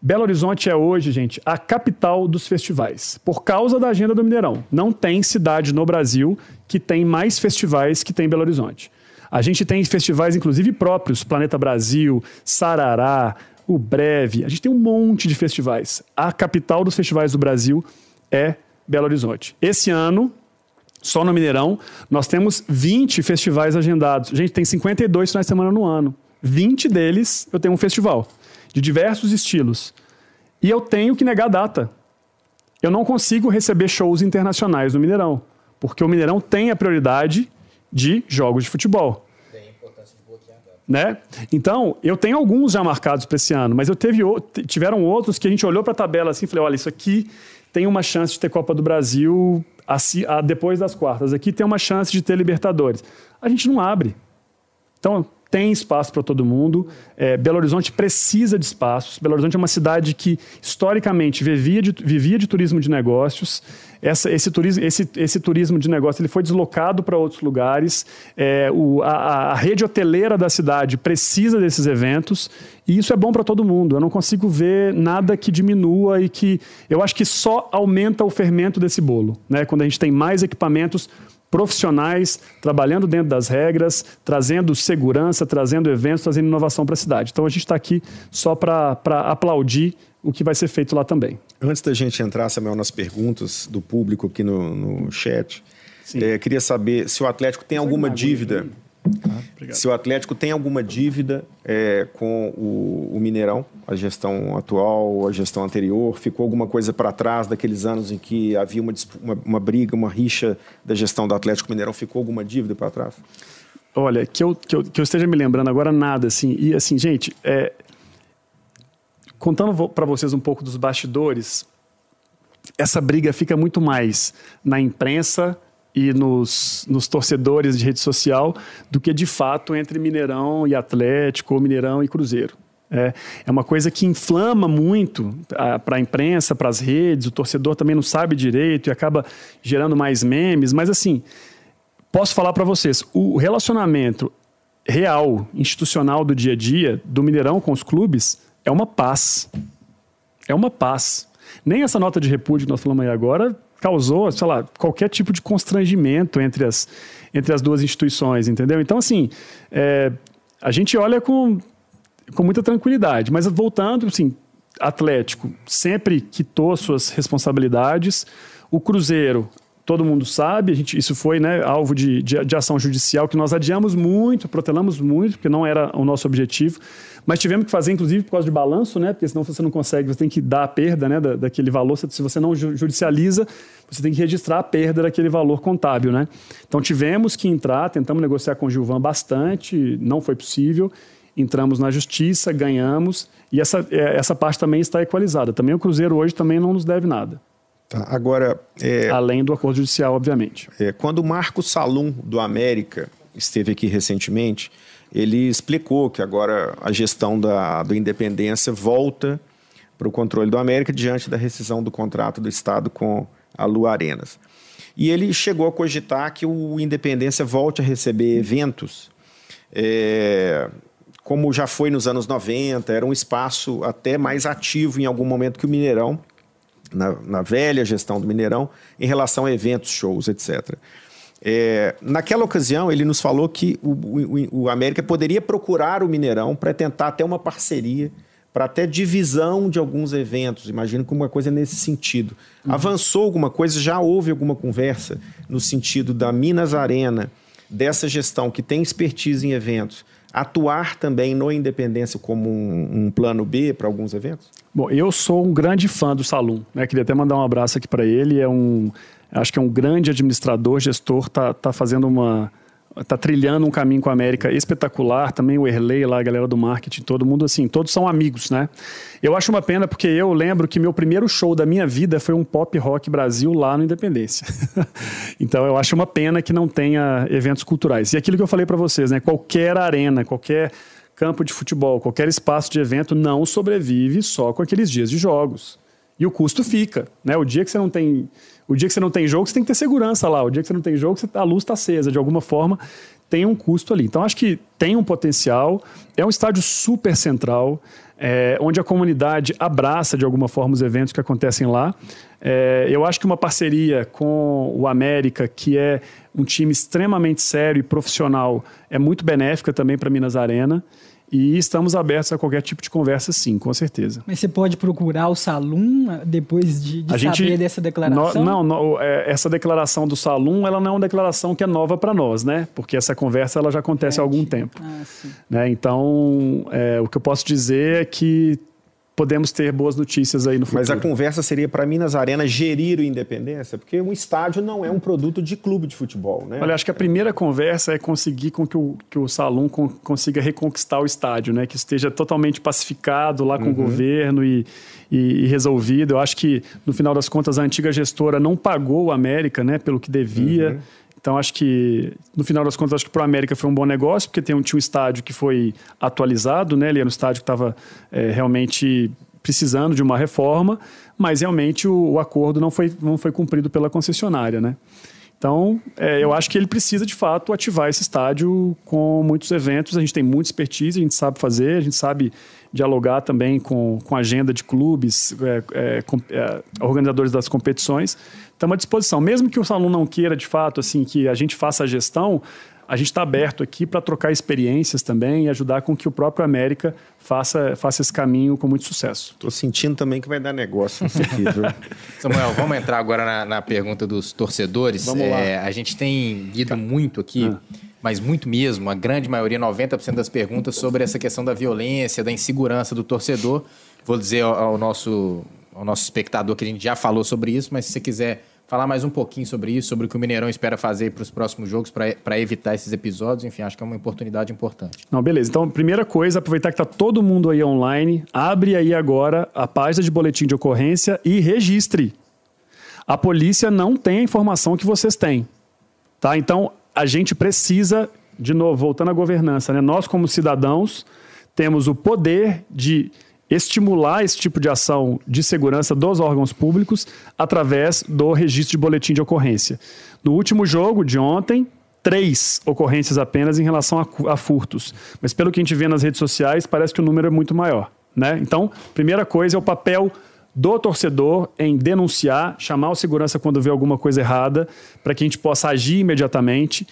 Belo Horizonte é hoje, gente, a capital dos festivais, por causa da agenda do Mineirão. Não tem cidade no Brasil que tem mais festivais que tem Belo Horizonte. A gente tem festivais, inclusive próprios, Planeta Brasil, Sarará, o Breve. A gente tem um monte de festivais. A capital dos festivais do Brasil é Belo Horizonte. Esse ano, só no Mineirão, nós temos 20 festivais agendados. Gente tem 52 finais de semana no ano. 20 deles eu tenho um festival de diversos estilos. E eu tenho que negar data. Eu não consigo receber shows internacionais no Mineirão, porque o Mineirão tem a prioridade de jogos de futebol. Tem a importância de bloquear data. Né? Então, eu tenho alguns já marcados para esse ano, mas eu teve, tiveram outros que a gente olhou para a tabela assim e falei: olha, isso aqui tem uma chance de ter Copa do Brasil assim, depois das quartas. Aqui tem uma chance de ter Libertadores. A gente não abre. Então, tem espaço para todo mundo. É, Belo Horizonte precisa de espaços. Belo Horizonte é uma cidade que, historicamente, vivia de, vivia de turismo de negócios. Essa, esse, turismo, esse, esse turismo de negócio ele foi deslocado para outros lugares. É, o, a, a, rede hoteleira da cidade precisa desses eventos. E isso é bom para todo mundo. Eu não consigo ver nada que diminua e que. Eu acho que só aumenta o fermento desse bolo. Né? Quando a gente tem mais equipamentos profissionais trabalhando dentro das regras, trazendo segurança, trazendo eventos, trazendo inovação para a cidade. Então a gente está aqui só para aplaudir o que vai ser feito lá também. Antes da gente entrar, Samuel, nas perguntas do público aqui no, no chat, é, queria saber se o Atlético tem alguma dívida. Ah, se o Atlético tem alguma dívida é, com o, o, Mineirão, a gestão atual, a gestão anterior, ficou alguma coisa para trás daqueles anos em que havia uma, uma, uma, briga, uma rixa da gestão do Atlético Mineirão, ficou alguma dívida para trás? Olha, que eu, que, eu, que eu esteja me lembrando agora, nada, assim. E assim, gente, é, contando para vocês um pouco dos bastidores, essa briga fica muito mais na imprensa e nos, nos torcedores de rede social do que de fato entre Mineirão e Atlético ou Mineirão e Cruzeiro. É, é uma coisa que inflama muito para a imprensa, para as redes, o torcedor também não sabe direito e acaba gerando mais memes. Mas, assim, posso falar para vocês: o relacionamento real, institucional do dia a dia do Mineirão com os clubes é uma paz. É uma paz. Nem essa nota de repúdio que nós falamos aí agora causou, sei lá, qualquer tipo de constrangimento entre as, entre as duas instituições, entendeu? Então, assim, é, a gente olha com com muita tranquilidade. Mas voltando, assim, Atlético sempre quitou suas responsabilidades. O Cruzeiro, todo mundo sabe, a gente, isso foi né, alvo de, de, de, ação judicial que nós adiamos muito, protelamos muito, porque não era o nosso objetivo. Mas tivemos que fazer, inclusive, por causa de balanço, né? Porque senão você não consegue, você tem que dar a perda né, da, daquele valor. Se você não judicializa, você tem que registrar a perda daquele valor contábil, né? Então tivemos que entrar, tentamos negociar com o Gilvan bastante, não foi possível entramos na justiça, ganhamos, e essa, é, essa parte também está equalizada. Também o Cruzeiro hoje também não nos deve nada. Tá, agora... É, Além do acordo judicial, obviamente. É, quando o Marco Salum, do América, esteve aqui recentemente, ele explicou que agora a gestão da, do Independência volta para o controle do América diante da rescisão do contrato do Estado com a Lu Arenas. E ele chegou a cogitar que o Independência volte a receber eventos é, como já foi nos anos 90, era um espaço até mais ativo em algum momento que o Mineirão, na, na velha gestão do Mineirão, em relação a eventos, shows, etc. É, naquela ocasião, ele nos falou que o, o, o América poderia procurar o Mineirão para tentar até uma parceria, para até divisão de alguns eventos. Imagino que uma coisa nesse sentido. Uhum. Avançou alguma coisa, já houve alguma conversa no sentido da Minas Arena, dessa gestão que tem expertise em eventos, atuar também no Independência como um, um plano B para alguns eventos? Bom, eu sou um grande fã do Salum, né? Queria até mandar um abraço aqui para ele. É um, acho que é um grande administrador, gestor, tá, tá fazendo uma tá trilhando um caminho com a América espetacular. Também o Erley lá, a galera do marketing, todo mundo assim, todos são amigos, né? Eu acho uma pena porque eu lembro que meu primeiro show da minha vida foi um pop rock Brasil lá no Independência. então eu acho uma pena que não tenha eventos culturais. E aquilo que eu falei para vocês, né? Qualquer arena, qualquer campo de futebol, qualquer espaço de evento não sobrevive só com aqueles dias de jogos. E o custo fica, né? O dia que você não tem o dia que você não tem jogo, você tem que ter segurança lá. O dia que você não tem jogo, a luz está acesa. De alguma forma, tem um custo ali. Então, acho que tem um potencial. É um estádio super central, é, onde a comunidade abraça, de alguma forma, os eventos que acontecem lá. É, eu acho que uma parceria com o América, que é um time extremamente sério e profissional, é muito benéfica também para Minas Arena. E estamos abertos a qualquer tipo de conversa, sim, com certeza. Mas você pode procurar o Salum ah, depois de, de saber gente, dessa declaração? No, não, no, é, essa declaração do Salum, ela não é uma declaração que é nova para nós, né? Porque essa conversa ela já acontece é, há algum tempo. Ah, né? Então, é, o que eu posso dizer é que podemos ter boas notícias aí no futuro. Mas a conversa seria para Minas Arena gerir o Independência? Porque um estádio não é um produto de clube de futebol, né? Olha, acho que a primeira conversa é conseguir com que o, que o Salum consiga reconquistar o estádio, né? Que esteja totalmente pacificado lá com uhum. o governo e, e, e, resolvido. Eu acho que, no final das contas, a antiga gestora não pagou o América, né? Pelo que devia. Uhum. Então, acho que, no final das contas, acho que para o América foi um bom negócio, porque tem um, tinha um estádio que foi atualizado, né? Ele era um estádio que estava é, realmente precisando de uma reforma, mas realmente o, o, acordo não foi, não foi cumprido pela concessionária, né? Então, é, eu acho que ele precisa, de fato, ativar esse estádio com muitos eventos. A gente tem muita expertise, a gente sabe fazer, a gente sabe dialogar também com, com agenda de clubes, é, é, com, é, organizadores das competições estamos à disposição. Mesmo que o aluno não queira, de fato, assim, que a gente faça a gestão, a gente está aberto aqui para trocar experiências também e ajudar com que o próprio América faça, faça esse caminho com muito sucesso. Estou sentindo também que vai dar negócio isso aqui, viu? Samuel, vamos entrar agora na, na pergunta dos torcedores. Vamos é, lá. A gente tem lido muito aqui, ah. mas muito mesmo, a grande maioria, 90% das perguntas sobre essa questão da violência, da insegurança do torcedor. Vou dizer ao, ao nosso ao nosso espectador que a gente já falou sobre isso, mas se você quiser falar mais um pouquinho sobre isso, sobre o que o Mineirão espera fazer para os próximos jogos, para evitar esses episódios, enfim, acho que é uma oportunidade importante. Não, beleza. Então, primeira coisa, aproveitar que está todo mundo aí online, abre aí agora a página de boletim de ocorrência e registre. A polícia não tem a informação que vocês têm, tá? Então, a gente precisa, de novo, voltando à governança, né? Nós como cidadãos temos o poder de estimular esse tipo de ação de segurança dos órgãos públicos através do registro de boletim de ocorrência. No último jogo de ontem, três ocorrências apenas em relação a, a, furtos. Mas pelo que a gente vê nas redes sociais, parece que o número é muito maior. Né? Então, primeira coisa é o papel do torcedor em denunciar, chamar o segurança quando vê alguma coisa errada, para que a gente possa agir imediatamente.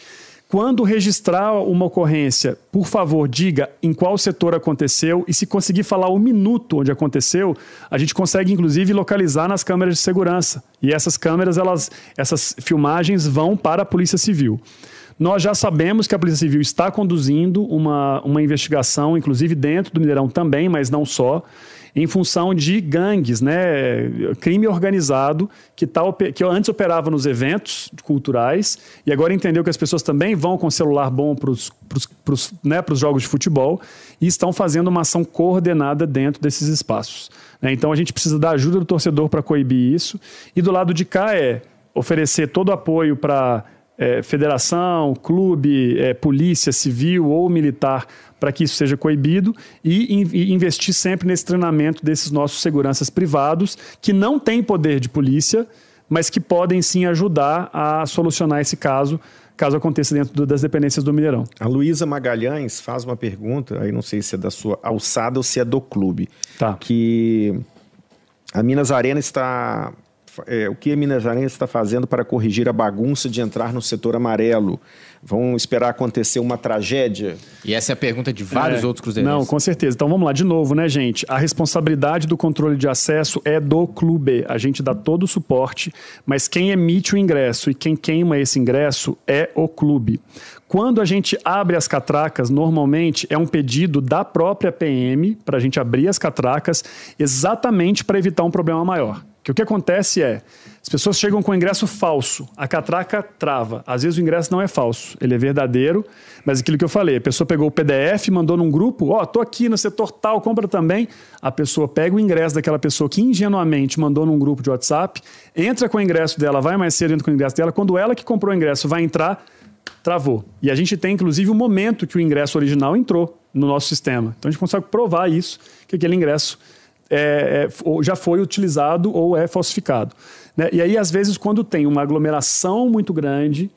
Quando registrar uma ocorrência, por favor, diga em qual setor aconteceu e se conseguir falar o minuto onde aconteceu, a gente consegue inclusive localizar nas câmeras de segurança. E essas câmeras, elas, essas filmagens vão para a Polícia Civil. Nós já sabemos que a Polícia Civil está conduzindo uma, uma investigação, inclusive dentro do Mineirão também, mas não só em função de gangues, né? crime organizado que, tá, que antes operava nos eventos culturais e agora entendeu que as pessoas também vão com celular bom para os né, jogos de futebol e estão fazendo uma ação coordenada dentro desses espaços. Né? Então a gente precisa da ajuda do torcedor para coibir isso e do lado de cá é oferecer todo o apoio para é, federação, clube, é, polícia civil ou militar para que isso seja coibido e, e, investir sempre nesse treinamento desses nossos seguranças privados que não têm poder de polícia, mas que podem sim ajudar a solucionar esse caso caso aconteça dentro do, das dependências do Mineirão. A Luísa Magalhães faz uma pergunta, aí não sei se é da sua alçada ou se é do clube, tá. que a Minas Arena está é, o que a Minas Gerais está fazendo para corrigir a bagunça de entrar no setor amarelo? Vão esperar acontecer uma tragédia? E essa é a pergunta de vários é, outros cruzeirenses. Não, com certeza. Então vamos lá, de novo, né, gente? A responsabilidade do controle de acesso é do clube. A gente dá todo o suporte, mas quem emite o ingresso e quem queima esse ingresso é o clube. Quando a gente abre as catracas, normalmente é um pedido da própria PM para a gente abrir as catracas, exatamente para evitar um problema maior. Que o que acontece é, as pessoas chegam com ingresso falso, a catraca trava. Às vezes o ingresso não é falso, ele é verdadeiro, mas aquilo que eu falei, a pessoa pegou o PDF, mandou num grupo, ó, oh, tô aqui no setor tal, compra também. A pessoa pega o ingresso daquela pessoa que ingenuamente mandou num grupo de WhatsApp, entra com o ingresso dela, vai mais cedo, entra com o ingresso dela. Quando ela que comprou o ingresso vai entrar, travou. E a gente tem, inclusive, o momento que o ingresso original entrou no nosso sistema. Então a gente consegue provar isso, que aquele ingresso é, é, já foi utilizado ou é falsificado. Né? E aí, às vezes, quando tem uma aglomeração muito grande,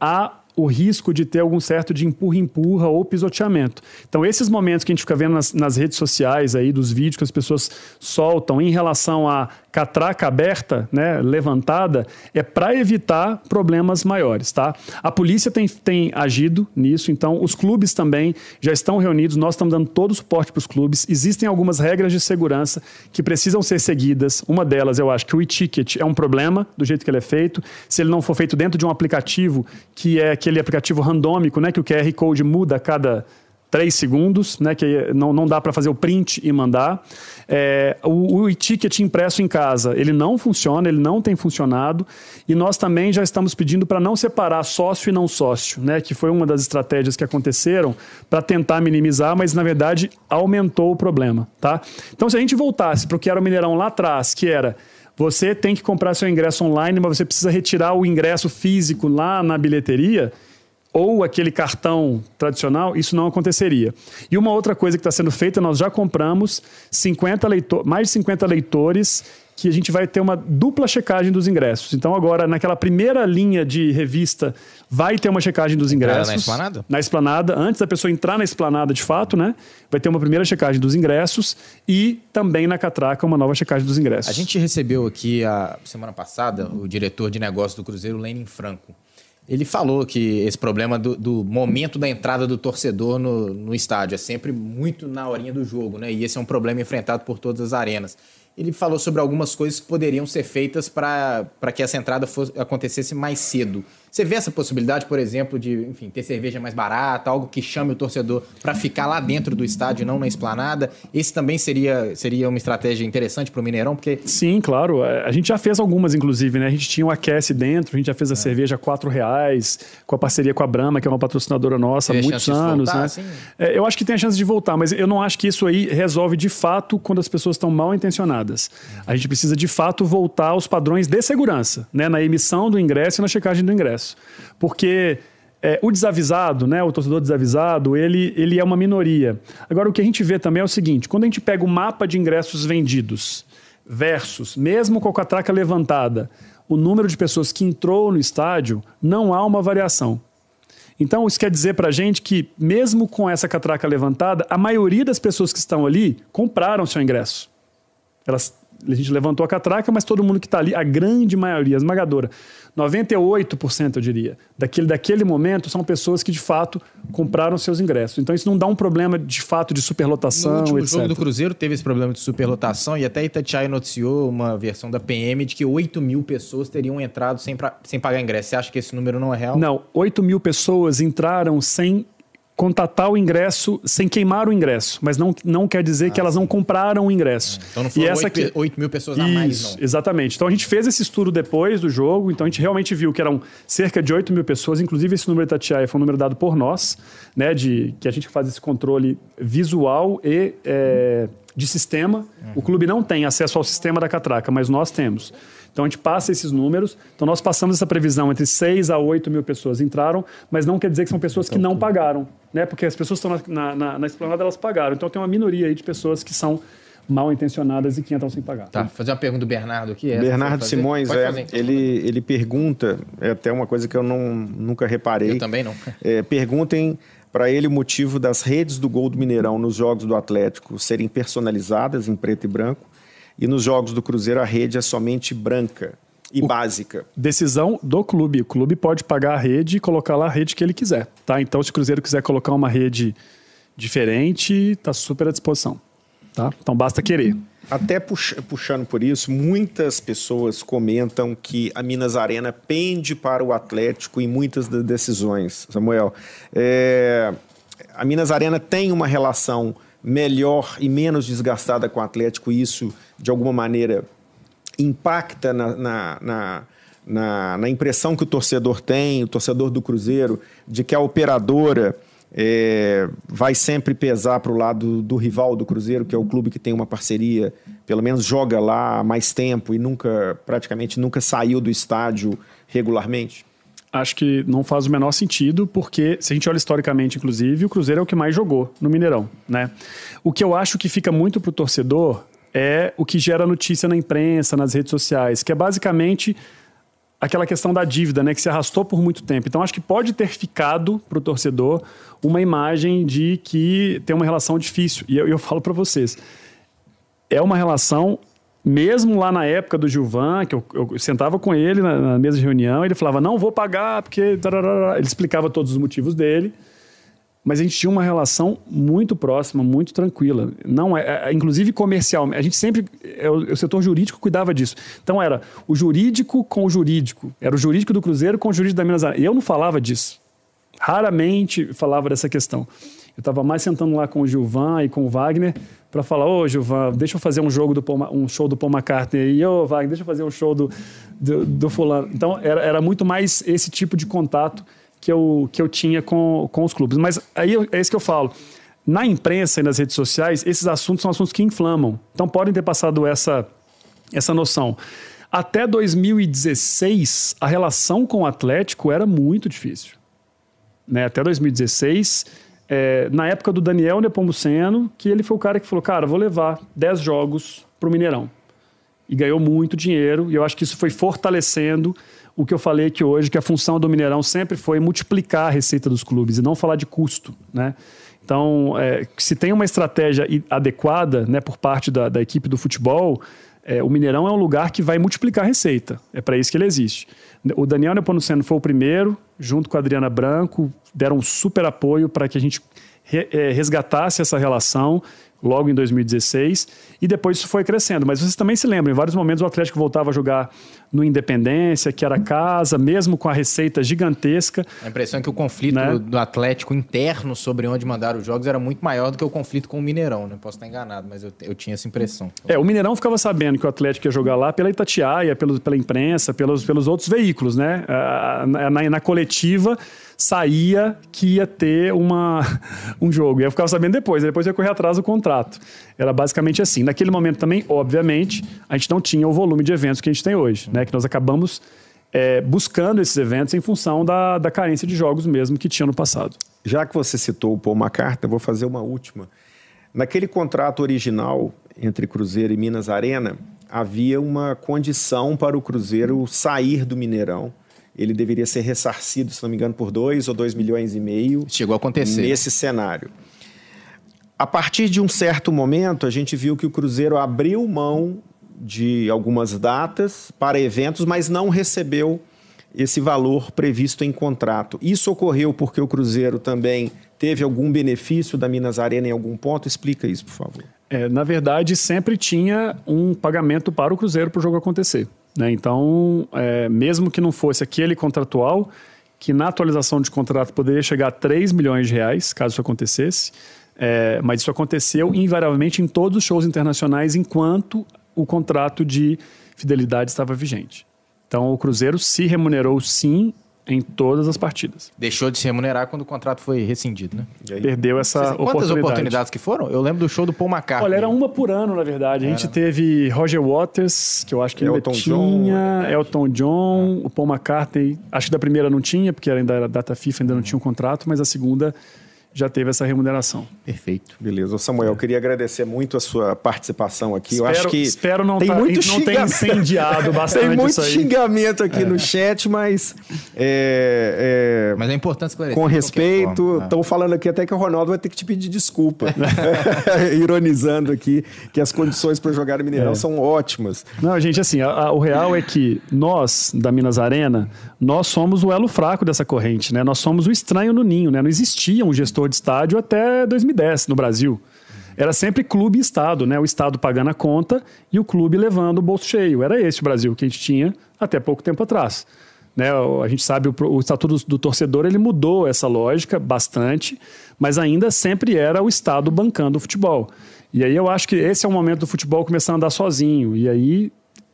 há o risco de ter algum certo de empurra-empurra ou pisoteamento. Então, esses momentos que a gente fica vendo nas, nas, redes sociais aí, dos vídeos que as pessoas soltam em relação a catraca aberta, né, levantada, é para evitar problemas maiores, tá? A polícia tem, tem agido nisso, então os clubes também já estão reunidos, nós estamos dando todo o suporte para os clubes. Existem algumas regras de segurança que precisam ser seguidas. Uma delas, eu acho que o e-ticket é um problema do jeito que ele é feito. Se ele não for feito dentro de um aplicativo que é aquele aplicativo randômico, né, que o QR Code muda a cada três segundos, né, que não, não dá para fazer o print e mandar. É, o, o e-ticket impresso em casa, ele não funciona, ele não tem funcionado, e nós também já estamos pedindo para não separar sócio e não sócio, né, que foi uma das estratégias que aconteceram para tentar minimizar, mas na verdade aumentou o problema. Tá? Então, se a gente voltasse para o que era o Mineirão lá atrás, que era você tem que comprar seu ingresso online, mas você precisa retirar o ingresso físico lá na bilheteria ou aquele cartão tradicional, isso não aconteceria. E uma outra coisa que está sendo feita, nós já compramos 50 leitor, mais de 50 leitores que a gente vai ter uma dupla checagem dos ingressos. Então, agora, naquela primeira linha de revista, vai ter uma checagem dos ingressos. Na esplanada? Na esplanada, antes da pessoa entrar na esplanada de fato, né? Vai ter uma primeira checagem dos ingressos e também na catraca uma nova checagem dos ingressos. A gente recebeu aqui, a semana passada, o diretor de negócios do Cruzeiro, Lenin Franco. Ele falou que esse problema do, do momento da entrada do torcedor no, no, estádio é sempre muito na horinha do jogo, né? E esse é um problema enfrentado por todas as arenas ele falou sobre algumas coisas que poderiam ser feitas para que essa entrada fosse, acontecesse mais cedo. Você vê essa possibilidade, por exemplo, de enfim, ter cerveja mais barata, algo que chame o torcedor para ficar lá dentro do estádio, não na esplanada? Esse também seria, seria uma estratégia interessante para o Mineirão? Porque... Sim, claro. É, a gente já fez algumas, inclusive. Né? A gente tinha o Aquece dentro, a gente já fez a é. cerveja a R$ reais com a parceria com a Brahma, que é uma patrocinadora nossa há muitos anos. Voltar, né? Assim? É, eu acho que tem a chance de voltar, mas eu não acho que isso aí resolve de fato quando as pessoas estão mal intencionadas. A gente precisa de fato voltar aos padrões de segurança, né? na emissão do ingresso e na checagem do ingresso. Porque é, o desavisado, né, o torcedor desavisado, ele, ele é uma minoria. Agora, o que a gente vê também é o seguinte: quando a gente pega o mapa de ingressos vendidos versus, mesmo com a catraca levantada, o número de pessoas que entrou no estádio, não há uma variação. Então, isso quer dizer para a gente que, mesmo com essa catraca levantada, a maioria das pessoas que estão ali compraram seu ingresso. Elas a gente levantou a catraca, mas todo mundo que está ali, a grande maioria, esmagadora, 98% eu diria, daquele, daquele momento são pessoas que de fato compraram seus ingressos. Então isso não dá um problema de fato de superlotação, no último etc. jogo do Cruzeiro teve esse problema de superlotação e até Itatiaia noticiou uma versão da PM de que 8 mil pessoas teriam entrado sem, pra, sem pagar ingresso. Você acha que esse número não é real? Não, 8 mil pessoas entraram sem contatar o ingresso sem queimar o ingresso, mas não, não quer dizer ah, que elas não compraram o ingresso. É, então não foram e essa 8, que... 8 mil pessoas a mais, não. Exatamente. Então a gente fez esse estudo depois do jogo, então a gente realmente viu que eram cerca de 8 mil pessoas, inclusive esse número da Tatiaia foi um número dado por nós, né, de, que a gente faz esse controle visual e é, de sistema. Uhum. O clube não tem acesso ao sistema da catraca, mas nós temos. Então a gente passa esses números. Então nós passamos essa previsão entre 6 a 8 mil pessoas entraram, mas não quer dizer que são pessoas que não pagaram, né? Porque as pessoas que estão na, na, na esplanada, elas pagaram. Então tem uma minoria aí de pessoas que são mal intencionadas e que entram sem pagar. Tá, fazer uma pergunta do Bernardo aqui. Bernardo Simões, é, ele, ele pergunta, é até uma coisa que eu não, nunca reparei. Eu também não. É, perguntem para ele o motivo das redes do gol do Mineirão nos jogos do Atlético serem personalizadas em preto e branco e nos jogos do Cruzeiro a rede é somente branca e o, básica. Decisão do clube. O clube pode pagar a rede e colocar lá a rede que ele quiser, tá? Então, se o Cruzeiro quiser colocar uma rede diferente, está super à disposição, tá? Então, basta querer. Até puxando por isso, muitas pessoas comentam que a Minas Arena pende para o Atlético em muitas das decisões, Samuel. É, a Minas Arena tem uma relação melhor e menos desgastada com o Atlético, isso, de alguma maneira, impacta na, na, na, na, na impressão que o torcedor tem, o torcedor do Cruzeiro, de que a operadora é, vai sempre pesar para o lado do rival do Cruzeiro, que é o clube que tem uma parceria, pelo menos joga lá há mais tempo e nunca, praticamente nunca saiu do estádio regularmente? Acho que não faz o menor sentido, porque se a gente olha historicamente, inclusive, o Cruzeiro é o que mais jogou no Mineirão, né? O que eu acho que fica muito pro torcedor é o que gera notícia na imprensa, nas redes sociais, que é basicamente aquela questão da dívida, né, que se arrastou por muito tempo. Então acho que pode ter ficado pro torcedor uma imagem de que tem uma relação difícil. E eu, eu falo para vocês, é uma relação mesmo lá na época do Gilvan, que eu, eu sentava com ele na, na, mesa de reunião, ele falava, não vou pagar, porque... Ele explicava todos os motivos dele, mas a gente tinha uma relação muito próxima, muito tranquila. Não é, é inclusive comercial. A gente sempre, é, o, o, setor jurídico cuidava disso. Então era o jurídico com o jurídico. Era o jurídico do Cruzeiro com o jurídico da Minas Gerais. Eu não falava disso. Raramente falava dessa questão. Eu estava mais sentando lá com o Gilvan e com o Wagner para falar, ô Gilvan, deixa eu fazer um jogo do Paul, um show do Paul McCartney aí, ô Wagner, deixa eu fazer um show do, do, do fulano. Então era, era muito mais esse tipo de contato que eu, que eu tinha com, com os clubes. Mas aí é isso que eu falo. Na imprensa e nas redes sociais, esses assuntos são assuntos que inflamam. Então podem ter passado essa, essa noção. Até 2016, a relação com o Atlético era muito difícil. Né? Até 2016, é, na época do Daniel Nepomuceno, que ele foi o cara que falou, cara, vou levar 10 jogos para o Mineirão. E ganhou muito dinheiro, e eu acho que isso foi fortalecendo o que eu falei aqui hoje, que a função do Mineirão sempre foi multiplicar a receita dos clubes e não falar de custo, né? Então, é, se tem uma estratégia adequada né, por parte da, da equipe do futebol, é, o Mineirão é um lugar que vai multiplicar a receita. É para isso que ele existe. O Daniel Nepomuceno foi o primeiro, junto com a Adriana Branco, deram um super apoio para que a gente é, resgatasse essa relação logo em 2016, e depois isso foi crescendo. Mas vocês também se lembram, em vários momentos o Atlético voltava a jogar no Independência, que era casa, mesmo com a receita gigantesca. A impressão é que o conflito né? do Atlético interno sobre onde mandar os jogos era muito maior do que o conflito com o Mineirão, né? Posso estar enganado, mas eu, eu tinha essa impressão. É, o Mineirão ficava sabendo que o Atlético ia jogar lá pela Itatiaia, pelo, pela imprensa, pelos, pelos outros veículos, né? Na, na, na coletiva saía que ia ter uma, um jogo. E eu ficava sabendo depois, depois ia correr atrás do contrato. Era basicamente assim. Naquele momento também, obviamente, a gente não tinha o volume de eventos que a gente tem hoje, né? Que nós acabamos é, buscando esses eventos em função da, da carência de jogos mesmo que tinha no passado. Já que você citou o Paul McCartney, eu vou fazer uma última. Naquele contrato original entre Cruzeiro e Minas Arena, havia uma condição para o Cruzeiro sair do Mineirão. Ele deveria ser ressarcido, se não me engano, por dois ou dois milhões e meio. Chegou a acontecer. Nesse cenário. A partir de um certo momento, a gente viu que o Cruzeiro abriu mão de algumas datas para eventos, mas não recebeu esse valor previsto em contrato. Isso ocorreu porque o Cruzeiro também teve algum benefício da Minas Arena em algum ponto? Explica isso, por favor. É, na verdade, sempre tinha um pagamento para o Cruzeiro para o jogo acontecer. Né? Então, é, mesmo que não fosse aquele contratual, que na atualização de contrato poderia chegar a 3 milhões de reais, caso isso acontecesse, é, mas isso aconteceu invariavelmente em todos os shows internacionais enquanto o contrato de fidelidade estava vigente. Então o Cruzeiro se remunerou sim em todas as partidas. Deixou de se remunerar quando o contrato foi rescindido, né? Perdeu essa Vocês, oportunidade. Quantas oportunidades que foram? Eu lembro do show do Paul McCartney. Olha, era uma por ano, na verdade. A gente teve Roger Waters, que eu acho que Elton ainda tinha, John, Elton John, o Paul McCartney. Acho que da primeira não tinha, porque ainda era data FIFA, ainda não tinha um contrato, mas a segunda já teve essa remuneração. Perfeito. Beleza. Samuel, eu queria agradecer muito a sua participação aqui. Espero, eu acho que espero não, tem tá, muito não ter incendiado bastante Tem muito xingamento aqui é. no chat, mas... É, é, mas é importante esclarecer. Com respeito. Estão é. falando aqui até que o Ronaldo vai ter que te pedir desculpa. Ironizando aqui que as condições para jogar no Mineirão é. são ótimas. Não, gente, assim, a, a, o real é que nós, da Minas Arena, nós somos o elo fraco dessa corrente, né? Nós somos o estranho no ninho, né? Não existia um gestor de estádio até 2010 no Brasil. Era sempre clube e Estado, né? O Estado pagando a conta e o clube levando o bolso cheio. Era esse o Brasil que a gente tinha até pouco tempo atrás. Né? A gente sabe o, o estatuto do, do torcedor ele mudou essa lógica bastante, mas ainda sempre era o Estado bancando o futebol. E aí eu acho que esse é o momento do futebol começar a andar sozinho. E aí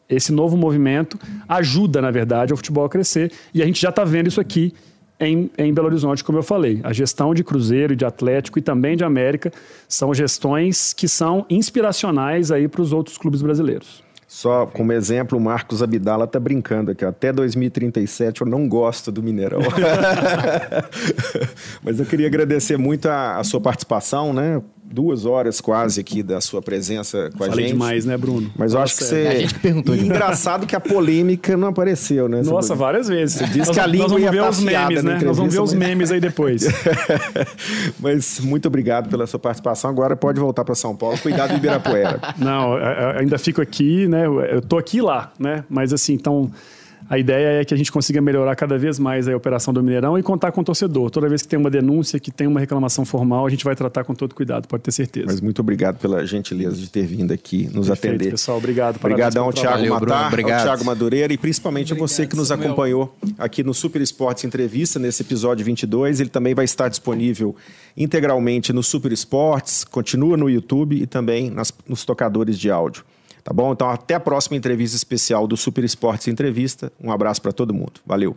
esse novo movimento ajuda, na verdade, o futebol a crescer. E a gente já está vendo isso aqui em, em Belo Horizonte, como eu falei. A gestão de Cruzeiro, de Atlético e também de América são gestões que são inspiracionais aí para os outros clubes brasileiros. Só como exemplo, o Marcos Abdala está brincando aqui. Até 2037 eu não gosto do Mineirão. Mas eu queria agradecer muito a, a sua participação, né? Duas horas quase aqui da sua presença com a Falei gente. demais, né, Bruno? Mas eu acho que você. É a gente que perguntou. E engraçado que a polêmica não apareceu, né? Nossa, várias vezes. Você disse nós, que a língua nós vamos ver os memes, né? Nós vamos ver os memes aí depois. mas muito obrigado pela sua participação. Agora pode voltar para São Paulo. Cuidado do Ibirapuera. Não, ainda fico aqui, né? Eu tô aqui lá, né? Mas assim, então a ideia é que a gente consiga melhorar cada vez mais a operação do Mineirão e contar com o torcedor. Toda vez que tem uma denúncia, que tem uma reclamação formal, a gente vai tratar com todo cuidado, pode ter certeza. Mas muito obrigado pela gentileza de ter vindo aqui nos Perfeito, atender. pessoal. Obrigado. Obrigadão ao Thiago Valeu, Matar, obrigado. ao Thiago Madureira e principalmente obrigado, a você que nos Samuel. acompanhou aqui no Super Esportes Entrevista, nesse episódio 22. Ele também vai estar disponível integralmente no Super Esportes, continua no YouTube e também nas, nos tocadores de áudio. Tá bom? Então, até a próxima entrevista especial do Super Esportes Entrevista. Um abraço para todo mundo. Valeu.